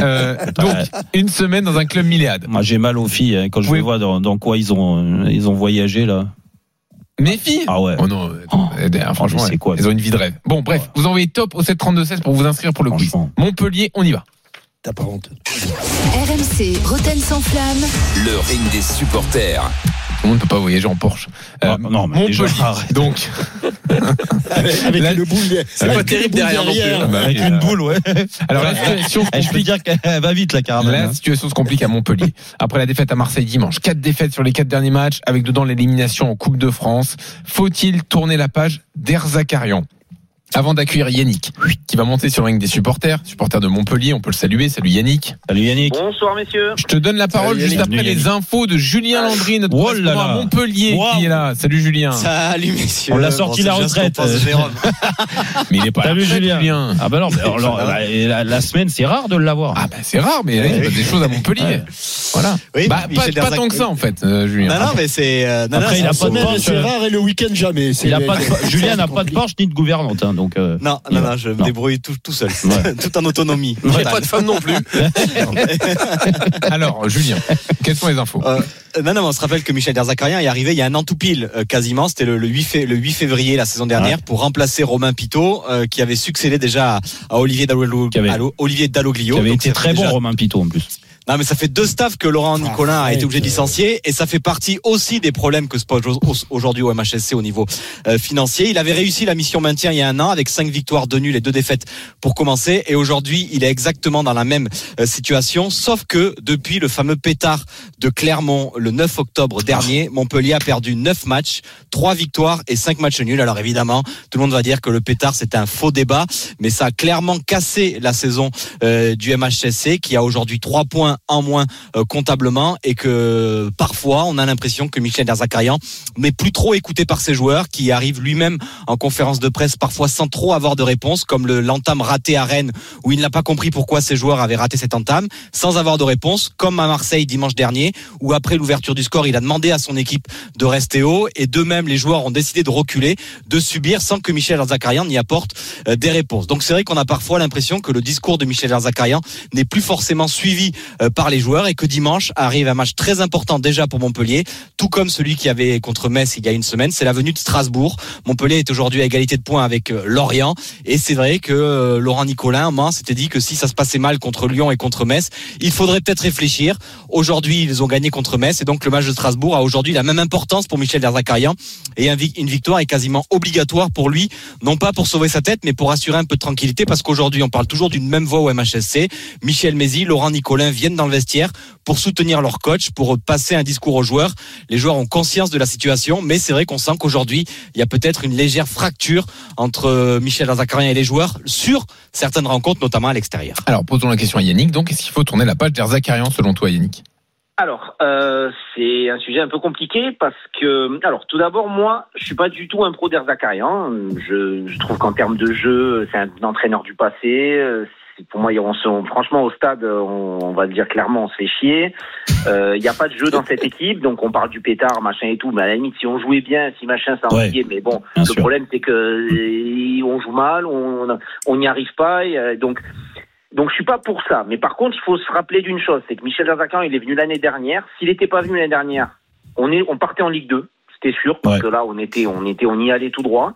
Euh, donc, une semaine dans un club milléade. Moi j'ai mal aux filles hein, quand je Oui. les vois dans, dans quoi ils ont, ils ont voyagé là. Mes filles? Ah ouais. Oh non, euh, franchement, c'est elles- quoi, elles ont une vie de rêve. Bon, bref, vous envoyez top au 732-16 pour vous inscrire pour le quiz. Montpellier, on y va. T'as pas honte. RMC, Roten sans flamme. Le ring des supporters. Tout le monde ne peut pas voyager en Porsche. Euh, Ah, non, mais déjà, donc. Avec, [laughs] avec La- une boule. C'est pas terrible derrière non plus. Bah, Avec une boule, ouais. Alors, la situation se Eh, je peux complique. dire qu'elle va vite la caravane. La hein. situation se complique à Montpellier. Après la défaite à Marseille dimanche, quatre défaites sur les quatre derniers matchs, avec dedans l'élimination en Coupe de France. Faut-il tourner la page d'Erzakarian Avant d'accueillir Yannick, qui va monter sur le ring des supporters, supporters de Montpellier, on peut le saluer. Salut Yannick. Salut Yannick. Bonsoir messieurs. Je te donne la parole Salut, juste Yannick. après les infos de Julien Landry, notre Oh là là. à Montpellier, Wow. qui est là. Salut Julien. Salut messieurs. On l'a sorti Bon, la retraite. Jérôme. [laughs] Mais il est pas à la Salut Julien. Ah bah non, mais alors, alors, bah, la, la semaine c'est rare de l'avoir. Ah bah c'est rare, mais là, il se passe des choses à Montpellier. Voilà. Oui, bah, pas, tant que ça en fait, euh, Julien. Non, non, mais c'est. euh, Après, non, il a pas de Semaine, Porsche. c'est rare et le week-end jamais. A [laughs] Julien n'a pas de Porsche ni de gouvernante, hein, donc. euh, Non, non, non, je me Non. débrouille tout, tout seul, Ouais. [laughs] tout en autonomie. Il n'y a pas de femme non plus. [laughs] Alors, Julien, quelles sont les infos? Euh, non, non, on se rappelle que Michel Derzakarian est arrivé il y a un an tout pile, euh, quasiment. C'était le, le 8 fé- le 8 février la saison dernière pour remplacer Romain Pitot, euh, qui avait succédé déjà à, à Olivier, Dallo- Qui avait- à Lo- Olivier Dalloglio. Qui avait Donc, été très bon, déjà- Romain Pitot en plus. Non, mais ça fait deux staffs que Laurent Nicolin a été obligé de licencier et ça fait partie aussi des problèmes que se pose aujourd'hui au MHSC au niveau euh, financier. Il avait réussi la mission maintien il y a un an avec cinq victoires, deux nuls et deux défaites pour commencer et aujourd'hui il est exactement dans la même euh, situation sauf que depuis le fameux pétard de Clermont le 9 octobre dernier, Montpellier a perdu neuf matchs, trois victoires et cinq matchs nuls. Alors évidemment, tout le monde va dire que le pétard c'est un faux débat, mais ça a clairement cassé la saison euh, du MHSC qui a aujourd'hui trois points en moins euh, comptablement et que parfois on a l'impression que Michel Derzakarian n'est plus trop écouté par ses joueurs qui arrive lui-même en conférence de presse parfois sans trop avoir de réponse comme le l'entame raté à Rennes où il n'a pas compris pourquoi ses joueurs avaient raté cette entame sans avoir de réponse comme à Marseille dimanche dernier où après l'ouverture du score il a demandé à son équipe de rester haut et d'eux-mêmes les joueurs ont décidé de reculer de subir sans que Michel Derzakarian n'y apporte euh, des réponses. Donc c'est vrai qu'on a parfois l'impression que le discours de Michel Derzakarian n'est plus forcément suivi par les joueurs et que dimanche arrive un match très important déjà pour Montpellier, tout comme celui qui avait contre Metz il y a une semaine, c'est la venue de Strasbourg. Montpellier est aujourd'hui à égalité de points avec euh, Lorient et c'est vrai que euh, Laurent Nicolin moi, s'était dit que si ça se passait mal contre Lyon et contre Metz, il faudrait peut-être réfléchir. Aujourd'hui, ils ont gagné contre Metz et donc le match de Strasbourg a aujourd'hui la même importance pour Michel Derzakarian et une victoire est quasiment obligatoire pour lui, non pas pour sauver sa tête mais pour assurer un peu de tranquillité parce qu'aujourd'hui on parle toujours d'une même voix au MHSC. Michel Mézy, Laurent Nicolin viennent dans le vestiaire pour soutenir leur coach, pour passer un discours aux joueurs. Les joueurs ont conscience de la situation, mais c'est vrai qu'on sent qu'aujourd'hui, il y a peut-être une légère fracture entre euh, Michel Derzakarian et les joueurs sur certaines rencontres, notamment à l'extérieur. Alors, posons la question à Yannick. Donc, est-ce qu'il faut tourner la page d'Erzakarian selon toi, Yannick? Alors, euh, c'est un sujet un peu compliqué parce que, alors, tout d'abord, moi, je suis pas du tout un pro d'Erzakarian. Je, je trouve qu'en termes de jeu, c'est un entraîneur du passé. Euh, Pour moi, on se- franchement, au stade, on, on va le dire clairement, on se fait chier. Euh, Il n'y a pas de jeu dans cette équipe, donc on parle du pétard, machin et tout. Mais à la limite, si on jouait bien, si machin, ça Ouais. envoyait. Mais bon, le sûr. problème, c'est que euh, on joue mal, on n'y arrive pas. Et, euh, donc, donc je suis pas pour ça. Mais par contre, il faut se rappeler d'une chose, c'est que Michel Derzakarian, il est venu l'année dernière. S'il n'était pas venu l'année dernière, on est, on partait en Ligue 2, c'était sûr, parce que là, on était, on était, on y allait tout droit.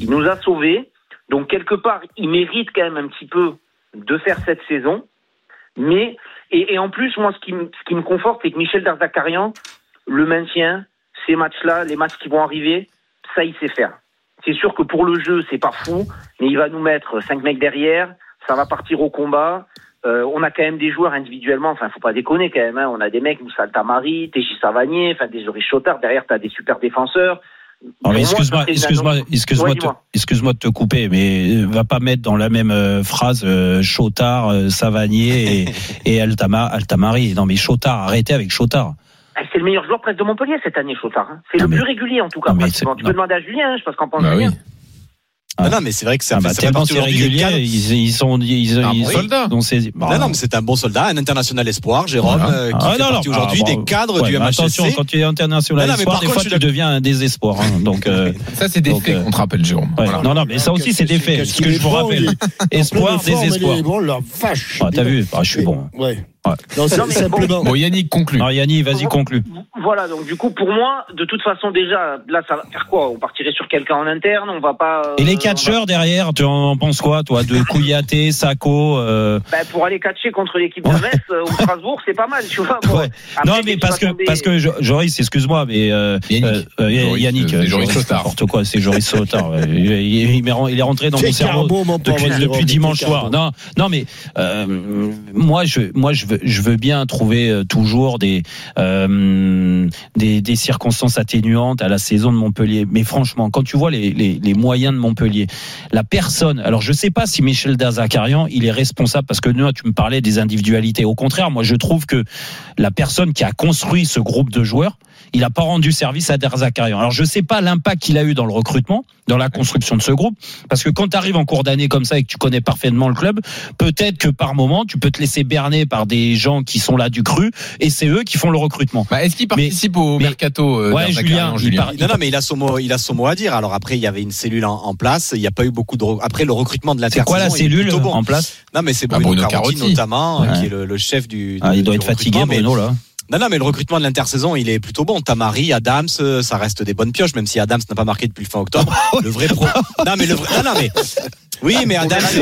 Il nous a sauvés. Donc quelque part, il mérite quand même un petit peu de faire cette saison. Mais et, et en plus, moi, ce qui, me- ce qui me conforte, c'est que Michel Derzakarian, le maintien, ces matchs-là, les matchs qui vont arriver, ça, il sait faire. C'est sûr que pour le jeu, c'est pas fou, mais il va nous mettre cinq mecs derrière, ça va partir au combat. Euh, on a quand même des joueurs individuellement, enfin, faut pas déconner quand même. Hein. On a des mecs, Moussa Tamari, Téji Savanier, enfin des Joris Chotard. Derrière, t'as des super défenseurs. Excuse-moi, excuse-moi, excuse-moi, excuse-moi de te couper, mais euh, va pas mettre dans la même euh, phrase euh, Chotard, euh, Savanier et, [laughs] et Altama, Altamari. Non, mais Chotard, arrêtez avec Chotard. Ah, C'est le meilleur joueur presque de Montpellier cette année, Chotard. hein. C'est le plus régulier en tout cas. Tu peux demander à Julien, hein, je pense qu'en pense Bah Julien. Non, non, mais c'est vrai que ça Ah bah, tellement c'est des régulier, cadres. ils, ils sont, ils, Un ils bon sont- soldat. donc c'est- Non, non, mais c'est un bon soldat, un international espoir, Jérôme, Voilà. euh, qui Ah, fait non, non, partie aujourd'hui ah, des bon. cadres Ouais, du MHSC. Attention, quand tu es international Non, non, espoir, par des contre, fois tu deviens un désespoir. hein. donc, euh, [laughs] Ça, c'est des donc, faits euh, qu'on te rappelle, Jérôme. ouais. Voilà. Non, non, mais ça aussi, c'est des faits. Ce que je vous rappelle. Espoir, désespoir. bon, la vache. Ah, t'as vu? Ah, Je suis bon. Ouais. Ouais. Non, Non, mais simplement. Bon, Yannick conclut. Alors, Yannick, vas-y, conclue. Voilà, donc du coup, pour moi, de toute façon, déjà, là, ça va faire quoi? On partirait sur quelqu'un en interne, on va pas. euh, Et les va- catcheurs derrière, tu en penses quoi, toi De Kouyaté, Sako euh, Bah, pour aller catcher contre l'équipe de Metz [laughs] euh, ou Strasbourg, c'est pas mal, tu vois. Bon, Ouais. après, non, mais parce que tomber- parce que Jo- Joris, excuse-moi, mais euh, Yannick. Joris, Yannick, c'est Joris Joris, Sautard. n'importe quoi, c'est Joris Sautard. il, il- il est rentré dans mon cerveau depuis, dimanche soir. Non, non, mais moi, je moi je je veux bien trouver euh, toujours des, euh, des des circonstances atténuantes à la saison de Montpellier, mais franchement, quand tu vois les, les, moyens de Montpellier, la personne. Alors je sais pas si Michel Derzakarian il est responsable parce que nous tu me parlais des individualités. Au contraire, moi je trouve que la personne qui a construit ce groupe de joueurs, il n'a pas rendu service à Derzakarian. Alors je sais pas l'impact qu'il a eu dans le recrutement, dans la construction de ce groupe, parce que quand tu arrives en cours d'année comme ça et que tu connais parfaitement le club, peut-être que par moment tu peux te laisser berner par des gens qui sont là du cru et c'est eux qui font le recrutement. Bah, Est-ce qu'il participe au mercato euh, Ouais, Derzakarian, Julien, par- Non, non, mais il a son mot, il a son mot à dire. Alors après, il y avait une cellule en, en place. Il n'y a pas eu beaucoup de. Après, le recrutement de C'est l'intersaison. quoi la cellule bon. en place? Non, mais c'est Bruno, Bruno Carotti, Carotti. notamment, Ouais. qui est le, le chef du. Ah, il doit du être fatigué, mais- Bruno là. Non, non, mais le recrutement de l'intersaison, il est plutôt bon. Tamari, Adams, euh, ça reste des bonnes pioches, même si Adams n'a pas marqué depuis le fin octobre. le vrai pro. [laughs] Non, mais le vrai. Non, non, mais. Oui, mais Adams, il,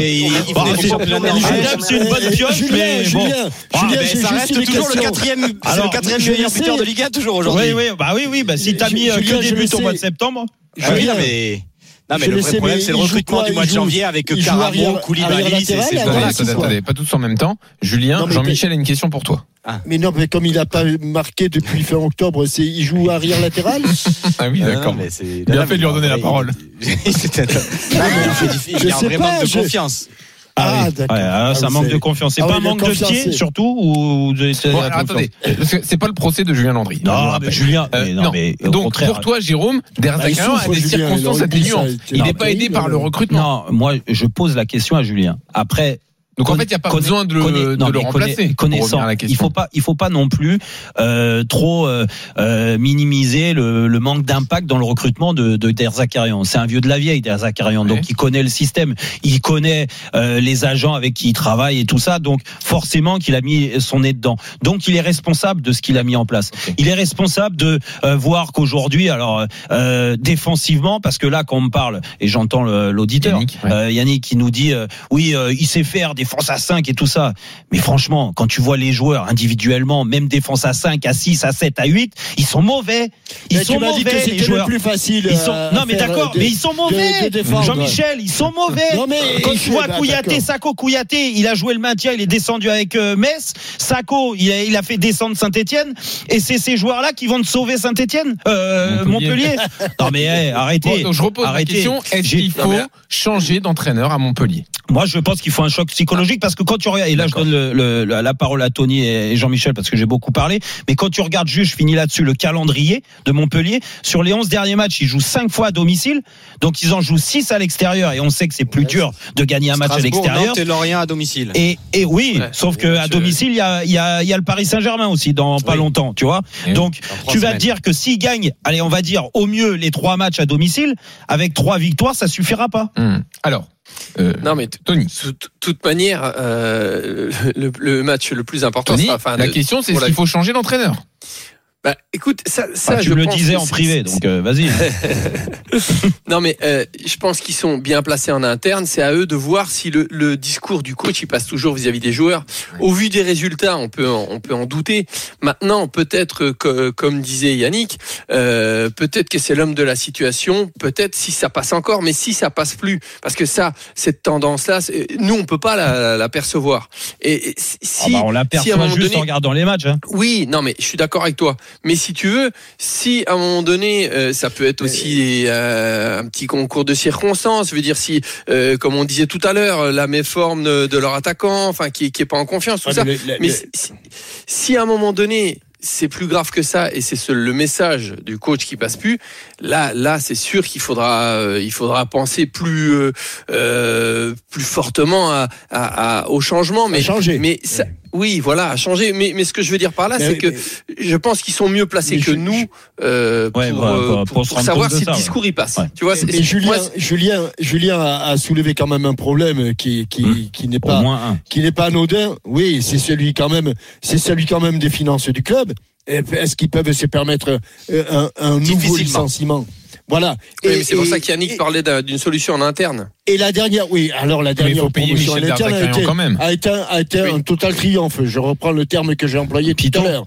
il Bah, venait du championnat de Adams, c'est une bonne pioche, Julien, mais bon. Julien, Ah, Julien, mais ça reste toujours le quatrième, le quatrième je meilleur sais- buteur de Ligue 1 toujours aujourd'hui. Oui, oui, bah oui, oui, bah si t'as mis euh, Julien, que des je buts au mois de septembre. Ah oui, Julien, non, mais. Non, mais je le vrai sais, problème, c'est le recrutement quoi du mois de janvier avec Caramo, Koulibaly, Attendez, pas tous en même temps. Julien, Jean-Michel a une question pour toi. Mais non, mais comme il n'a pas marqué depuis fin octobre, c'est il joue arrière latéral. [laughs] Ah oui, d'accord. Bien non, fait de lui redonner la parole. il- [laughs] C'était- Non, mais il fait difficile, Je sais pas, de je- confiance. Ah, oui. d'accord. Ouais, ah, Ah, c'est un oui, manque de confiance. C'est Ah pas oui, un de manque de confiance, pied c'est- surtout ou de- c'est Bon, la alors, confiance? attendez, parce que c'est pas le procès de Julien Landry. je vous Non, mais. Julien, Euh, mais non, non. mais au Donc contraire. pour toi, Jérôme, Bah, il Derzakarian a des Julien, circonstances ça, atténuantes. il n'est pas aidé par le recrutement. Non, moi je pose la question à Julien. Après. Donc en fait, il n'y a pas besoin de le, de remplacer. Connaissant, à la il faut pas, il faut pas non plus euh, trop euh, euh, minimiser le, le manque d'impact dans le recrutement de, de Derzakarian. C'est un vieux de la vieille, Derzakarian, Ouais. donc il connaît le système, il connaît euh, les agents avec qui il travaille et tout ça, donc forcément qu'il a mis son nez dedans. Donc il est responsable de ce qu'il a mis en place. Il est responsable de euh, voir qu'aujourd'hui, alors euh, défensivement, parce que là, quand on me parle et j'entends l'auditeur, Yannick, ouais. euh, Yannick qui nous dit euh, oui, euh, il sait faire défense à 5 et tout ça. Mais franchement, quand tu vois les joueurs individuellement, même défense à 5, à 6, à 7, à 8, ils sont mauvais. Ils Mais sont tu m'as dit que mauvais c'était les le joueurs. plus facile. Ils sont... à Non mais d'accord, de- mais ils sont mauvais. Jean-Michel, ils sont mauvais. Non, mais- Quand tu vois Bah, Kouyaté. Sako Kouyaté, il a joué le maintien, il est descendu avec euh, Metz. Sako, il a, il a fait descendre Saint-Etienne. Et c'est ces joueurs-là qui vont te sauver Saint-Etienne euh, Montpellier. Montpellier. [laughs] Non mais hey, arrêtez. Bon, donc je repose Arrêtez. la question est-ce qu'il faut changer d'entraîneur à Montpellier? Moi, je pense qu'il faut un choc psychologique parce que quand tu regardes, et là, je donne le- le- la, parole à Tony et Jean-Michel parce que j'ai beaucoup parlé, mais quand tu regardes juste, je finis là-dessus, le calendrier de Montpellier, sur les 11 derniers matchs, ils jouent 5 fois à domicile, donc ils en jouent 6 à l'extérieur et on sait que c'est plus dur de gagner un match à l'extérieur. Et Lorient à domicile. Et, et oui, Ouais. sauf que à domicile, il y a, y, a, il y a le Paris Saint-Germain aussi dans pas Oui. longtemps, tu vois. Et Donc, tu vas semaines. dire que s'ils gagnent, allez, on va dire au mieux les trois matchs à domicile, avec trois victoires, ça suffira pas. Hmm. Alors, euh, Non, mais Tony. de toute manière, euh, le, le match le plus important Tony, sera. La de- question c'est est-ce la- qu'il faut changer d'entraîneur? Bah, écoute, ça, ça Bah, tu je me le disais en privé, donc euh, vas-y. [laughs] Non, mais euh, je pense qu'ils sont bien placés en interne. C'est à eux de voir si le, le discours du coach il passe toujours vis-à-vis des joueurs. Au vu des résultats, on peut en, on peut en douter. Maintenant, peut-être euh, que, comme disait Yannick, euh, peut-être que c'est l'homme de la situation. Peut-être si ça passe encore, mais si ça passe plus, parce que ça, cette tendance-là, nous on peut pas la, la percevoir. Et, si, Ah bah, on si l'aperçoit moment juste donné- en regardant les matchs. Hein. oui, non, mais je suis d'accord avec toi. Mais si tu veux, si à un moment donné, euh, ça peut être aussi euh, un petit concours de circonstances. Je veux dire, si, euh, comme on disait tout à l'heure, la méforme de, de leur attaquant, enfin, qui, qui est pas en confiance, tout ça. mais le- le- Mais le- si, si- à un moment donné, c'est plus grave que ça et c'est ce- le message du coach qui passe plus. Là, là, c'est sûr qu'il faudra, euh, il faudra penser plus, euh, euh, plus fortement à, à- à- au changement. Mais, changer. mais ça- oui, voilà, à changer. Mais, mais ce que je veux dire par là, c'est que je pense qu'ils sont mieux placés Mais que je- nous euh, Ouais, pour- euh, pour- pour- pour savoir si ça, le ouais. discours y passe. Ouais. Tu vois, Mais c'est- Julien, moi, Julien, Julien a, a soulevé quand même un problème qui, qui, Hum. qui n'est pas, qui n'est pas anodin. Oui, c'est celui quand même, c'est celui quand même des finances du club. Est-ce qu'ils peuvent se permettre euh, un, un nouveau licenciement? Voilà. Oui, mais c'est pour ça qu'Yannick et- parlait d'un- d'une solution en interne. Et la dernière, oui, alors la dernière promotion en interne a été, quand même. a été, un- a été un total triomphe. Je reprends le terme que j'ai employé tout à l'heure.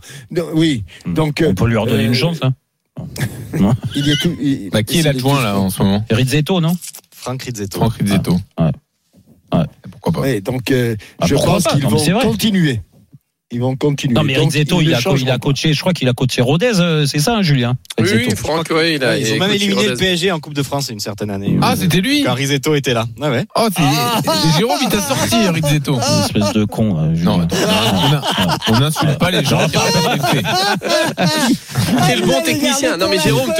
Oui, donc On peut lui redonner euh, une chance. Hein. [laughs] il y a tout. il- Bah, Qui est l'adjoint là en ce moment? Rizzetto, non? Franck Rizzetto. Franck Rizzetto. Ouais. Ouais. Pourquoi pas? Ouais, donc euh, Ah, je pense qu'ils vont vrai. continuer. Ils vont continuer. Non, mais Donc, Rizzetto, il le a, il a coaché, je crois qu'il a coaché Rodez, euh, c'est ça, hein, Julien? Oui, Rizzetto. oui, Franck, ouais, il a. Ils il ont même éliminé le Rodez. PSG en Coupe de France une certaine année. Ah, c'était lui Quand Rizetto était là. Ouais, ouais. Oh, c'est Jérôme, il t'a [laughs] sorti, Rizzetto. Une espèce de con. euh, Julien. Non, attends, on n'insulte pas les gens. Quel bon technicien. Non, mais Jérôme,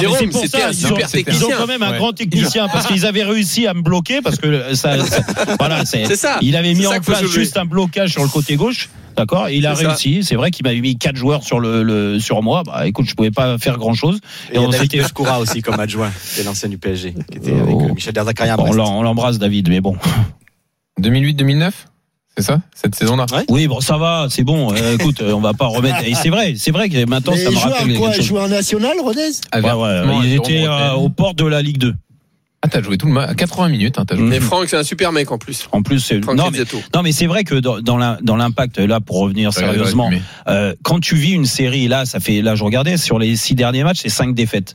Jérôme, c'était un ils ont- super Ils ont technicien. quand même un grand technicien parce qu'ils avaient réussi à me bloquer parce que ça, voilà, c'est, C'est ça. il avait mis en place juste un blocage sur le côté gauche. D'accord, et il a ça. réussi. C'est vrai qu'il m'avait mis quatre joueurs sur le, le- sur moi. Bah, écoute, je pouvais pas faire grand chose. Et a on David s'était- Pescoura aussi comme adjoint, qui est l'ancien du PSG, qui était avec euh, Michel Derzakarian. à Bon, on l'embrasse, David, mais bon. 2008-2009 C'est ça Cette saison-là? Oui, bon, ça va, c'est bon. Euh, écoute, on va pas remettre. Et c'est vrai, c'est vrai que maintenant, Mais ça me rappelle Il joue en national, Rodez? Ouais, ouais, euh, Rotten. aux portes de la Ligue 2. Ah, t'as joué tout le match. 80 minutes, hein, t'as joué. Mais Franck, c'est un super mec en plus. En plus, c'est- Franck non, non, mais c'est vrai que dans, dans la- dans l'impact, là, pour revenir sérieusement, euh, quand tu vis une série, là, ça fait, là, je regardais sur les six derniers matchs, c'est cinq défaites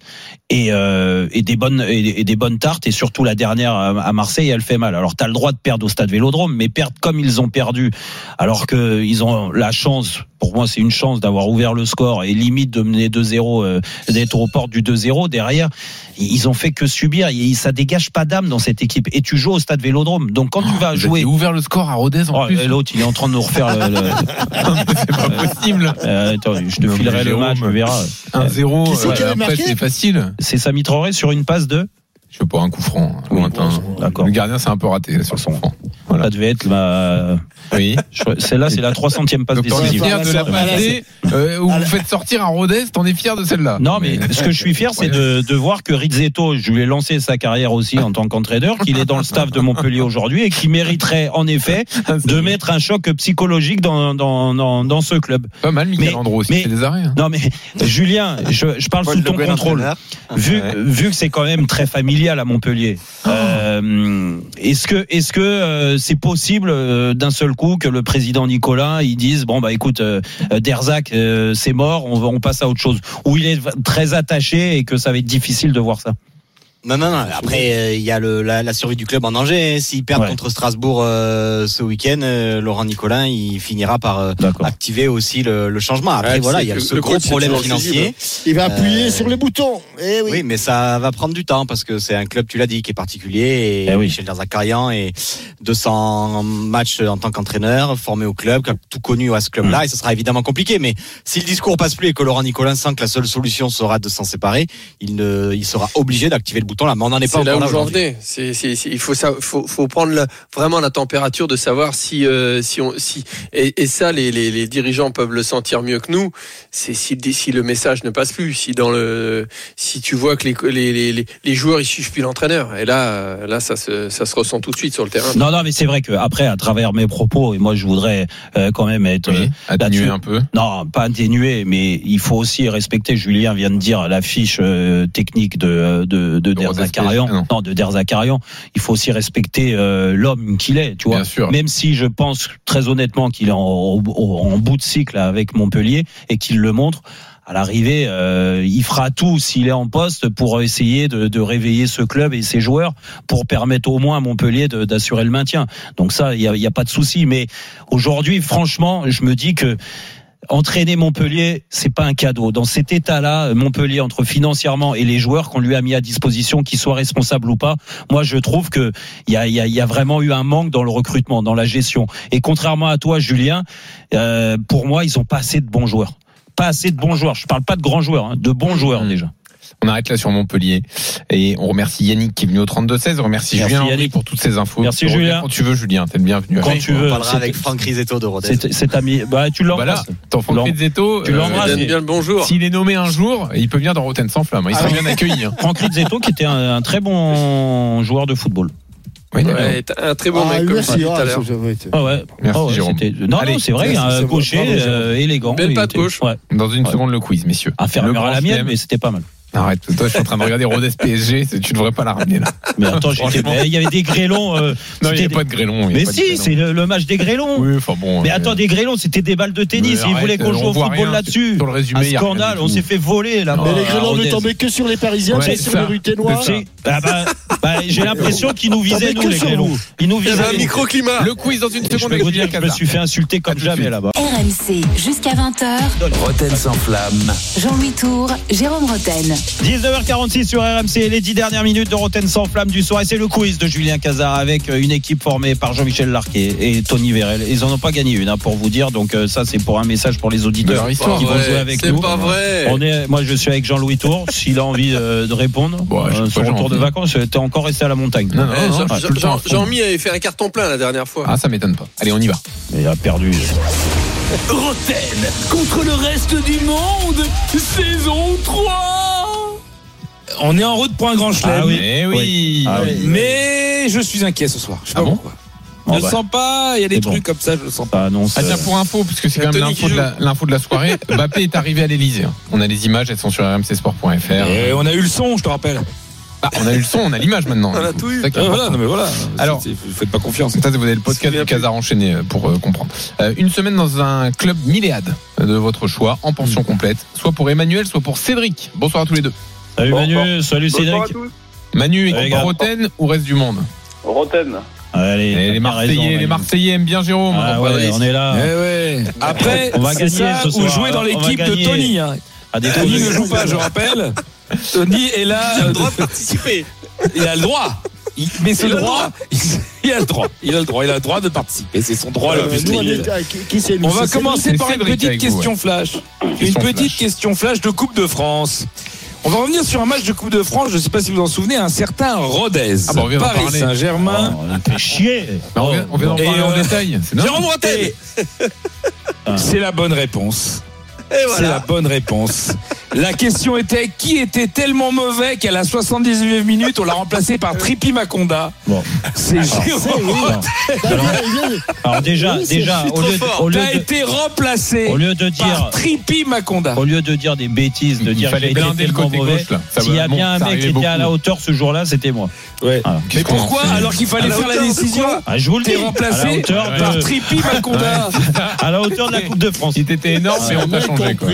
et, euh, et des bonnes et, et des bonnes tartes et surtout la dernière à, à Marseille, elle fait mal. Alors, t'as le droit de perdre au Stade Vélodrome, mais perdre comme ils ont perdu, alors que ils ont la chance. Pour moi, c'est une chance d'avoir ouvert le score et limite de mener 2-0, euh, d'être aux portes du 2-0 derrière. Ils ont fait que subir. Et ça dégage pas d'âme dans cette équipe. Et tu joues au Stade Vélodrome. Donc quand tu vas Vous jouer ouvert le score à Rodez en Oh, plus. L'autre, il est en train de nous refaire le. le- [laughs] c'est pas possible. Euh, attends, je te Non, filerai le match, tu verras. 1-0. Qui c'est qui euh, avait après, marqué c'est facile. C'est Sami Traoré sur une passe de. Je sais pas, un coup franc, hein, lointain. Le gardien, c'est un peu raté sur coup franc. Ça devait être ma. Oui. je- Celle-là, c'est la [laughs] 300e passe Donc, décisive. fier de la passe D, euh, où vous faites sortir un Rodez, t'en es fier de celle-là. Non, mais ce que je suis fier, c'est de, de voir que Rizzetto, je lui ai lancé sa carrière aussi en tant qu'entraîneur, qu'il est dans le staff de Montpellier aujourd'hui et qui mériterait en effet [laughs] de mettre un choc psychologique dans, dans, dans, dans ce club. Pas mal, Michael Mais- Andro aussi, mais- c'est des arrêts. hein. Non mais Julien, je, je parle Paul sous Le ton contrôle. Vu, Ouais. vu que c'est quand même très à Montpellier, euh, est-ce que est-ce que euh, c'est possible euh, d'un seul coup que le président Nicolas il dise bon bah écoute Derzac c'est mort, on, on passe à autre chose, ou il est très attaché et que ça va être difficile de voir ça? Non, non, non. Après, euh, il y a le, la, la survie du club en danger. S'ils perdent Ouais. contre Strasbourg euh, ce week-end, euh, Laurent Nicolin, il finira par euh, activer aussi le, le changement. Après, Ouais, voilà, il y a que ce le gros problème financier. Il va appuyer Euh, sur les boutons. Eh oui. Oui, mais ça va prendre du temps parce que c'est un club, tu l'as dit, qui est particulier. Et Eh oui. Michel Derzakarian est 200 matchs en tant qu'entraîneur, formé au club, tout connu à ce club-là. Mm. Et ça sera évidemment compliqué. Mais si le discours passe plus et que Laurent Nicolin sent que la seule solution sera de s'en séparer, il, ne, il sera obligé d'activer le bouton là. Mais on n'en est pas C'est là encore où là j'en aujourd'hui. il faut, ça, faut, faut prendre la- vraiment la température de savoir si, euh, si on, si, et, et ça, les, les, les dirigeants peuvent le sentir mieux que nous. C'est si, si le message ne passe plus, si dans le, si tu vois que les, les, les, les joueurs ils suivent plus l'entraîneur. Et là, là, ça se, ça se ressent tout de suite sur le terrain. Non non mais c'est vrai que après à travers mes propos et moi je voudrais euh, quand même être Oui, euh, là-dessus. un peu. Non, pas atténué, mais il faut aussi respecter. Julien vient de dire la fiche euh, technique de de, de, De Derzakarian. Non. Non, de Derzakarian. Il faut aussi respecter euh, l'homme qu'il est, tu vois. Bien sûr. Même si je pense très honnêtement qu'il est en, bout de cycle avec Montpellier et qu'il le montre. À l'arrivée, euh, il fera tout s'il est en poste pour essayer de, de réveiller ce club et ses joueurs pour permettre au moins à Montpellier d'assurer le maintien. Donc ça, il y a, a pas de souci. Mais aujourd'hui, franchement, je me dis que entraîner Montpellier, c'est pas un cadeau. Dans cet état-là, Montpellier entre financièrement et les joueurs qu'on lui a mis à disposition, qu'ils soient responsables ou pas, moi je trouve que il y a, y, a, y a vraiment eu un manque dans le recrutement, dans la gestion. Et contrairement à toi, Julien, euh, pour moi, ils ont pas assez de bons joueurs. Pas assez de bons joueurs. Je parle pas de grands joueurs, hein, de bons joueurs Mmh. déjà. On arrête là sur Montpellier. Et on remercie Yannick qui est venu au 32-16. On remercie Merci, Julien Yannick. pour toutes ces infos. Merci, Julien. Quand tu veux, Julien. T'es le bienvenu. Quand tu on veux. parlera c'est- avec Franck Risetto de Rodez. C'est c'est ami. Bah, tu Bah l'embrasses. ton Franck Rizzetto, Tu euh, l'embrasses. Donne bien le bonjour. S'il est nommé un jour, il peut venir dans Rotten sans flamme. Il sera Ah, bien accueilli. hein. Franck Rizzetto, qui était un, un très bon joueur de football. Oui. Ouais, un très bon Ah, mec, comme merci. disais tout Ah, à l'heure. Ah ouais. Merci, Ah ouais, Jérôme. Non, Allez, non, c'est vrai, un gaucher euh, élégant. Belle patte gauche. Ouais. Dans une Ouais. seconde, le quiz, messieurs. Inférieur Le à la mienne, mais c'était pas mal. Arrête, toi je suis en train de regarder Rodez PSG, tu devrais pas la ramener là. Mais attends, il y avait des grêlons. Euh, non, il n'y avait pas de grêlons. Mais si, c'est le, match des grêlons. Oui, enfin bon. Mais, euh, attends, des grêlons, c'était des balles de tennis. Euh, Ils voulaient qu'on joue au football là-dessus. Sur le résumé, un scandale, on s'est fait voler là. Mais les grêlons ah, ne tombaient que sur les Parisiens, ouais, sur les Ruténois. Ah, bah, bah, j'ai l'impression qu'ils nous visaient nous les grêlons. Ils nous visaient. un microclimat. Le quiz dans une seconde. Je vous dire que je me suis fait insulter comme jamais là-bas. RMC jusqu'à 20h. Roten sans flamme. Jean-Louis Tour, Jérôme Roten. 19h46 sur RMC, les 10 dernières minutes de Roten sans flamme du soir. Et c'est le quiz de Julien Cazard avec euh, une équipe formée par Jean-Michel Larquet et Tony Vérel. Ils n'en ont pas gagné une, hein, pour vous dire. Donc, euh, ça, c'est pour un message pour les auditeurs qui vont jouer avec nous. C'est pas vrai. Moi, je suis avec Jean-Louis Tour. [laughs] S'il a envie euh, de répondre, bon, son retour de vacances, t'es encore resté à la montagne. Non, non, eh, Jean mi avait fait un carton plein la dernière fois. Ah, ça m'étonne pas. Allez, on y va. Il a perdu. Roten contre le reste du monde, saison 3 on est en route pour un grand chelem. Ah oui. Eh mais, ah ah oui. Mais je suis inquiet ce soir. Je sais ah bon. Je le bah. sens pas, il y a des trucs comme ça, je le sens pas. Non, ah, tiens, pour info, puisque c'est quand même l'info de, la, soirée, [laughs] Mbappé est arrivé à l'Elysée. Hein. On a les images, elles sont sur rmcsport.fr. Et on a eu le son, je te rappelle. Bah, on a eu le son, on a l'image maintenant. On a tout eu. Ah, voilà, mais voilà. Alors, vous faites pas confiance. Ça, vous avez le podcast du Casar enchaîné euh, pour euh, comprendre. Une semaine dans un club milléade de votre choix, en pension mm. complète, soit pour Emmanuel, soit pour Cédric. Bonsoir à tous les deux. Salut Manu, salut Cédric. Manu, est équipe Roten ou reste du monde Roten. Allez, les, Marseillais, les Marseillais aiment bien Jérôme. Ah on est là. Eh Après, on va ça, jouer dans hein. l'équipe de Tony. Hein. Tony ne joue pas, je rappelle. Tony est là. Il a le euh, droit de participer. [laughs] Il a le droit. Il, mais ce droit, [laughs] il a le droit, il a le droit, il a le droit de participer. C'est son droit. Euh, nous, on, va commencer par une petite question flash. Une petite question flash de Coupe de France. On va revenir sur un match de Coupe de France, je ne sais pas si vous en souvenez, un certain Rodez. Ah bon, on vient Paris Saint-Germain. Oh, on fait chier. Non, on oh. vient, on vient en parler euh, en détail. Jérôme [laughs] C'est la bonne réponse. Voilà. C'est la bonne réponse. La question était qui était tellement mauvais qu'à la 79 minutes, on l'a remplacé par Trippi Maconda? Bon. C'est Alors, déjà, déjà, au lieu, de, été remplacé au lieu de dire, par Trippi Maconda. Au lieu de dire des bêtises, de dire qu'il mauvais, s'il y a bien un mec qui était à la hauteur ce jour-là, c'était moi. Mais pourquoi alors qu'il fallait faire la décision ah, Je vous le dis, remplacé par Trippi Maconda. [laughs] À la hauteur de la Coupe de France. Il était énorme, mais on t'a changé. Quoi.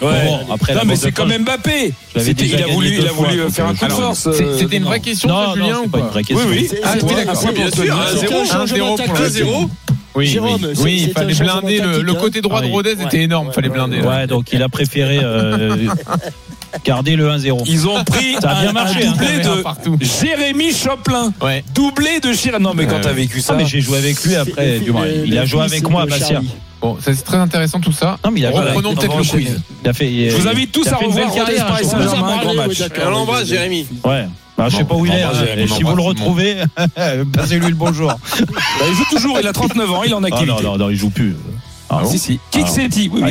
Bon, après non, mais c'est quand même Mbappé. Il a voulu, euh, faire un coup de force. C'était une vraie question, Julien, ou pas Oui, oui. Ah, bien sûr. 1-0, 1-0. Ah, oui, Jérôme, oui, oui il fallait blinder. Le, côté droit hein. de Rodez était énorme. Il fallait blinder. Ouais, donc il a préféré euh, [laughs] Gardez le 1-0. Ils ont pris ça a bien un, marché, doublé hein. de. Jérémy Choplin. Doublé de Chirac. Non, mais quand euh, t'as vécu ça. Ah, j'ai joué avec lui après. Du moins, il a joué avec moi à Bastia. Bon, c'est très intéressant tout ça. Reprenons peut-être le quiz. Je vous invite tous à revoir Paris Saint-Germain, grand match. On l'embrasse, Jérémy. Ouais. Bah, je sais pas où il est. Euh, si vous le retrouvez, [laughs] passez-lui le bonjour. Bah, il joue toujours, il a 39 ans, il en ah, activité. non, non, non, il joue plus. Ah, si, si. Oui,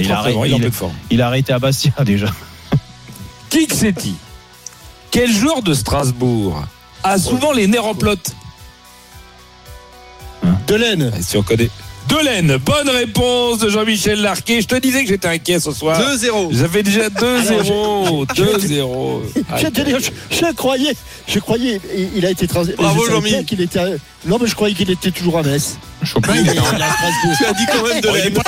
il, a arrêté à Bastia [laughs] déjà. Kiksetti, quel joueur de Strasbourg a souvent les nerfs en pelote? Hein Delaine. Ah, si on connaît de l'Aisne. Bonne réponse de Jean-Michel Larquet. Je te disais que j'étais inquiet ce soir. 2-0. J'avais déjà [laughs] 2-0. 2-0. Ah, [laughs] ah, je, croyais, je croyais, il a été transféré. Bravo Jean-Michel. Non, mais je croyais qu'il était toujours à Metz. Chopin, il, il, était en... tu as dit quand oh, Il est pas.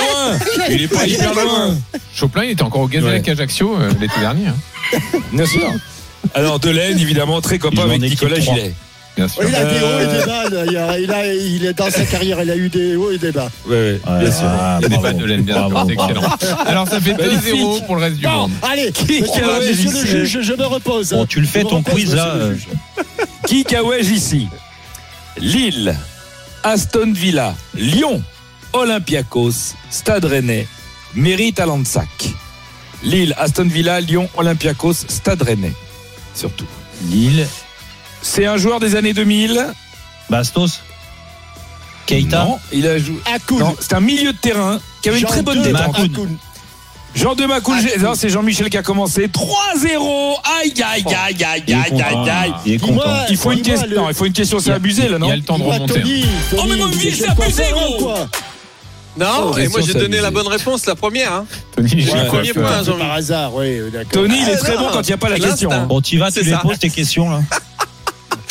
Il est pas hyper loin. Chopin, il était encore au Gazelle ouais. Ajaccio euh, l'été dernier. Hein. Bien sûr. Alors, Delaine, évidemment, très copain avec Nicolas Gillet. Il a des hauts et des euh. bas. Est dans sa carrière, il a eu des hauts et des bas. Oui, oui. Bien sûr. Ah, il a des de l'aime. C'est excellent. Alors, ça fait 2-0 pour le reste du monde. Allez, monsieur, le juge, je me repose. Bon, tu le fais ton quiz là. Qui ici Lille, Aston Villa, Lyon, Olympiakos, Stade Rennais, Mérite à Lansac. Lille, Aston Villa, Lyon, Olympiakos, Stade Rennais. Surtout. Lille, c'est un joueur des années 2000. Bastos. Keita. Non, il a joué. C'est un milieu de terrain qui avait une très bonne tête. Jean de Macoul, c'est Jean-Michel qui a commencé. 3-0. Aïe, aïe, aïe, aïe, aïe, aïe, aïe. Il, est content. il faut une question. Non, il faut une question. C'est abusé, là, non Il y a le temps de remonter. Oh, mais mon c'est abusé, gros. Non, oh, et moi j'ai donné la bonne réponse, la première. Hein. Tony, premier point, Par hasard. Tony, il est ah, très bon quand il n'y a pas la question. Bon, tu vas, tu les poses tes questions, là. [laughs]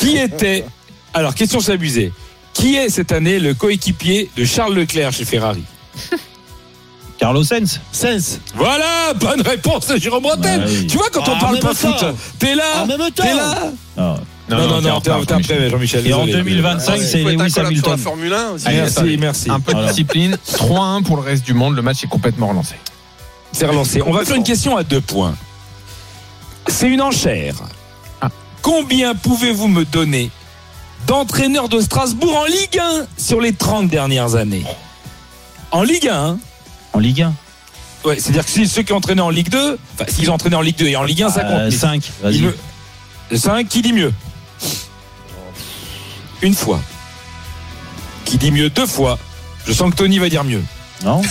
Qui était. Alors, question s'abuser. Qui est cette année le coéquipier de Charles Leclerc chez Ferrari? [laughs] Carlos Sainz. Sainz. Voilà, bonne réponse de Jérôme Bretagne. Oui. Tu vois, quand on Ah, parle pas foot, t'es là. En même temps. T'es là. Ah. Non, non, non, t'es t'es après, Jean-Michel. Et en désolé. 2025, Ouais, c'est Lewis Hamilton. Formule 1 aussi. Allez, Merci, merci. Un peu de discipline. 3-1 pour le reste du monde. Le match est complètement relancé. C'est relancé. On va faire une question à deux points. C'est une enchère. Ah. Combien pouvez-vous me donner d'entraîneurs de Strasbourg en Ligue 1 sur les 30 dernières années En Ligue 1, hein En Ligue 1. Ouais, c'est-à-dire que si ceux qui ont entraîné en Ligue 2, enfin, s'ils ont entraîné en Ligue 2 et en Ligue 1, ça compte. mais 5, il vas-y. me- 5, qui dit mieux Une fois. Qui dit mieux deux fois Je sens que Tony va dire mieux. Non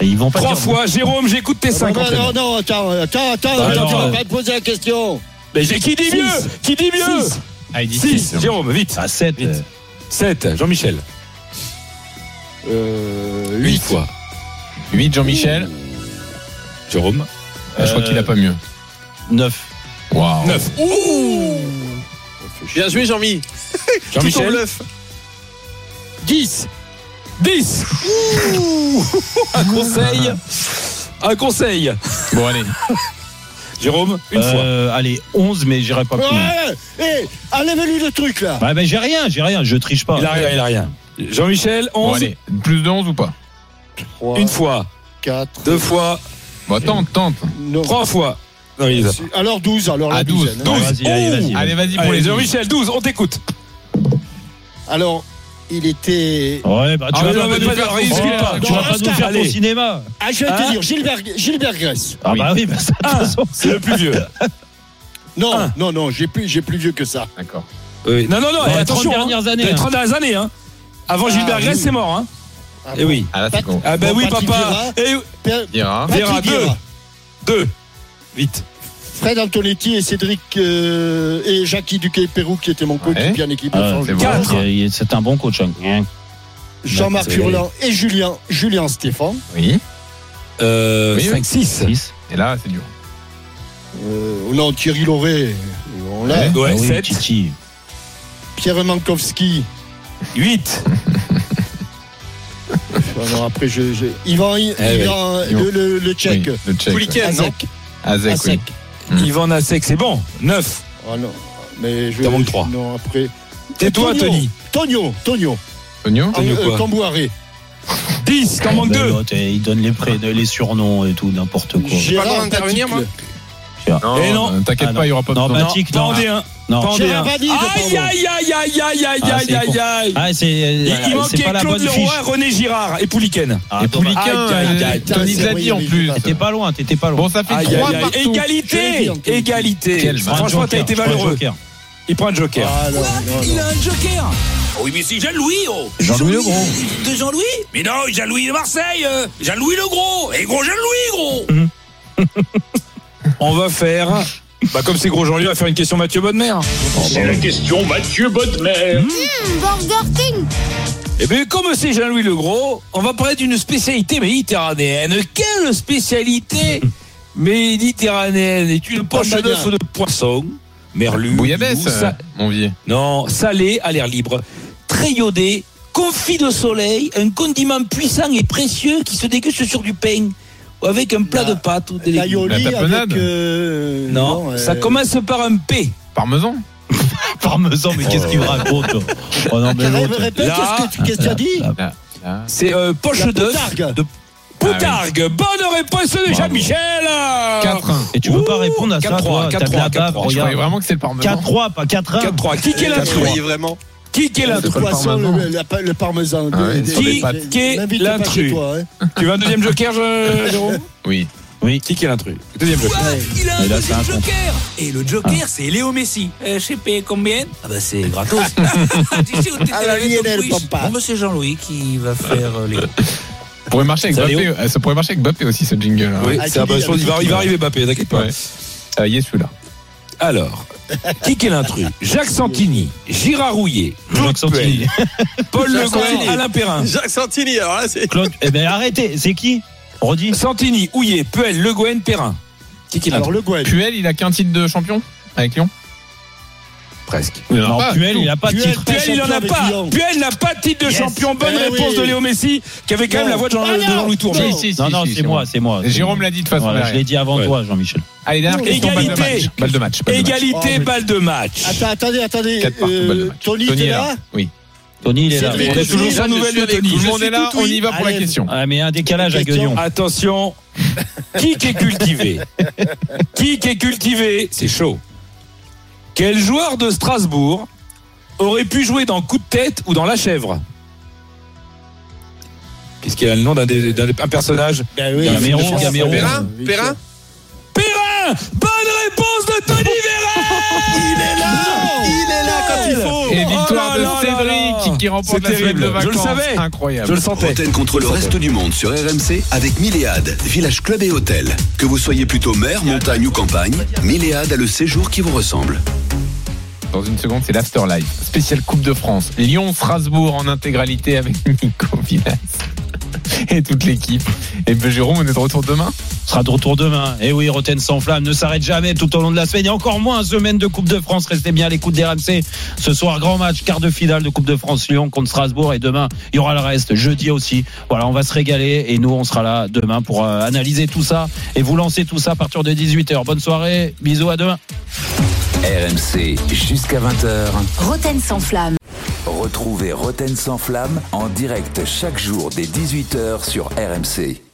Et Ils vont pas Trois dire- fois, Jérôme, j'écoute tes Non, 5 non, non, non, attends, attends, attends, Bah attends, tu vas euh, pas me poser la question. Mais qui dit Six. mieux Qui dit mieux Six. Ah, il dit 6, six. Jérôme, vite. À 7. 7, Jean-Michel. Euh, Une 8. fois. 8, Jean-Michel. Jérôme. Ah, je crois qu'il a pas mieux. 9. Waouh. 9. Bien joué, Jean-Mi. [laughs] Jean-Michel. bluff. 10. 10. [laughs] Un conseil. Un conseil. Bon, allez. [laughs] Jérôme, une fois. Euh, allez, 11, mais j'irai pas plus. Ouais, hé, enlève-lui le truc là. Bah, bah, j'ai rien, j'ai rien, je triche pas. Il a rien, il a rien. Jean-Michel, 11. Bon, allez. Plus de 11 ou pas Une fois. 4. Deux fois. Bon, tente, tente. Non. Trois fois. Non, il les a pas. Alors 12, alors la À 12. douzaine. 12. Vas-y, allez, vas-y. Allez, vas-y pour Allez, les 12. Jean-Michel, 12, on t'écoute. Alors, il était. Ouais, bah, tu Ah, vas pas nous pas- faire pas. tu vas pas nous faire ton cinéma. Ah, je vais Hein te dire, Gilbert, Gilbert Grèce. Ah, bah oui, bah, ça, façon. c'est le plus vieux. [laughs] Non, Un. non, non, j'ai plus, j'ai plus vieux que ça. D'accord. Oui. Non, non, non, et les attention. 30 dernières hein. années, les hein. 30 dernières années, hein. Avant Ah, Gilbert Grèce, oui. c'est mort, hein. Ah, Eh bon. oui. Ah, là, c'est con. Ah, ben oui, papa. Et Vera, deux. Vieira. deux. Vite. Fred Antonetti et Cédric euh, et Jackie Duquet-Pérou qui était mon coéquipier en équipe Ah, France. c'est un bon coach. hein. Jean-Marc Furlan et Julien, Julien Stéphane. Oui. Euh, Oui, oui. 5, 6. Six. Et là, c'est dur. Euh, non, Thierry Lauré. On l'a. Ouais. Ouais, Ah oui, 7. Titi. Pierre Mankowski. 8. Ah [laughs] non, après, je, je- Yvan, Eh Yvan, oui. le, le, le tchèque. Oui, le tchèque. Pouliken, Azek. Azek, oui. Azek. Mm. Yvan Nasek, c'est bon. 9. Ah non. Mais je T'en manques trois. Non, après. Tais-toi. Tony. Tonio. Tonio. Tonio Tonio Euh, quoi Cambouaré. 10. T'en manques Ben, 2. l'autre, Il donne les prénoms, les surnoms et tout, n'importe quoi. J'ai pas le droit d'intervenir, moi Eh non. euh, T'inquiète Ah, pas, il n'y aura pas Non, besoin. Matic, Pas en non. D1. Non. Pas en Gérard D1. Vanille, Aïe, aïe, aïe, aïe, aïe, aïe, Ah, aïe, c'est aïe, aïe. Ah, c'est. Il, il c'est manquait Claude Leroy. René Girard et Pouliken. Ah, Et. Pouliken, Aïe, aïe, euh, aïe, Tony aïe, l'a dit en aïe, plus. aïe, T'étais pas loin, t'étais pas loin. Bon, ça fait Aïe, 3 aïe, aïe. partout. Je l'ai Égalité. Égalité. Franchement, t'as été valeureux. Il prend un joker. Ah non, non, Il non. a un joker Oui, mais c'est Jean-Louis, oh Jean-Louis Le Gros. De Jean-Louis Mais non, Jean-Louis de Marseille euh, Jean-Louis le Gros Et gros Jean-Louis, gros On va faire. Bah, comme c'est gros Jean-Louis, on va faire une question Mathieu Bodmer. C'est la question Mathieu Bodmer. Burger King Eh bien, comme c'est Jean-Louis Le Gros, on va parler d'une spécialité méditerranéenne. Quelle spécialité [laughs] méditerranéenne est une poche d'œuf de poisson Merlu. Bouillabaisse, sa- mon vieux. Non, salé à l'air libre, très iodé, confit de soleil, un condiment puissant et précieux qui se déguste sur du pain ou avec un plat de pâtes ou des La légumes. La tapenade. avec. euh, Non, euh, ça commence par un P. Parmesan [laughs] Parmesan, mais qu'est-ce qu'il me raconte [laughs] Oh non, mais Répète, Là. qu'est-ce que tu- qu'est-ce que tu as dit Là, là. C'est euh, poche La d'œuf poutargue. de poutargue. Bonne réponse de Jean-Michel. 4-1. Et tu peux pas répondre à ça, 4-3, toi. T'as de la 4-3, bave, 4-3. Je croyais vraiment que c'est le parmesan. 4-3, pas 4-1. 4-3. Qui est l'intrus voyez vraiment Qui est l'intrus le parmesan. le, la- le parmesan. Ah ouais. Qui est l'intrus hein. Tu veux un deuxième joker, Jérôme? Oui. Oui. Qui est l'intrus? Deuxième joker. Il a un là, deuxième un joker Et le joker, c'est Léo Messi. Euh, je sais pas combien Ah bah c'est gratos. [laughs] tu sais où t'étais la Lionel. Bon bah c'est Jean-Louis qui va faire euh, les... Ça [laughs] pourrait marcher avec Bappé. Euh, Ça pourrait marcher avec Bappé aussi, ce jingle. hein. Oui, Ah, c'est. Il va, il arriver, Bappé, t'inquiète pas. Ouais. Ça y est, celui-là. Alors, qui est l'intrus? Jacques Santini, Girard Rouillet, Claude Jacques Santini. Paul Le Jacques Alain Perrin. Jacques Santini, alors là, c'est. Claude, eh ben arrêtez, c'est qui? Redis. Santini, Houillet, Puel, Le Guen, Perrin. Qui est Alors l'intrus? Le Gwen. Puel, il a qu'un titre de champion avec Lyon? Presque. Non, Puel, il a pas de titre. Puel, Puel, il en a pas. Puel n'a pas de titre de Yes. champion. Bonne Eh réponse oui. de Léo Messi, qui avait quand même la voix de Jean- de non. Jean-Louis Tour. Non. Non, non, c'est moi, c'est moi. Jérôme l'a dit de façon Voilà, je l'ai dit avant Ouais. toi, Jean-Michel. Allez, dernière question. Balle de Égalité. match. Balle de match. balle de match. Égalité, Oh, balle de match. Attends, attendez, attendez. Euh. Tony, Tony t'es est là Oui. Tony, il est là. On est toujours sans nouvelles de Tony. Tout le monde est là. On y va pour la question. Ah, mais un décalage à. Guignon. Attention, qui est cultivé? [laughs] Qui est cultivé? C'est chaud. Quel joueur de Strasbourg aurait pu jouer dans Coup de tête ou dans La Chèvre Qu'est-ce qu'il a le nom d'un des- d'un un personnage? Ben oui, Gamero, Victor Gamero. Fabien. Perrin Perrin? Bonne réponse de Tony Vérin Il est là Il est là quand il faut Et victoire Oh là de Cédric là. qui remporte C'est la semaine de terrible. Je le vacances. savais. Incroyable. Je le sentais. Roten contre le reste du monde sur RMC avec Milléade, village club et hôtel. Que vous soyez plutôt mer, montagne ou campagne, Milléade a le séjour qui vous ressemble. Dans une seconde, c'est l'Afterlife. Spéciale Coupe de France. Lyon-Strasbourg en intégralité avec [laughs] Nico Villas et toute l'équipe. Et ben, Jérôme, on est de retour demain? Sera de retour demain. Et oui, Roten sans flamme ne s'arrête jamais tout au long de la semaine et encore moins semaine de Coupe de France. Restez bien à l'écoute des RMC. Ce soir, grand match, quart de finale de Coupe de France Lyon contre Strasbourg et demain, il y aura le reste. Jeudi aussi. Voilà, on va se régaler et nous, on sera là demain pour euh, analyser tout ça et vous lancer tout ça à partir de 18h. Bonne soirée. Bisous à demain. RMC jusqu'à 20h. Roten sans flamme. Retrouvez Roten sans flamme en direct chaque jour dès 18h sur RMC.